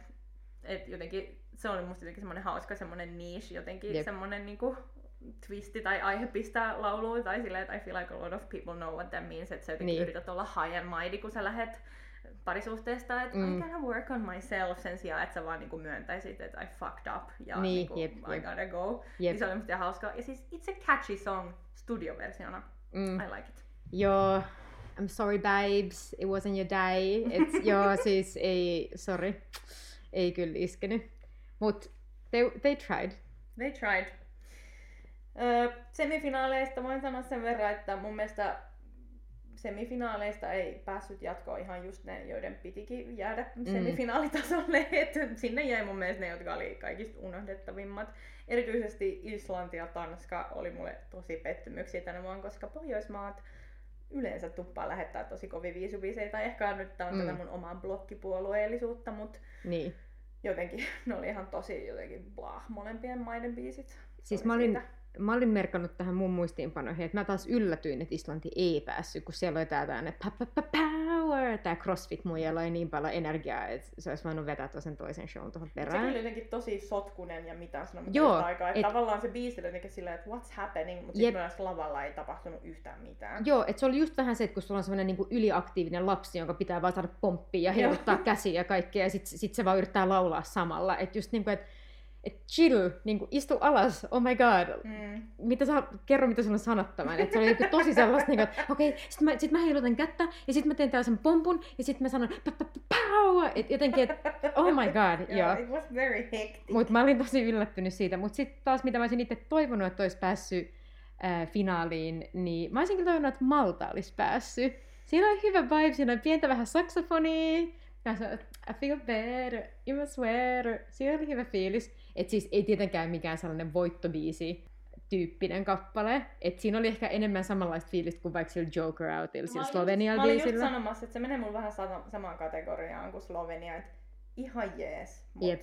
et jotenkin, se oli musta jotenkin semmonen hauska semmonen niche, jotenkin
Jep.
semmonen niinku twisti tai aihe pistää lauluun, tai silleen, että I feel like a lot of people know what that means, että sä jotenkin
Niin.
yrität olla high and mighty, kun sä lähet parisuhteesta, että
Mm.
I gotta work on myself sen sijaan, että sä vaan niinku myöntäisit, että I fucked up ja
Niin,
niinku,
jep,
I
jep.
gotta go.
Jep.
Niin se oli musta ihan hauskaa. Ja siis it's a catchy song studioversiona.
Mm.
I like it.
Joo, I'm sorry babes, it wasn't your day. Et, joo, siis ei, sorry, ei kyllä iskenyt. Mut they, they tried.
They tried. Öö, semifinaaleista voin sanoa sen verran, että mun mielestä semifinaaleista ei päässyt jatkoon ihan just ne, joiden pitikin jäädä semifinaalitasolle. (laughs) Et sinne jäi mun mielestä ne, jotka oli kaikista unohdettavimmat. Erityisesti Islanti ja Tanska oli mulle tosi pettymyksiä tänä vuonna, koska Pohjoismaat yleensä tuppaa lähettää tosi kovin viisubiiseitä. Ehkä nyt tää on
Mm.
tätä mun omaa blokkipuolueellisuutta, mutta
Niin.
jotenkin (laughs) ne oli ihan tosi jotenkin blah, molempien maiden biisit.
Siis
oli
mä olin,
siitä.
Mä olin merkannut tähän mun muistiinpanoihin, että mä taas yllätyin, että Islanti ei päässyt, kun siellä oli tää tämmönen power, tää crossfit muijalla oli niin paljon energiaa, että se olisi voinut vetää toisen toisen shown tuohon
Se
perään.
oli jotenkin tosi sotkunen ja mitä sanomatta
Joo,
aikaa. Että
et-
tavallaan se biisi oli jotenkin silleen, että what's happening, mutta sitten myös lavalla ei tapahtunut yhtään mitään.
Joo, että se oli just vähän se, että kun sulla on semmoinen niinku yliaktiivinen lapsi, jonka pitää vaan saada pomppia ja heiluttaa käsiä ja kaikkea, ja sit, sit se vaan yrittää laulaa samalla. Että just niinku, että et chill, niinku istu alas, oh my god,
Mm.
mitä sä, kerro mitä sulla on sanottavan. Että se oli joku tosi sellaista, niinku, että okei, okay, sit mä, sit mä heilutan kättä, ja sit mä teen tällaisen pompun, ja sit mä sanon pa, pa, pa, pau, et jotenkin, että oh my god, (laughs) joo.
It was very hectic.
Mutta mä olin tosi yllättynyt siitä. Mutta sitten taas, mitä mä olisin itse toivonut, että olisi päässyt ää, finaaliin, niin mä olisin kyllä toivonut, että Malta olisi päässyt. Siinä oli hyvä vibe, siinä oli pientä vähän saksofonia. Ja se, I feel better, must swear. Siinä oli hyvä fiilis. Et siis ei tietenkään mikään sellainen voittobiisi tyyppinen kappale. Et siinä oli ehkä enemmän samanlaista fiilistä kuin vaikka sillä Joker Outilla, sillä Slovenian
just- Mä olin just
biisillä.
sanomassa, että se menee mulla vähän sama, samaan kategoriaan kuin Slovenia. Että ihan jees. mut
Jep.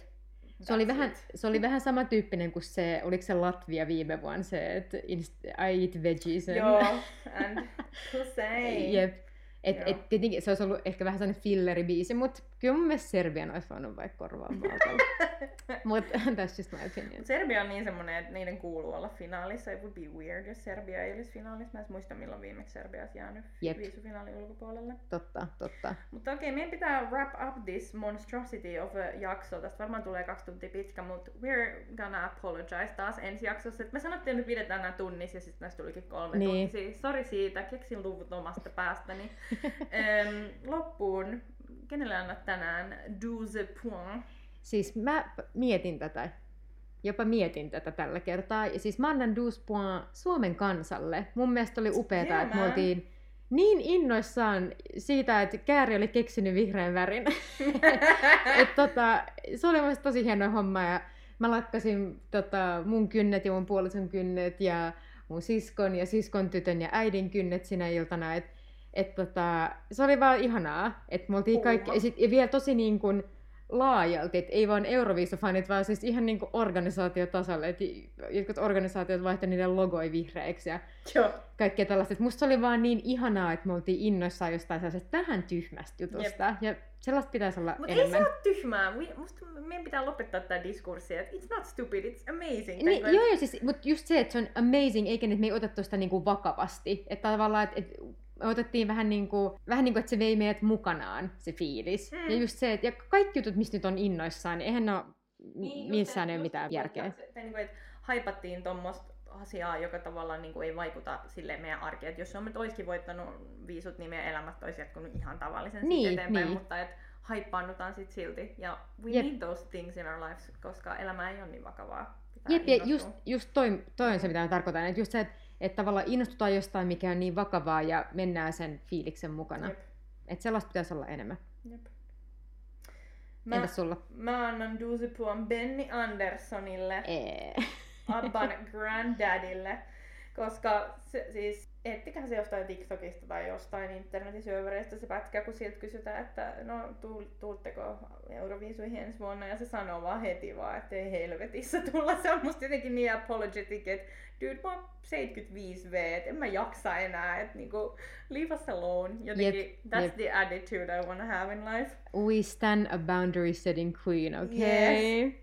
Se oli, vähän, se oli vähän samantyyppinen kuin se, oliko se Latvia viime vuonna se, että I eat veggies. and-
Joo, and Hussein.
Jep. Et,
Joo.
et, tietenkin se olisi ollut ehkä vähän sellainen filleribiisi, mutta kyllä mun mielestä Serbian olisi voinut vaikka korvaa Maltalla. (laughs) mutta (laughs) that's just my opinion.
Serbia on niin semmonen, että niiden kuuluu olla finaalissa. It would be weird, jos Serbia ei olisi finaalissa. Mä en muista, milloin viimeksi Serbia olisi jäänyt
Jep.
viisufinaalin ulkopuolelle.
Totta, totta.
Mutta okei, meidän pitää wrap up this monstrosity of a jakso. Tästä varmaan tulee kaksi tuntia pitkä, mutta we're gonna apologize taas ensi jaksossa. Et me sanottiin, että pidetään nämä tunnissa ja sitten näistä tulikin kolme
Niin.
tuntia. Sori siitä, keksin luvut omasta päästäni. (laughs) Öm, loppuun, kenelle annat tänään 12 point?
Siis mä mietin tätä, jopa mietin tätä tällä kertaa. Ja siis mä annan 12 point Suomen kansalle. Mun mielestä oli upeeta,
Yeah,
että me oltiin niin innoissaan siitä, että Kääri oli keksinyt vihreän värin. (laughs) Et tota, se oli mun tosi hieno homma ja mä lakkasin tota, mun kynnet ja mun puolison kynnet ja mun siskon ja siskon tytön ja äidin kynnet sinä iltana. Et, et tota, se oli vaan ihanaa, että me oltiin kaikki, ja, sit, ja vielä tosi niin kuin laajalti, että ei vaan Euroviisufanit, vaan siis ihan niin kuin organisaatiotasolle, että jotkut organisaatiot vaihtoi niiden logoi vihreiksi ja
Joo.
kaikkea tällaista. Et musta se oli vaan niin ihanaa, että me oltiin innoissaan jostain sellaisesta vähän tyhmästä jutusta. Ja sellaista pitäisi olla
Mutta ei se
enemmän.
ole tyhmää. Musta meidän pitää lopettaa tämä diskurssi, että it's not stupid, it's amazing.
Niin, joo, joo, siis, mutta just se, että se on amazing, eikä että me ei otettu sitä niinku vakavasti. Että tavallaan, että et, otettiin vähän niin kuin, vähän niin kuin, että se vei meidät mukanaan, se fiilis.
Mm.
Ja just se, että ja kaikki jutut, mistä nyt on innoissaan, niin eihän ne ole,
Niin,
missään
et-
ei ole mitään järkeä.
se, Että, niin kuin, että haipattiin tuommoista asiaa, joka tavallaan niin kuin, ei vaikuta silleen meidän arkeen. Että jos Suomi nyt olisikin voittanut viisut, niin meidän elämät olisi jatkunut ihan tavallisen
Niin,
eteenpäin.
niin.
Mutta että haippaannutaan sit silti. Ja we
Jep.
need those things in our lives, koska elämä ei ole niin vakavaa.
Jep, ja just, just toi, toi on se, mitä mä tarkoitan. Että just se, että, että tavallaan innostutaan jostain, mikä on niin vakavaa ja mennään sen fiiliksen mukana.
Jep.
Että sellaista pitäisi olla enemmän.
Jep.
Mä... Entäs sulla?
mä annan Duusipuan Benny Anderssonille.
Ee.
Abban granddadille, koska se, siis ettiköhän se jostain TikTokista tai jostain internetin syövereistä se pätkä, kun siltä kysytään, että no tuutteko Euroviisuihin ensi vuonna, ja se sanoo vaan heti vaan, että ei helvetissä tulla. Se on musta jotenkin niin apologetic, että dude, mä oon 75 V, että en mä jaksa enää, että niinku, leave us alone. Jotenkin,
Jep,
that's
jep.
the attitude I wanna have in life.
We stand a boundary setting queen, okay?
Yes.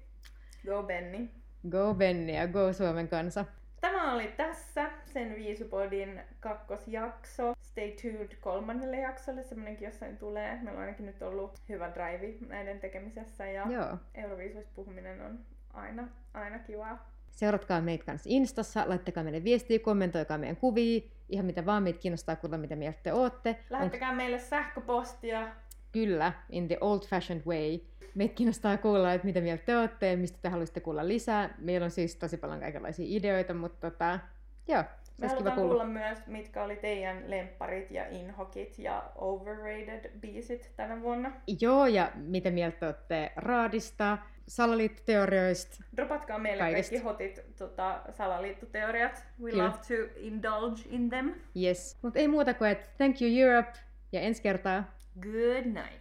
Go Benny.
Go Benni ja go Suomen kansa.
Tämä oli tässä. sen Viisupodin kakkosjakso. Stay tuned kolmannelle jaksolle, semmonenkin jossain tulee. Meillä on ainakin nyt ollut hyvä drive näiden tekemisessä ja
Joo.
Euroviisuista puhuminen on aina, aina kivaa.
Seuratkaa meitä kanssa Instassa, laittakaa meille viestiä, kommentoikaa meidän kuvia, ihan mitä vaan meitä kiinnostaa kuulla, mitä mieltä te ootte.
Lähettäkää meille sähköpostia.
Kyllä, in the old fashioned way. Meitä kiinnostaa kuulla, että mitä mieltä te ootte ja mistä te haluaisitte kuulla lisää. Meillä on siis tosi paljon kaikenlaisia ideoita, mutta tota, joo,
Me
kiva
halutaan
kuulla.
kuulla myös, mitkä oli teidän lempparit ja inhokit ja overrated biisit tänä vuonna.
Joo, ja mitä mieltä te ootte raadista, salaliittoteorioista.
Dropatkaa meille
Kaikesta.
kaikki hotit tota, salaliittoteoriat. We
Kyllä.
love to indulge in them.
Yes. Mutta ei muuta kuin, että thank you Europe ja ensi kertaa.
Good night.